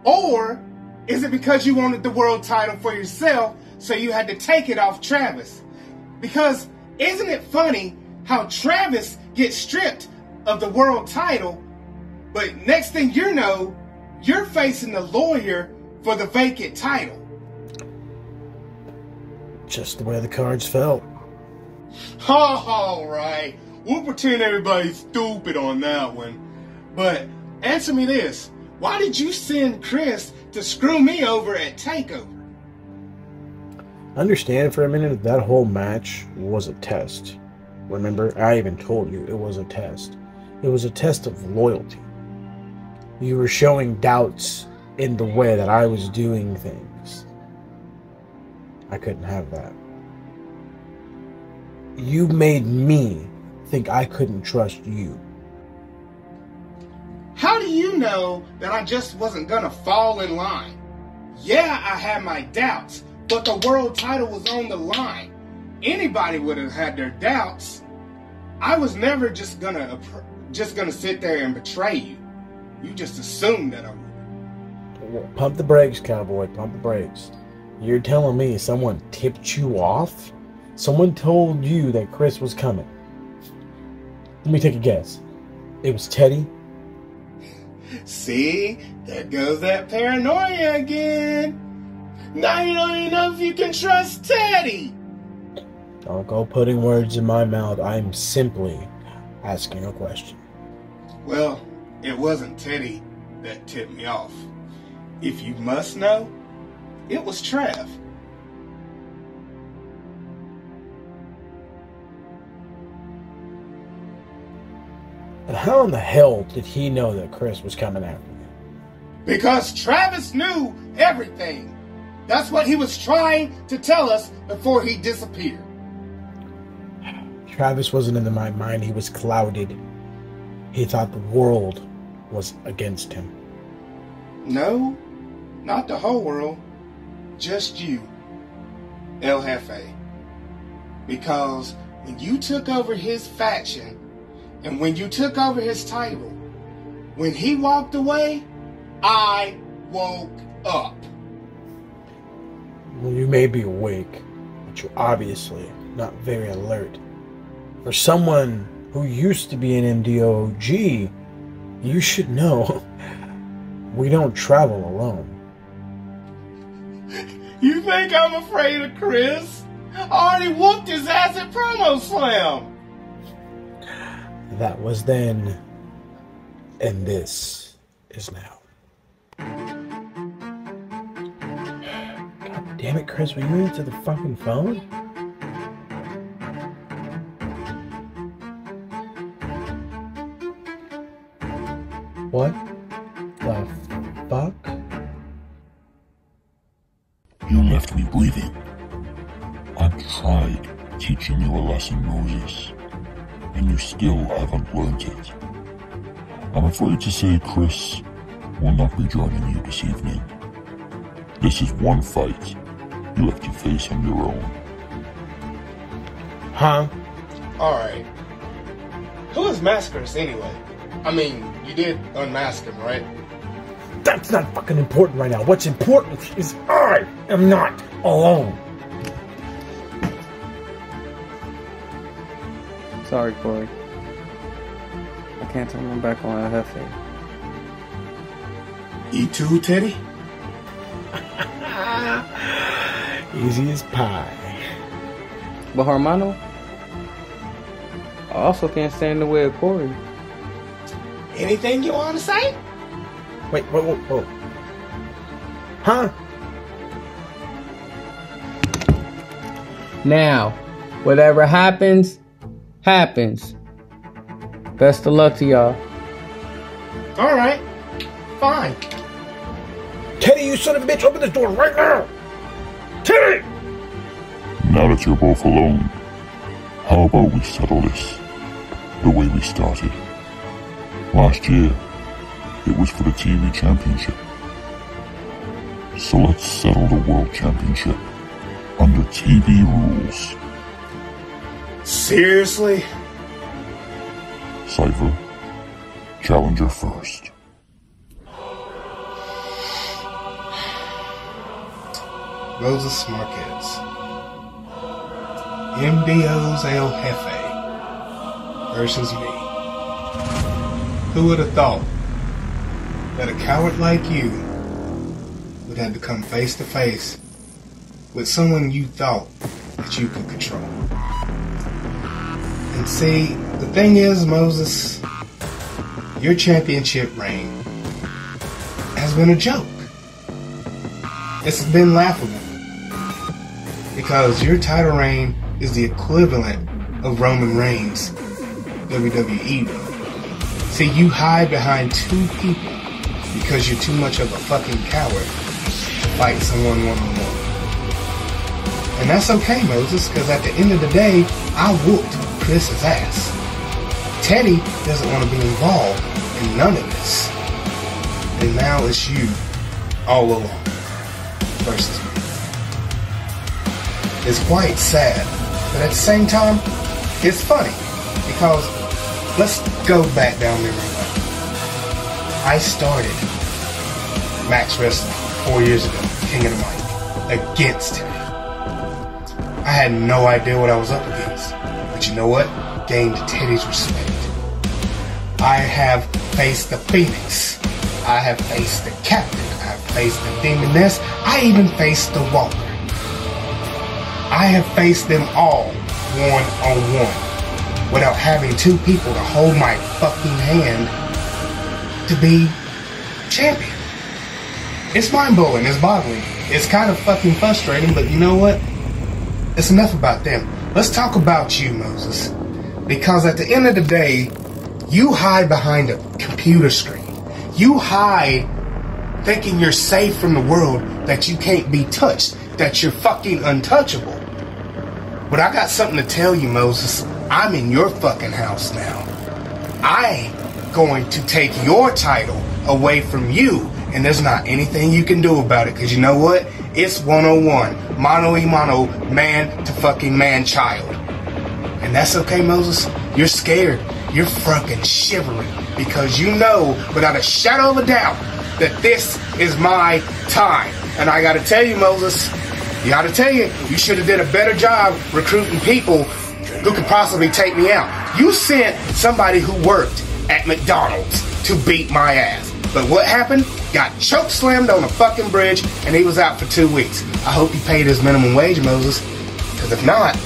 Or is it because you wanted the world title for yourself, so you had to take it off Travis? Because isn't it funny how Travis gets stripped of the world title, but next thing you know, you're facing the lawyer for the vacant title? Just the way the cards fell. All right. We'll pretend everybody's stupid on that one. But answer me this. Why did you send Chris to screw me over at TakeOver? Understand for a minute that whole match was a test. Remember, I even told you it was a test. It was a test of loyalty. You were showing doubts in the way that I was doing things. I couldn't have that. You made me think I couldn't trust you. How do you know that I just wasn't gonna fall in line? Yeah, I had my doubts, but the world title was on the line. anybody would have had their doubts. I was never just gonna just gonna sit there and betray you. You just assumed that I would. Pump the brakes, cowboy. Pump the brakes. You're telling me someone tipped you off? Someone told you that Chris was coming. Let me take a guess. It was Teddy. See, there goes that paranoia again. Now you don't even know if you can trust Teddy. Don't go putting words in my mouth. I'm simply asking a question. Well, it wasn't Teddy that tipped me off. If you must know, it was Trav. And how in the hell did he know that Chris was coming after me? Because Travis knew everything. That's what he was trying to tell us before he disappeared. Travis wasn't in my mind. He was clouded. He thought the world was against him. No, not the whole world. Just you, El Jefe. Because when you took over his faction and when you took over his title, when he walked away, I woke up. Well, you may be awake, but you're obviously not very alert. For someone who used to be an MDOG, you should know we don't travel alone. You think I'm afraid of Chris? I already whooped his ass at Promo Slam. That was then, and this is now. God damn it, Chris, will you answer the fucking phone? What the fuck? Teaching you a lesson, Moses, and you still haven't learned it. I'm afraid to say Chris will not be joining you this evening. This is one fight you have to face on your own. Huh? Alright. Who is Mascaras anyway? I mean, you did unmask him, right? That's not fucking important right now. What's important is I am not alone. Sorry, Corey. I can't turn my back on El Jefe. You too, Teddy? Easy as pie. But Hermano, I also can't stand the way of Corey. Anything you want to say? Wait, wait, wait, whoa. Huh? Now, whatever happens, happens. Best of luck to y'all. Alright. Fine. Teddy, you son of a bitch, open this door right now! Teddy! Now that you're both alone, how about we settle this the way we started? Last year, it was for the TV championship. So let's settle the world championship under TV rules. Seriously? Cypher, challenger first. Moses Marquez. MDO's El Jefe versus me. Who would have thought that a coward like you would have to come face to face with someone you thought that you could control? See, the thing is, Moses, your championship reign has been a joke. It's been laughable. Because your title reign is the equivalent of Roman Reigns' WWE. See, you hide behind two people because you're too much of a fucking coward to fight someone one on one. And that's okay, Moses, because at the end of the day, I whooped Chris's ass. Teddy doesn't want to be involved in none of this. And now it's you all alone versus me. It's quite sad But at the same time, it's funny because let's go back down memory lane. I started Max Wrestling four years ago, King of the Mic, against. I had no idea what I was up against. You know what? Gained Teddy's respect. I have faced the Phoenix. I have faced the Captain. I have faced the Demoness. I even faced the Walker. I have faced them all one on one without having two people to hold my fucking hand to be champion. It's mind blowing, it's boggling. It's kind of fucking frustrating, but you know what? It's enough about them. Let's talk about you, Moses. Because at the end of the day, you hide behind a computer screen. You hide thinking you're safe from the world, that you can't be touched, that you're fucking untouchable. But I got something to tell you, Moses. I'm in your fucking house now. I going to take your title away from you, and there's not anything you can do about it, because you know what? It's 101. Mono e mono, man to fucking man child. And that's okay, Moses. You're scared. You're fucking shivering because you know without a shadow of a doubt that this is my time. And I gotta tell you, Moses, you gotta tell you, you should have did a better job recruiting people who could possibly take me out. You sent somebody who worked at McDonald's to beat my ass. But what happened? Got choke slammed on a fucking bridge and he was out for two weeks. I hope you paid his minimum wage, Moses. Because if not,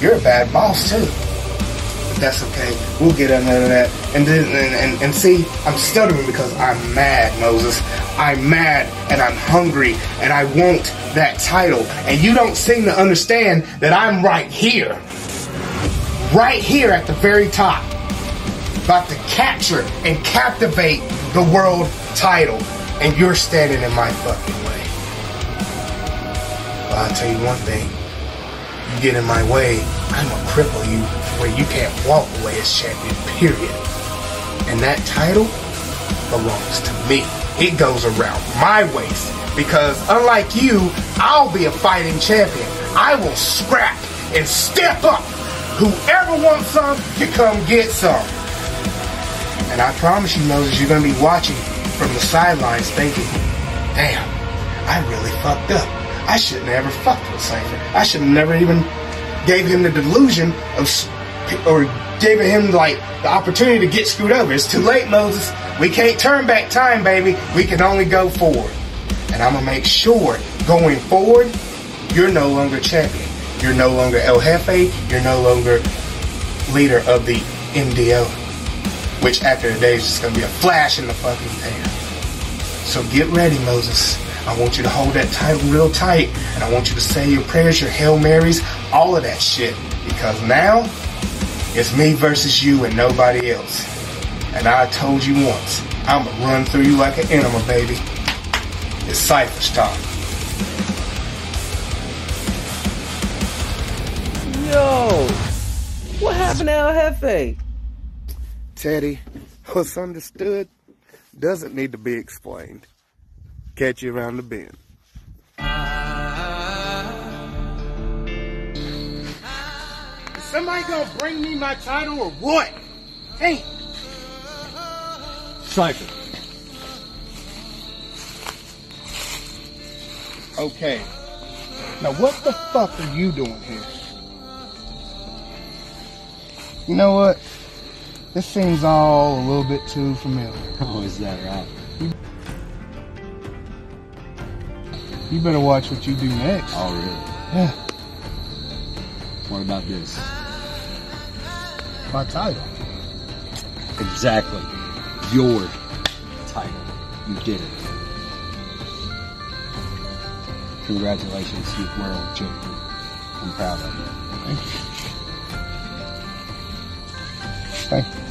you're a bad boss too. But that's okay. We'll get into that. And then and, and, and see, I'm stuttering because I'm mad, Moses. I'm mad and I'm hungry and I want that title. And you don't seem to understand that I'm right here. Right here at the very top. About to capture and captivate the world title. And you're standing in my fucking way. Well, I'll tell you one thing. You get in my way, I'm gonna cripple you where you can't walk away as champion, period. And that title belongs to me. It goes around my waist. Because unlike you, I'll be a fighting champion. I will scrap and step up. Whoever wants some, you come get some. And I promise you, Moses, you're gonna be watching from the sidelines thinking, damn, I really fucked up. I shouldn't have ever fucked with Cypher. I should have never even gave him the delusion of, or gave him like the opportunity to get screwed over. It's too late, Moses. We can't turn back time, baby. We can only go forward. And I'm gonna make sure going forward, you're no longer champion. You're no longer El Jefe. You're no longer leader of the MDO. Which after the day is just gonna be a flash in the fucking pan. So get ready, Moses. I want you to hold that title real tight, and I want you to say your prayers, your Hail Marys, all of that shit. Because now, it's me versus you and nobody else. And I told you once, I'm gonna run through you like an animal, baby. It's Cypher's time. Yo, what happened to El Jefe? Teddy, what's understood doesn't need to be explained. Catch you around the bend. Is somebody gonna bring me my title or what? Hey, Cypher. Okay. Now what the fuck are you doing here? You know what? This seems all a little bit too familiar. Oh, is that right? You better watch what you do next. Oh, really? Yeah, What about this? my title. Exactly. Your title. You did it. Congratulations, you world champion. I'm proud of you. Thank you. Thank you.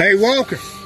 Hey, Walker.